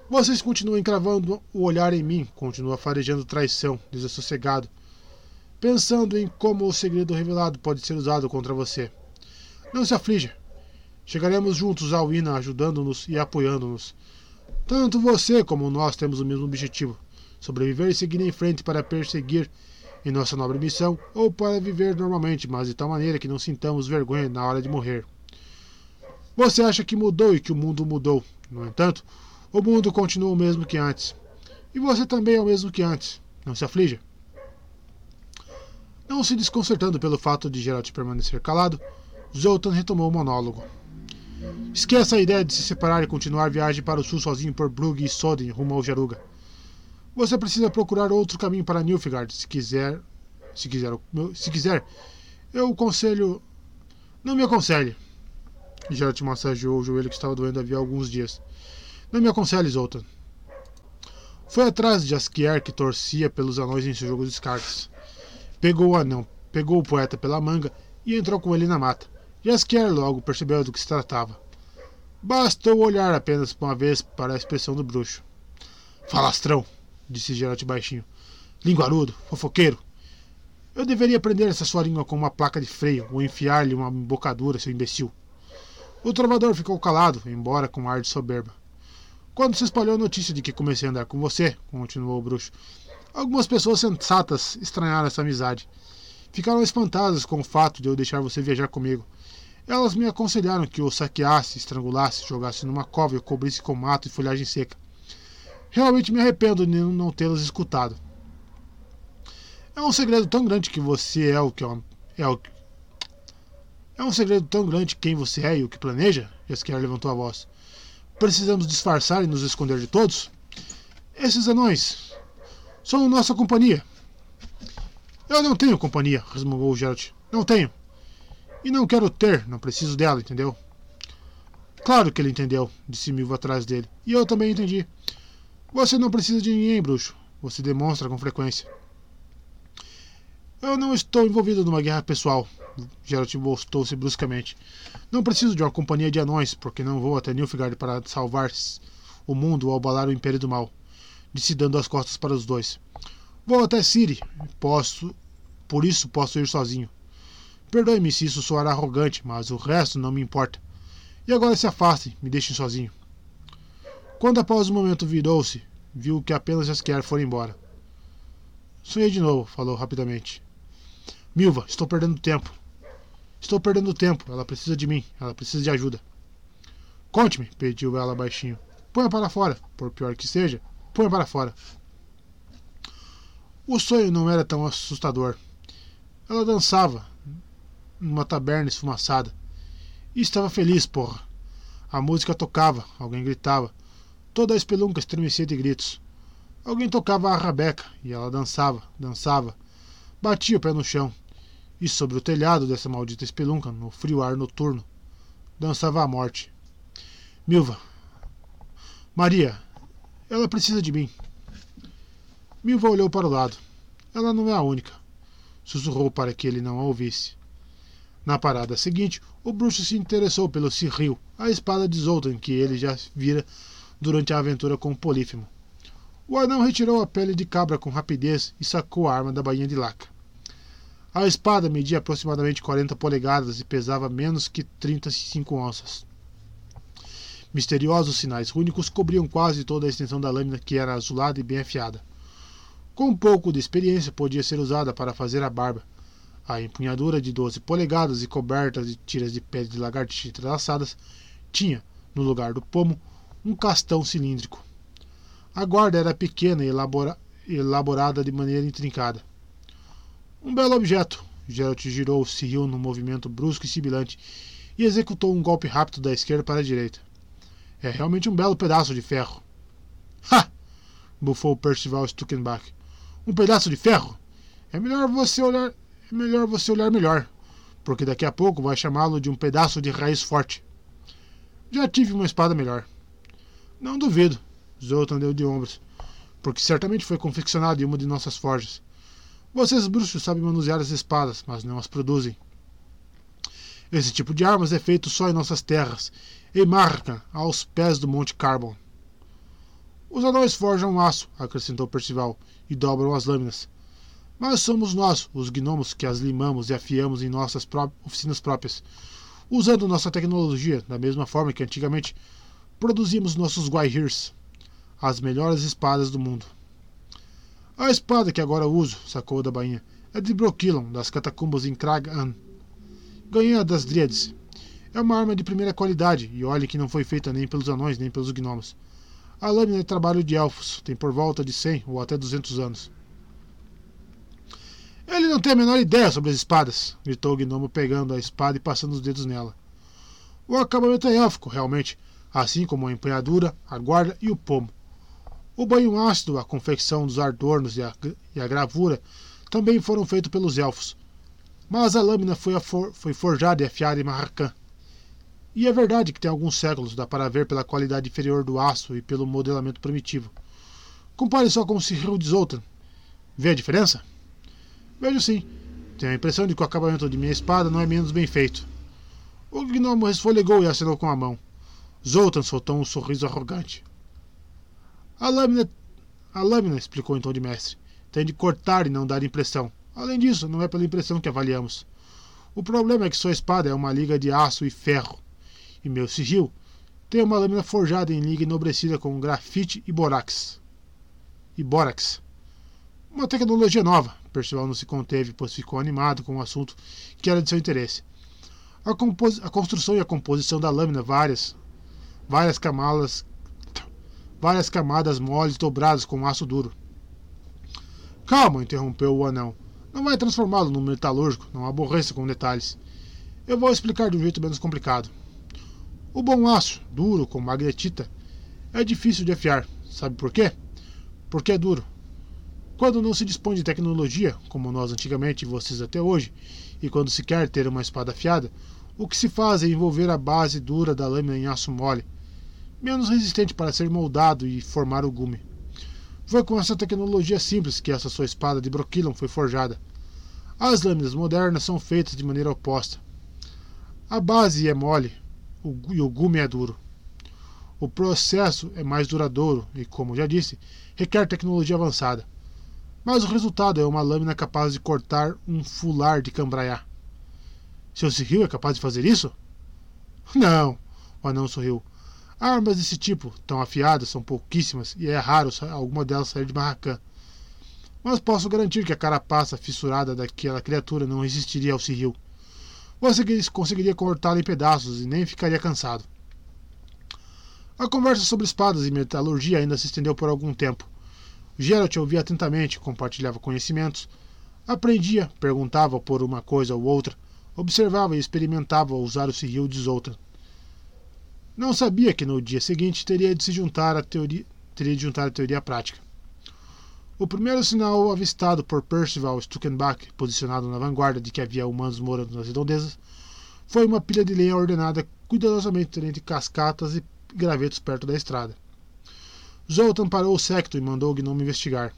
S1: Vocês continuam encravando o olhar em mim, continua farejando traição, desassossegado, pensando em como o segredo revelado pode ser usado contra você. Não se aflija. Chegaremos juntos ao Ina ajudando-nos e apoiando-nos. Tanto você como nós temos o mesmo objetivo: sobreviver e seguir em frente para perseguir em nossa nobre missão, ou para viver normalmente, mas de tal maneira que não sintamos vergonha na hora de morrer. Você acha que mudou e que o mundo mudou. No entanto, o mundo continua o mesmo que antes. E você também é o mesmo que antes. Não se aflija. Não se desconcertando pelo fato de Geralt permanecer calado, Zoltan retomou o monólogo. Esqueça a ideia de se separar e continuar a viagem para o sul sozinho por Brugge e Soden rumo ao Jaruga. Você precisa procurar outro caminho para Nilfgaard, se quiser. Se quiser, se quiser, eu aconselho. Não me aconselhe. Geralt massageou o joelho que estava doendo havia alguns dias. Não me aconselhe, Zoltan. Foi atrás de Askier que torcia pelos anões em seu jogo de cartas. Pegou o anão, pegou o poeta pela manga e entrou com ele na mata. Jaskier logo percebeu do que se tratava. Bastou olhar apenas uma vez para a expressão do bruxo. Falastrão, disse Geralt baixinho. Linguarudo, fofoqueiro. Eu deveria prender essa sua língua com uma placa de freio ou enfiar-lhe uma embocadura, seu imbecil. O trovador ficou calado, embora com ar de soberba. Quando se espalhou a notícia de que comecei a andar com você, continuou o bruxo, algumas pessoas sensatas estranharam essa amizade. Ficaram espantadas com o fato de eu deixar você viajar comigo elas me aconselharam que o saqueasse, estrangulasse, jogasse numa cova e cobrisse com mato e folhagem seca. Realmente me arrependo de não tê-las escutado. É um segredo tão grande que você é o que é o é um segredo tão grande quem você é e o que planeja? Jaskier levantou a voz. Precisamos disfarçar e nos esconder de todos? Esses anões são nossa companhia. Eu não tenho companhia, resmungou Geralt. Não tenho. E não quero ter, não preciso dela, entendeu? Claro que ele entendeu, disse Milva atrás dele. E eu também entendi. Você não precisa de ninguém, bruxo. Você demonstra com frequência. Eu não estou envolvido numa guerra pessoal. Geralt voltou-se bruscamente. Não preciso de uma companhia de anões, porque não vou até Nilfgaard para salvar o mundo ou abalar o Império do Mal. Disse dando as costas para os dois. Vou até Ciri. Posso. Por isso posso ir sozinho. Perdoe-me se isso soar arrogante, mas o resto não me importa. E agora se afastem, me deixem sozinho. Quando após o momento virou-se, viu que apenas Jaskier foi embora. Sonhei de novo, falou rapidamente. Milva, estou perdendo tempo. Estou perdendo tempo. Ela precisa de mim. Ela precisa de ajuda. Conte-me, pediu ela baixinho. Ponha para fora. Por pior que seja, ponha para fora. O sonho não era tão assustador. Ela dançava, numa taberna esfumaçada. E estava feliz, porra. A música tocava, alguém gritava. Toda a espelunca estremecia de gritos. Alguém tocava a rabeca e ela dançava, dançava. Batia o pé no chão. E sobre o telhado dessa maldita espelunca, no frio ar noturno, dançava a morte. Milva. Maria. Ela precisa de mim. Milva olhou para o lado. Ela não é a única. Sussurrou para que ele não a ouvisse. Na parada seguinte, o bruxo se interessou pelo Cyril, a espada de Zoltan que ele já vira durante a aventura com o Polífemo. O anão retirou a pele de cabra com rapidez e sacou a arma da bainha de laca. A espada media aproximadamente 40 polegadas e pesava menos que 35 onças. Misteriosos sinais rúnicos cobriam quase toda a extensão da lâmina, que era azulada e bem afiada. Com um pouco de experiência, podia ser usada para fazer a barba. A empunhadura de 12 polegadas e coberta de tiras de pele de lagartixa entrelaçadas tinha, no lugar do pomo, um castão cilíndrico. A guarda era pequena e elabora elaborada de maneira intrincada. Um belo objeto. Geralt girou-se riu num movimento brusco e sibilante e executou um golpe rápido da esquerda para a direita. É realmente um belo pedaço de ferro. Ha! bufou Percival Stuckenbach. Um pedaço de ferro? É melhor você olhar. É melhor você olhar melhor, porque daqui a pouco vai chamá-lo de um pedaço de raiz forte. Já tive uma espada melhor. Não duvido, Zoltan deu de ombros, porque certamente foi confeccionado em uma de nossas forjas. Vocês bruxos sabem manusear as espadas, mas não as produzem. Esse tipo de armas é feito só em nossas terras, em Marca, aos pés do Monte Carbon. Os anões forjam aço, acrescentou Percival, e dobram as lâminas. Mas somos nós, os gnomos, que as limamos e afiamos em nossas pró oficinas próprias, usando nossa tecnologia, da mesma forma que antigamente produzimos nossos Gwaihirs, as melhores espadas do mundo. A espada que agora uso, sacou da bainha, é de Broquilon, das catacumbas em Krag-An ganha das Dríades. É uma arma de primeira qualidade, e olhe que não foi feita nem pelos anões nem pelos gnomos. A lâmina é trabalho de elfos, tem por volta de 100 ou até 200 anos. Ele não tem a menor ideia sobre as espadas, gritou o gnomo pegando a espada e passando os dedos nela. O acabamento é élfico, realmente, assim como a empunhadura, a guarda e o pomo. O banho ácido, a confecção dos adornos e a, e a gravura também foram feitos pelos elfos, mas a lâmina foi, for, foi forjada e afiada em Marracan. E é verdade que tem alguns séculos, dá para ver pela qualidade inferior do aço e pelo modelamento primitivo. Compare só com o Cyril de Zoltan. Vê a diferença? Vejo sim. Tenho a impressão de que o acabamento de minha espada não é menos bem feito. O gnomo resfolegou e acenou com a mão. Zoltan soltou um sorriso arrogante. A lâmina, a lâmina, explicou em tom de mestre, tem de cortar e não dar impressão. Além disso, não é pela impressão que avaliamos. O problema é que sua espada é uma liga de aço e ferro, e meu sigil tem uma lâmina forjada em liga enobrecida com grafite e borax. E bórax. Uma tecnologia nova. Percival não se conteve, pois ficou animado com o assunto que era de seu interesse. A, a construção e a composição da lâmina, várias, várias camadas, várias camadas moles dobradas com aço duro. Calma, interrompeu o anão. Não vai transformá-lo num metalúrgico, não aborreça com detalhes. Eu vou explicar de um jeito menos complicado. O bom aço, duro como magnetita, é difícil de afiar. Sabe por quê? Porque é duro. Quando não se dispõe de tecnologia, como nós antigamente e vocês até hoje, e quando se quer ter uma espada afiada, o que se faz é envolver a base dura da lâmina em aço mole, menos resistente para ser moldado e formar o gume. Foi com essa tecnologia simples que essa sua espada de Broquilon foi forjada. As lâminas modernas são feitas de maneira oposta. A base é mole e o gume é duro. O processo é mais duradouro e, como já disse, requer tecnologia avançada. Mas o resultado é uma lâmina capaz de cortar um fular de cambraiá. Seu Cyril é capaz de fazer isso? Não, o anão sorriu. Armas desse tipo, tão afiadas, são pouquíssimas e é raro alguma delas sair de Marracan. Mas posso garantir que a carapaça fissurada daquela criatura não resistiria ao Cyril. Você conseguiria cortá-la em pedaços e nem ficaria cansado. A conversa sobre espadas e metalurgia ainda se estendeu por algum tempo. Geralt ouvia atentamente, compartilhava conhecimentos, aprendia, perguntava por uma coisa ou outra, observava e experimentava usar o Cyril de Zoltan. Não sabia que no dia seguinte teria de se juntar à teoria, teria de juntar a teoria à prática. O primeiro sinal avistado por Percival Stuckenbach, posicionado na vanguarda de que havia humanos morando nas redondezas, foi uma pilha de lenha ordenada cuidadosamente entre cascatas e gravetos perto da estrada. Zoltan parou o secto e mandou o gnomo investigar.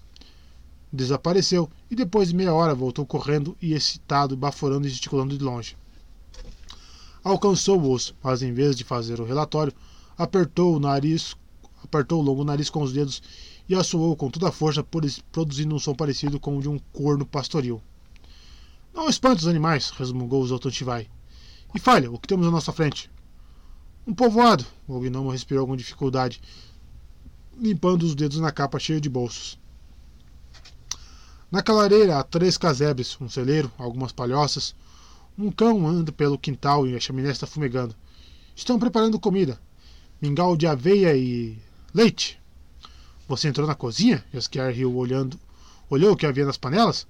S1: Desapareceu e depois de meia hora voltou correndo e excitado, baforando e gesticulando de longe. Alcançou-os, mas em vez de fazer o relatório, apertou o nariz, apertou o longo nariz com os dedos e assoou com toda a força, produzindo um som parecido com o de um corno pastoril. Não espante os animais, resmungou o Zoltantivai. E falha, o que temos à nossa frente? Um povoado, o gnomo respirou com dificuldade, limpando os dedos na capa cheia de bolsos. Na clareira há três casebres, um celeiro, algumas palhoças. Um cão anda pelo quintal e a chaminé está fumegando. Estão preparando comida. Mingau de aveia e leite. Você entrou na cozinha? Jaskier riu olhando. Olhou o que havia nas panelas?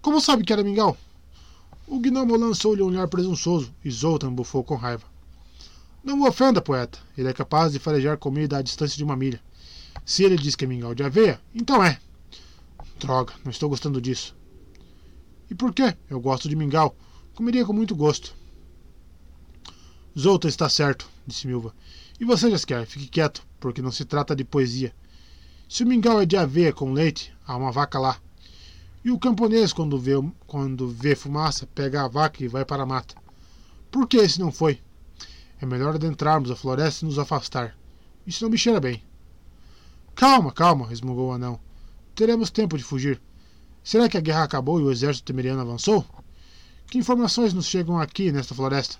S1: Como sabe que era mingau? O gnomo lançou-lhe um olhar presunçoso e Zoltan bufou com raiva. Não o ofenda, poeta. Ele é capaz de farejar comida à distância de uma milha. Se ele diz que é mingau de aveia, então é. Droga, não estou gostando disso. E por quê? Eu gosto de mingau. Comeria com muito gosto. Zoltan está certo, disse Milva. E você, Jaskier, fique quieto, porque não se trata de poesia. Se o mingau é de aveia com leite, há uma vaca lá. E o camponês, quando vê, quando vê fumaça, pega a vaca e vai para a mata. Por que esse não foi? É melhor adentrarmos a floresta e nos afastar. Isso não me cheira bem. Calma, calma, resmungou o anão. Teremos tempo de fugir. Será que a guerra acabou e o exército temeriano avançou? Que informações nos chegam aqui nesta floresta?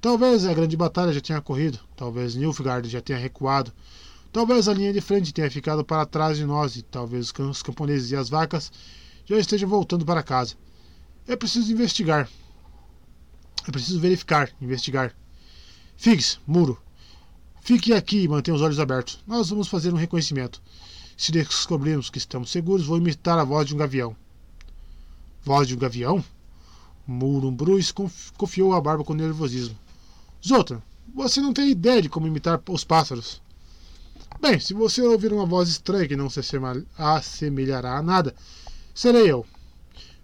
S1: Talvez a grande batalha já tenha ocorrido, talvez Nilfgaard já tenha recuado, talvez a linha de frente tenha ficado para trás de nós e talvez os camponeses e as vacas já estejam voltando para casa. É preciso investigar. É preciso verificar, investigar. Figs, muro. Fique aqui e mantenha os olhos abertos. Nós vamos fazer um reconhecimento. Se descobrirmos que estamos seguros, vou imitar a voz de um gavião. Voz de um gavião? Murumbrus confiou a barba com nervosismo. Zoltan, você não tem ideia de como imitar os pássaros. Bem, se você ouvir uma voz estranha que não se assemelhará a nada, serei eu.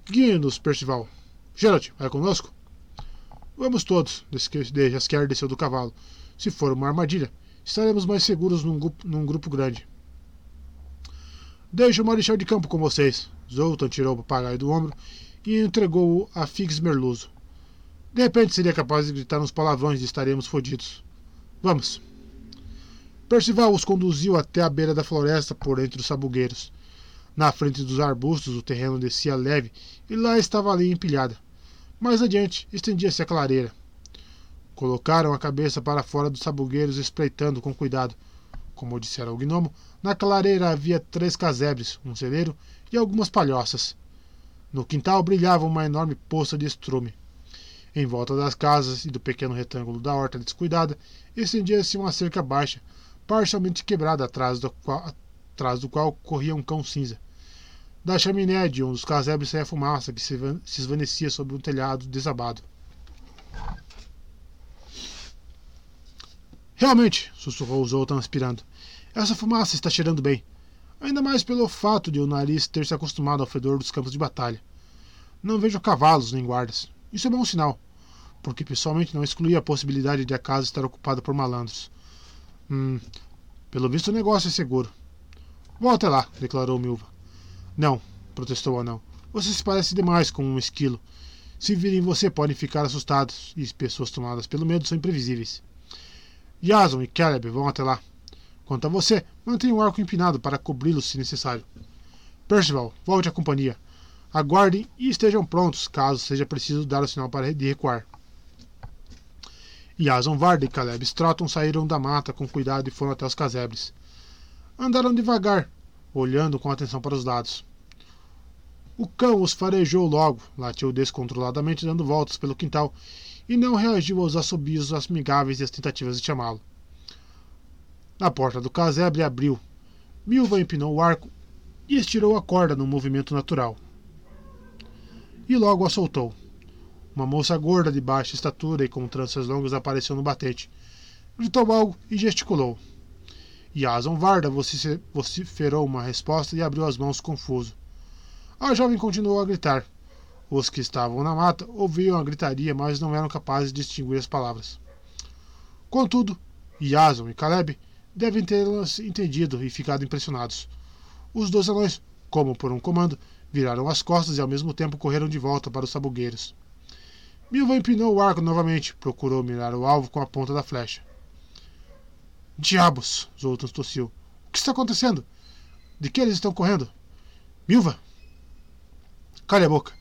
S1: Guie-nos, Percival. Geralt, vai conosco? Vamos todos, Jaskier desceu do cavalo. Se for uma armadilha, estaremos mais seguros num, num grupo grande. Deixe o marechal de campo com vocês. Zoltan tirou o papagaio do ombro e entregou-o a Fix Merluzo. De repente seria capaz de gritar uns palavrões e estaremos fodidos. Vamos. Percival os conduziu até a beira da floresta por entre os sabugueiros. Na frente dos arbustos o terreno descia leve e lá estava a linha empilhada. Mais adiante estendia-se a clareira. Colocaram a cabeça para fora dos sabugueiros, espreitando com cuidado. Como dissera o gnomo, na clareira havia três casebres, um celeiro e algumas palhoças. No quintal brilhava uma enorme poça de estrume. Em volta das casas e do pequeno retângulo da horta descuidada, estendia-se uma cerca baixa, parcialmente quebrada atrás do, qual, atrás do qual corria um cão cinza. Da chaminé de um dos casebres saía fumaça que se, esvanecia sobre um telhado desabado. Realmente, sussurrou Zoltan aspirando. Essa fumaça está cheirando bem. Ainda mais pelo fato de o nariz ter se acostumado ao fedor dos campos de batalha. Não vejo cavalos nem guardas. Isso é bom sinal, porque pessoalmente não excluía a possibilidade de a casa estar ocupada por malandros. Hum, pelo visto o negócio é seguro. Vou até lá, declarou Milva. Não, protestou o anão. Você se parece demais com um esquilo. Se virem você, podem ficar assustados, e pessoas tomadas pelo medo são imprevisíveis. Jason e Caleb vão até lá. Quanto a você, mantenha o arco empinado para cobri-lo se necessário. Percival, volte à companhia. Aguardem e estejam prontos caso seja preciso dar o sinal para de recuar. Jason Varda e Caleb Stratton saíram da mata com cuidado e foram até os casebres. Andaram devagar, olhando com atenção para os lados. O cão os farejou logo, latiu descontroladamente dando voltas pelo quintal e não reagiu aos assobios amigáveis e às tentativas de chamá-lo. A porta do casebre abriu. Milva empinou o arco e estirou a corda num movimento natural. E logo a soltou. Uma moça gorda de baixa estatura e com tranças longas apareceu no batente. Gritou algo e gesticulou. Jason Varda vociferou uma resposta e abriu as mãos confuso. A jovem continuou a gritar. Os que estavam na mata ouviam a gritaria, mas não eram capazes de distinguir as palavras. Contudo, Jason e Caleb devem tê-las entendido e ficado impressionados. Os dois anões, como por um comando, viraram as costas e ao mesmo tempo correram de volta para os sabugueiros. Milva empinou o arco novamente, procurou mirar o alvo com a ponta da flecha. Diabos! Zoltan tossiu. O que está acontecendo? De que eles estão correndo? Milva! Cale a boca!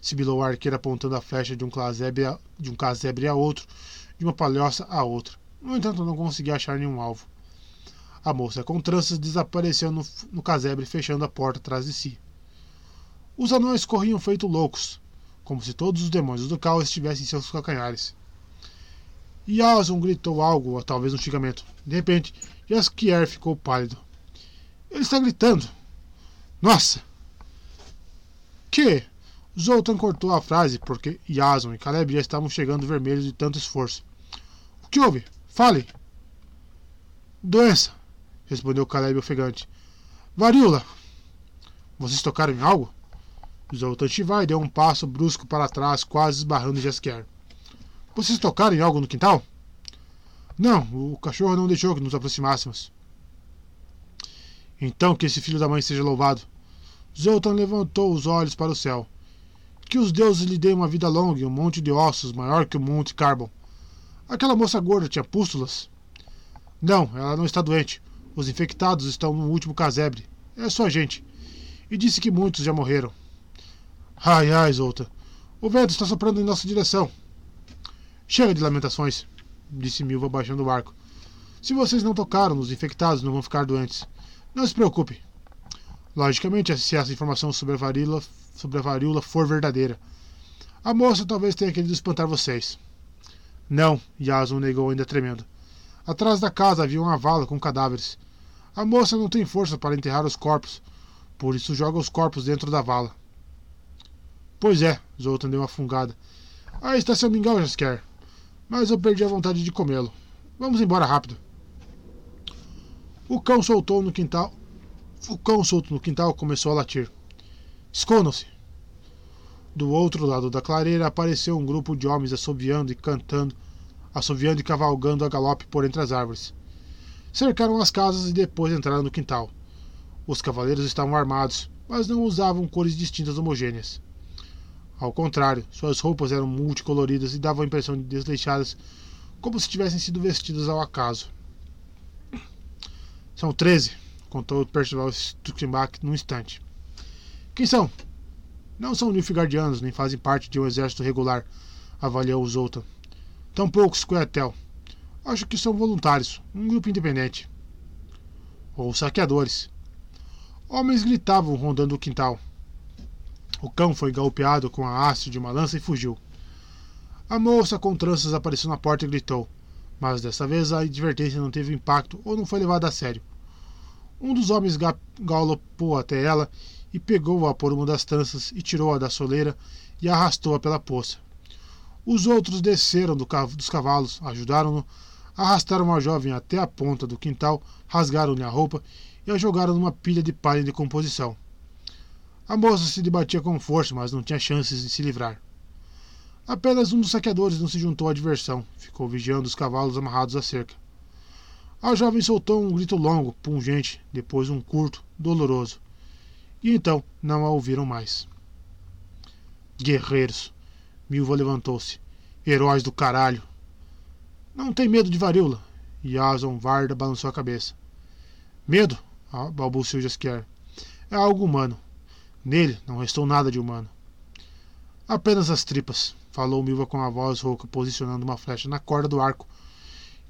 S1: Sibilou o arqueiro apontando a flecha de um a, de um casebre a outro, de uma palhoça a outra. No entanto, não conseguia achar nenhum alvo. A moça com tranças desapareceu no, no casebre, fechando a porta atrás de si. Os anões corriam feito loucos, como se todos os demônios do caos estivessem em seus calcanhares. Yason gritou algo, ou talvez um xingamento. De repente, Jaskier ficou pálido. Ele está gritando. Nossa! Que? Zoltan cortou a frase porque Yason e Caleb já estavam chegando vermelhos de tanto esforço. O que houve? Fale! Doença, respondeu Caleb ofegante. Varíola! Vocês tocaram em algo? Zoltan Shivai deu um passo brusco para trás, quase esbarrando Jaskier. Vocês tocaram em algo no quintal? Não, o cachorro não deixou que nos aproximássemos. Então que esse filho da mãe seja louvado. Zoltan levantou os olhos para o céu. Que os deuses lhe deem uma vida longa e um monte de ossos maior que o Monte Carbon. Aquela moça gorda tinha pústulas? Não, ela não está doente. Os infectados estão no último casebre. É só gente. E disse que muitos já morreram. Ai, ai, Zoltan. O vento está soprando em nossa direção. Chega de lamentações, disse Milva baixando o barco. Se vocês não tocaram nos infectados, não vão ficar doentes. Não se preocupe. Logicamente, se essa informação sobre a varíola, sobre a varíola for verdadeira. A moça talvez tenha querido espantar vocês. Não, Yasun negou ainda tremendo. Atrás da casa havia uma vala com cadáveres. A moça não tem força para enterrar os corpos, por isso joga os corpos dentro da vala. Pois é, Zoltan deu uma fungada. Aí está seu mingau, Jasker mas eu perdi a vontade de comê-lo. Vamos embora rápido. O cão soltou no quintal. O cão solto no quintal começou a latir. Escondam-se! Do outro lado da clareira apareceu um grupo de homens assoviando e cantando, assoviando e cavalgando a galope por entre as árvores. Cercaram as casas e depois entraram no quintal. Os cavaleiros estavam armados, mas não usavam cores distintas homogêneas. Ao contrário, suas roupas eram multicoloridas e davam a impressão de desleixadas, como se tivessem sido vestidas ao acaso. São treze, contou Percival Stuckenbach num instante. Quem são? Não são Nilfgaardianos, nem fazem parte de um exército regular, avaliou Zoltan. Tampouco Squaretel. Acho que são voluntários, um grupo independente. Ou saqueadores. Homens gritavam rondando o quintal. O cão foi golpeado com a haste de uma lança e fugiu. A moça com tranças apareceu na porta e gritou, mas dessa vez a advertência não teve impacto ou não foi levada a sério. Um dos homens galopou até ela e pegou-a por uma das tranças e tirou-a da soleira e arrastou-a pela poça. Os outros desceram do dos cavalos, ajudaram-no, arrastaram a jovem até a ponta do quintal, rasgaram-lhe a roupa e a jogaram numa pilha de palha de composição. A moça se debatia com força, mas não tinha chances de se livrar. Apenas um dos saqueadores não se juntou à diversão, ficou vigiando os cavalos amarrados à cerca. A jovem soltou um grito longo, pungente, depois um curto, doloroso. E então não a ouviram mais. Guerreiros! Milva levantou-se. Heróis do caralho! Não tem medo de varíola? Jason Varda balançou a cabeça. Medo? balbuciou Jaskier. É algo humano. Nele não restou nada de humano. Apenas as tripas, falou Milva com a voz rouca, posicionando uma flecha na corda do arco.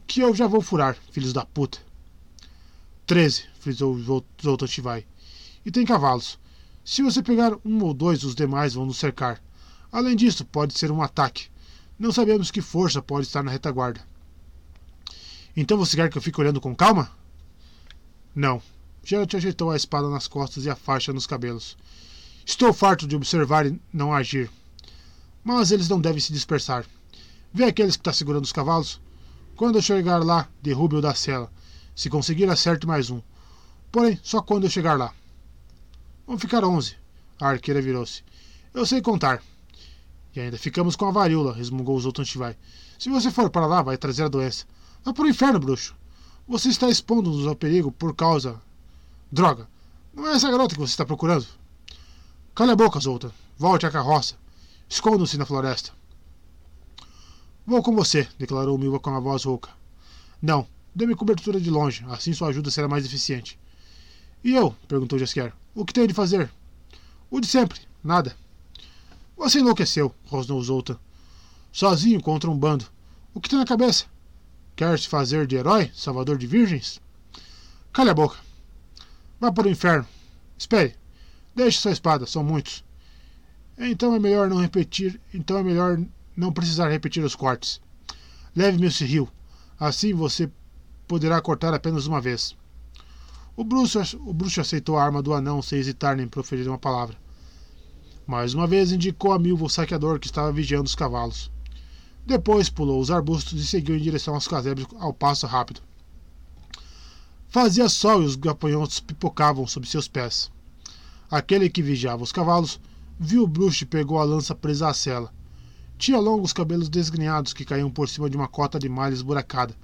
S1: Que eu já vou furar, filhos da puta. Treze, frisou Zoltan Shivai. E tem cavalos. Se você pegar um ou dois, os demais vão nos cercar. Além disso, pode ser um ataque. Não sabemos que força pode estar na retaguarda. Então você quer que eu fique olhando com calma? Não. Geralt ajeitou a espada nas costas e a faixa nos cabelos. Estou farto de observar e não agir. Mas eles não devem se dispersar. Vê aqueles que está segurando os cavalos? Quando eu chegar lá, derrube-o da cela. Se conseguir, acerte mais um. Porém, só quando eu chegar lá. Vão ficar onze. A arqueira virou-se. Eu sei contar. E ainda ficamos com a varíola, resmungou Zoltantivai. Se você for para lá, vai trazer a doença. Vá para o inferno, bruxo. Você está expondo-nos ao perigo por causa. Droga! Não é essa garota que você está procurando? Cale a boca, Zoltan. Volte à carroça. Escondam-se na floresta. Vou com você, declarou Milva com a voz rouca. Não, dê-me cobertura de longe, assim sua ajuda será mais eficiente. E eu? perguntou Jaskier. O que tenho de fazer? O de sempre, nada. Você enlouqueceu, rosnou Zoltan. Sozinho contra um bando. O que tem na cabeça? Quer se fazer de herói, salvador de virgens? Cale a boca. Vá para o inferno. Espere. Deixe sua espada, são muitos. Então é melhor não repetir. Então é melhor não precisar repetir os cortes. Leve-me esse rio. Assim você poderá cortar apenas uma vez. O bruxo, o bruxo aceitou a arma do anão sem hesitar nem proferir uma palavra. Mais uma vez indicou a Milva o saqueador que estava vigiando os cavalos. Depois pulou os arbustos e seguiu em direção aos casebres ao passo rápido. Fazia sol e os gafanhotos pipocavam sob seus pés. Aquele que vigiava os cavalos viu o bruxo e pegou a lança presa à sela. Tinha longos cabelos desgrenhados que caíam por cima de uma cota de malha esburacada,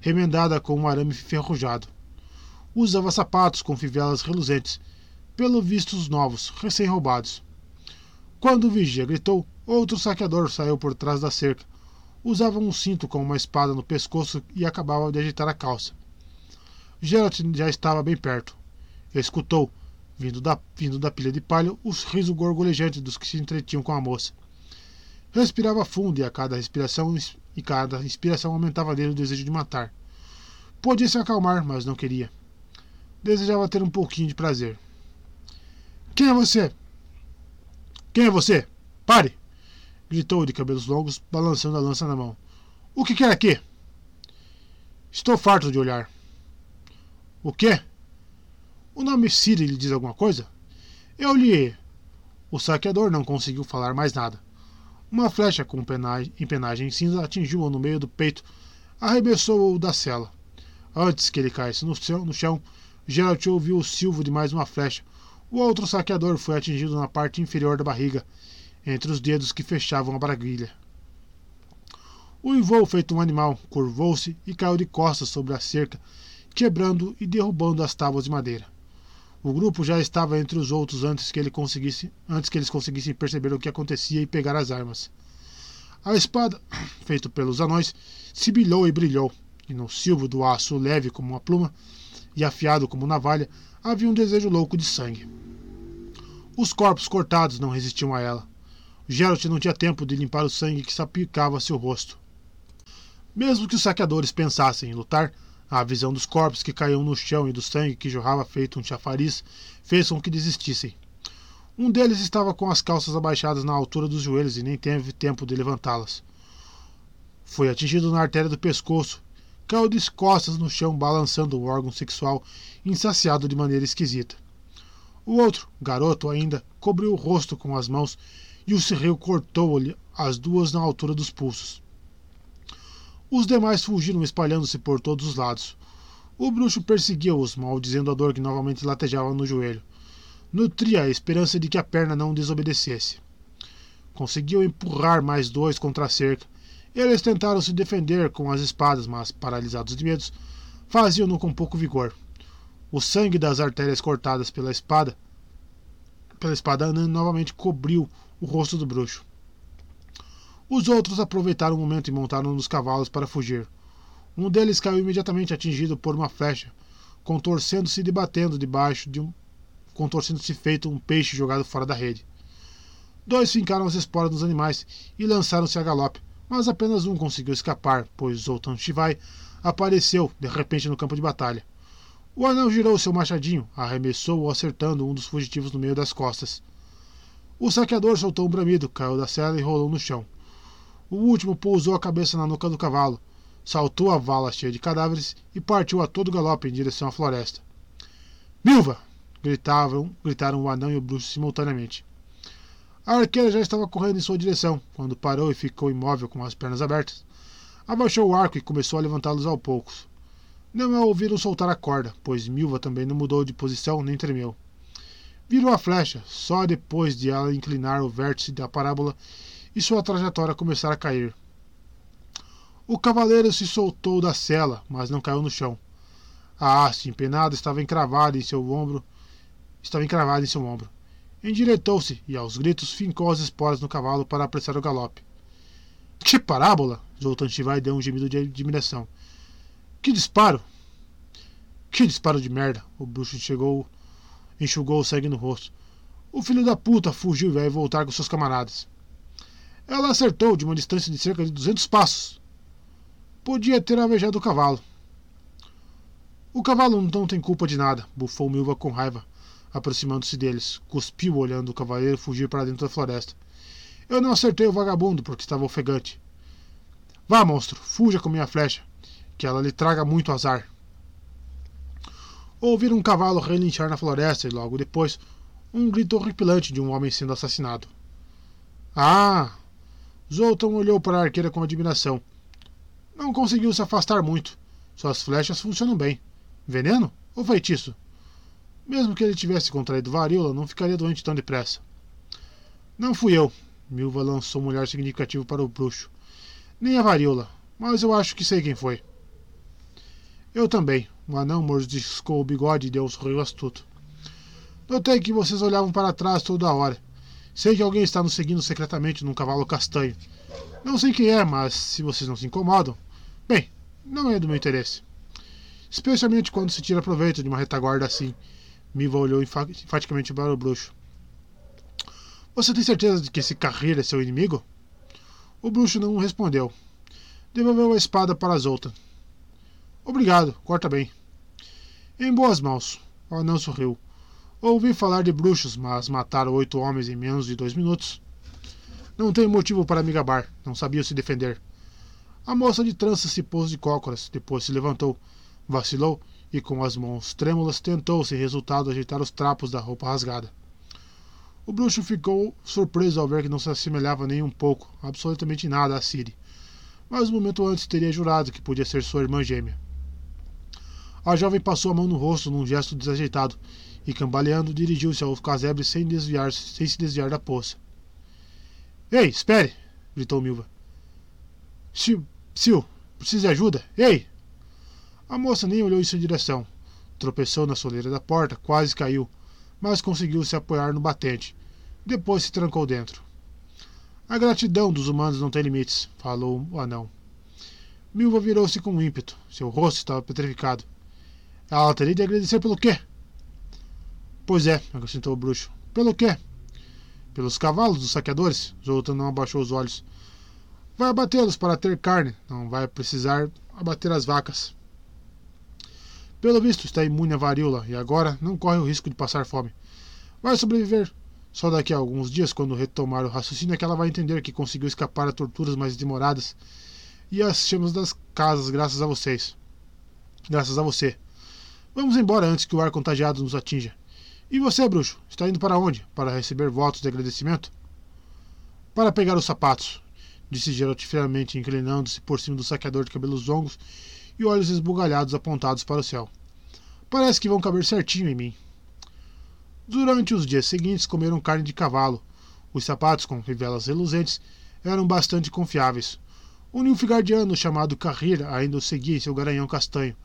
S1: remendada com um arame enferrujado. Usava sapatos com fivelas reluzentes, pelo visto os novos, recém-roubados. Quando o vigia gritou, outro saqueador saiu por trás da cerca. Usava um cinto com uma espada no pescoço e acabava de agitar a calça. Geralt já estava bem perto. Escutou, vindo da, vindo da pilha de palha, os risos gorgolejante dos que se entretinham com a moça. Respirava fundo e a cada respiração e cada inspiração aumentava nele o desejo de matar. Podia se acalmar, mas não queria. Desejava ter um pouquinho de prazer. Quem é você? Quem é você? Pare! Gritou de cabelos longos, balançando a lança na mão. O que quer aqui? Estou farto de olhar. O quê? O nome Siri lhe diz alguma coisa? Eu lhe. O saqueador não conseguiu falar mais nada. Uma flecha com empenagem cinza atingiu-o no meio do peito, arremessou-o da cela. Antes que ele caísse no chão, no chão Geralt ouviu o silvo de mais uma flecha, o outro saqueador foi atingido na parte inferior da barriga, entre os dedos que fechavam a braguilha. Uivou feito um animal, curvou-se e caiu de costas sobre a cerca, quebrando e derrubando as tábuas de madeira. O grupo já estava entre os outros antes que, ele conseguisse, antes que eles conseguissem perceber o que acontecia e pegar as armas. A espada, (coughs) feita pelos anões, sibilhou e brilhou, e no silvo do aço leve como uma pluma e afiado como navalha, havia um desejo louco de sangue. Os corpos cortados não resistiam a ela. Geralt não tinha tempo de limpar o sangue que sapicava seu rosto. Mesmo que os saqueadores pensassem em lutar, a visão dos corpos que caíam no chão e do sangue que jorrava feito um chafariz fez com que desistissem. Um deles estava com as calças abaixadas na altura dos joelhos e nem teve tempo de levantá-las. Foi atingido na artéria do pescoço caiu de costas no chão, balançando o órgão sexual, insaciado de maneira esquisita. O outro, garoto ainda, cobriu o rosto com as mãos e o serreu cortou-lhe as duas na altura dos pulsos. Os demais fugiram espalhando-se por todos os lados. O bruxo perseguiu-os, maldizendo a dor que novamente latejava no joelho. Nutria a esperança de que a perna não desobedecesse. Conseguiu empurrar mais dois contra a cerca, eles tentaram se defender com as espadas, mas, paralisados de medos, faziam-no com pouco vigor. O sangue das artérias cortadas pela espada pela espada novamente cobriu o rosto do bruxo. Os outros aproveitaram o momento e montaram nos cavalos para fugir. Um deles caiu imediatamente atingido por uma flecha, contorcendo-se e debatendo debaixo de um contorcendo-se feito um peixe jogado fora da rede. Dois fincaram as esporas nos animais e lançaram-se a galope, mas apenas um conseguiu escapar, pois Zoltan Shivai apareceu de repente no campo de batalha. O anão girou seu machadinho, arremessou-o acertando um dos fugitivos no meio das costas. O saqueador soltou um bramido, caiu da cela e rolou no chão. O último pousou a cabeça na nuca do cavalo, saltou a vala cheia de cadáveres e partiu a todo galope em direção à floresta. Milva! gritavam, gritaram o anão e o bruxo simultaneamente. A arqueira já estava correndo em sua direção, quando parou e ficou imóvel com as pernas abertas. Abaixou o arco e começou a levantá-los aos poucos. Não a ouviram soltar a corda, pois Milva também não mudou de posição nem tremeu. Virou a flecha, só depois de ela inclinar o vértice da parábola e sua trajetória começar a cair. O cavaleiro se soltou da cela, mas não caiu no chão. A haste empenada estava encravada em seu ombro. Estava encravada em seu ombro. Endireitou-se e, aos gritos, fincou as esporas no cavalo para apressar o galope. Que parábola! Zoltan Shivai deu um gemido de admiração. Que disparo! Que disparo de merda! O bruxo chegou, enxugou o sangue no rosto. O filho da puta fugiu e vai voltar com seus camaradas. Ela acertou de uma distância de cerca de 200 passos. Podia ter alvejado o cavalo. O cavalo não tem culpa de nada, bufou Milva com raiva, aproximando-se deles. Cuspiu olhando o cavaleiro fugir para dentro da floresta. Eu não acertei o vagabundo porque estava ofegante. Vá, monstro, fuja com minha flecha, que ela lhe traga muito azar. Ouviram um cavalo relinchar na floresta e logo depois um grito horripilante de um homem sendo assassinado. Ah! Zoltan olhou para a arqueira com admiração. Não conseguiu se afastar muito. Suas flechas funcionam bem. Veneno ou feitiço? Mesmo que ele tivesse contraído varíola, não ficaria doente tão depressa. Não fui eu. Milva lançou um olhar significativo para o bruxo. Nem a varíola, mas eu acho que sei quem foi. Eu também. O anão mordiscou o bigode e deu um sorriso astuto. Notei que vocês olhavam para trás toda hora. Sei que alguém está nos seguindo secretamente num cavalo castanho. Não sei quem é, mas se vocês não se incomodam. Bem, não é do meu interesse. Especialmente quando se tira proveito de uma retaguarda assim. Miva olhou enfaticamente para o bruxo. Você tem certeza de que esse carreira é seu inimigo? O bruxo não respondeu. Devolveu a espada para Zoltan. Obrigado, corta bem. Em boas mãos. O anão sorriu. Ouvi falar de bruxos, mas matar oito homens em menos de dois minutos. Não tenho motivo para me gabar. Não sabia se defender. A moça de tranças se pôs de cócoras, depois se levantou, vacilou e, com as mãos trêmulas, tentou, sem resultado, ajeitar os trapos da roupa rasgada. O bruxo ficou surpreso ao ver que não se assemelhava nem um pouco, absolutamente nada a Siri. Mas um momento antes teria jurado que podia ser sua irmã gêmea. A jovem passou a mão no rosto num gesto desajeitado e, cambaleando, dirigiu-se ao casebre sem, desviar, sem se desviar da poça. Ei, espere! gritou Milva. Sil, Sil, precisa de ajuda? Ei! A moça nem olhou em sua direção. Tropeçou na soleira da porta, quase caiu, mas conseguiu se apoiar no batente. Depois se trancou dentro. A gratidão dos humanos não tem limites, falou o anão. Milva virou-se com ímpeto. Seu rosto estava petrificado. Ela teria de agradecer pelo quê? Pois é, acrescentou o bruxo. Pelo quê? Pelos cavalos dos saqueadores? Zoltan não abaixou os olhos. Vai abatê-los para ter carne, não vai precisar abater as vacas. Pelo visto, está imune à varíola e agora não corre o risco de passar fome. Vai sobreviver. Só daqui a alguns dias, quando retomar o raciocínio, é que ela vai entender que conseguiu escapar a torturas mais demoradas e as chamas das casas, graças a vocês. Graças a você. Vamos embora antes que o ar contagiado nos atinja. E você, bruxo, está indo para onde? Para receber votos de agradecimento? Para pegar os sapatos, disse Geralt friamente, inclinando-se por cima do saqueador de cabelos longos e olhos esbugalhados apontados para o céu. Parece que vão caber certinho em mim. Durante os dias seguintes comeram carne de cavalo. Os sapatos com fivelas reluzentes eram bastante confiáveis. O nilfgaardiano chamado Carreira ainda o seguia em seu garanhão castanho.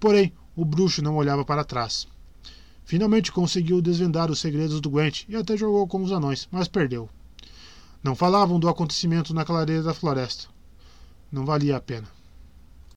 S1: Porém, o bruxo não olhava para trás. Finalmente conseguiu desvendar os segredos do Gwent e até jogou com os anões, mas perdeu. Não falavam do acontecimento na clareira da floresta. Não valia a pena.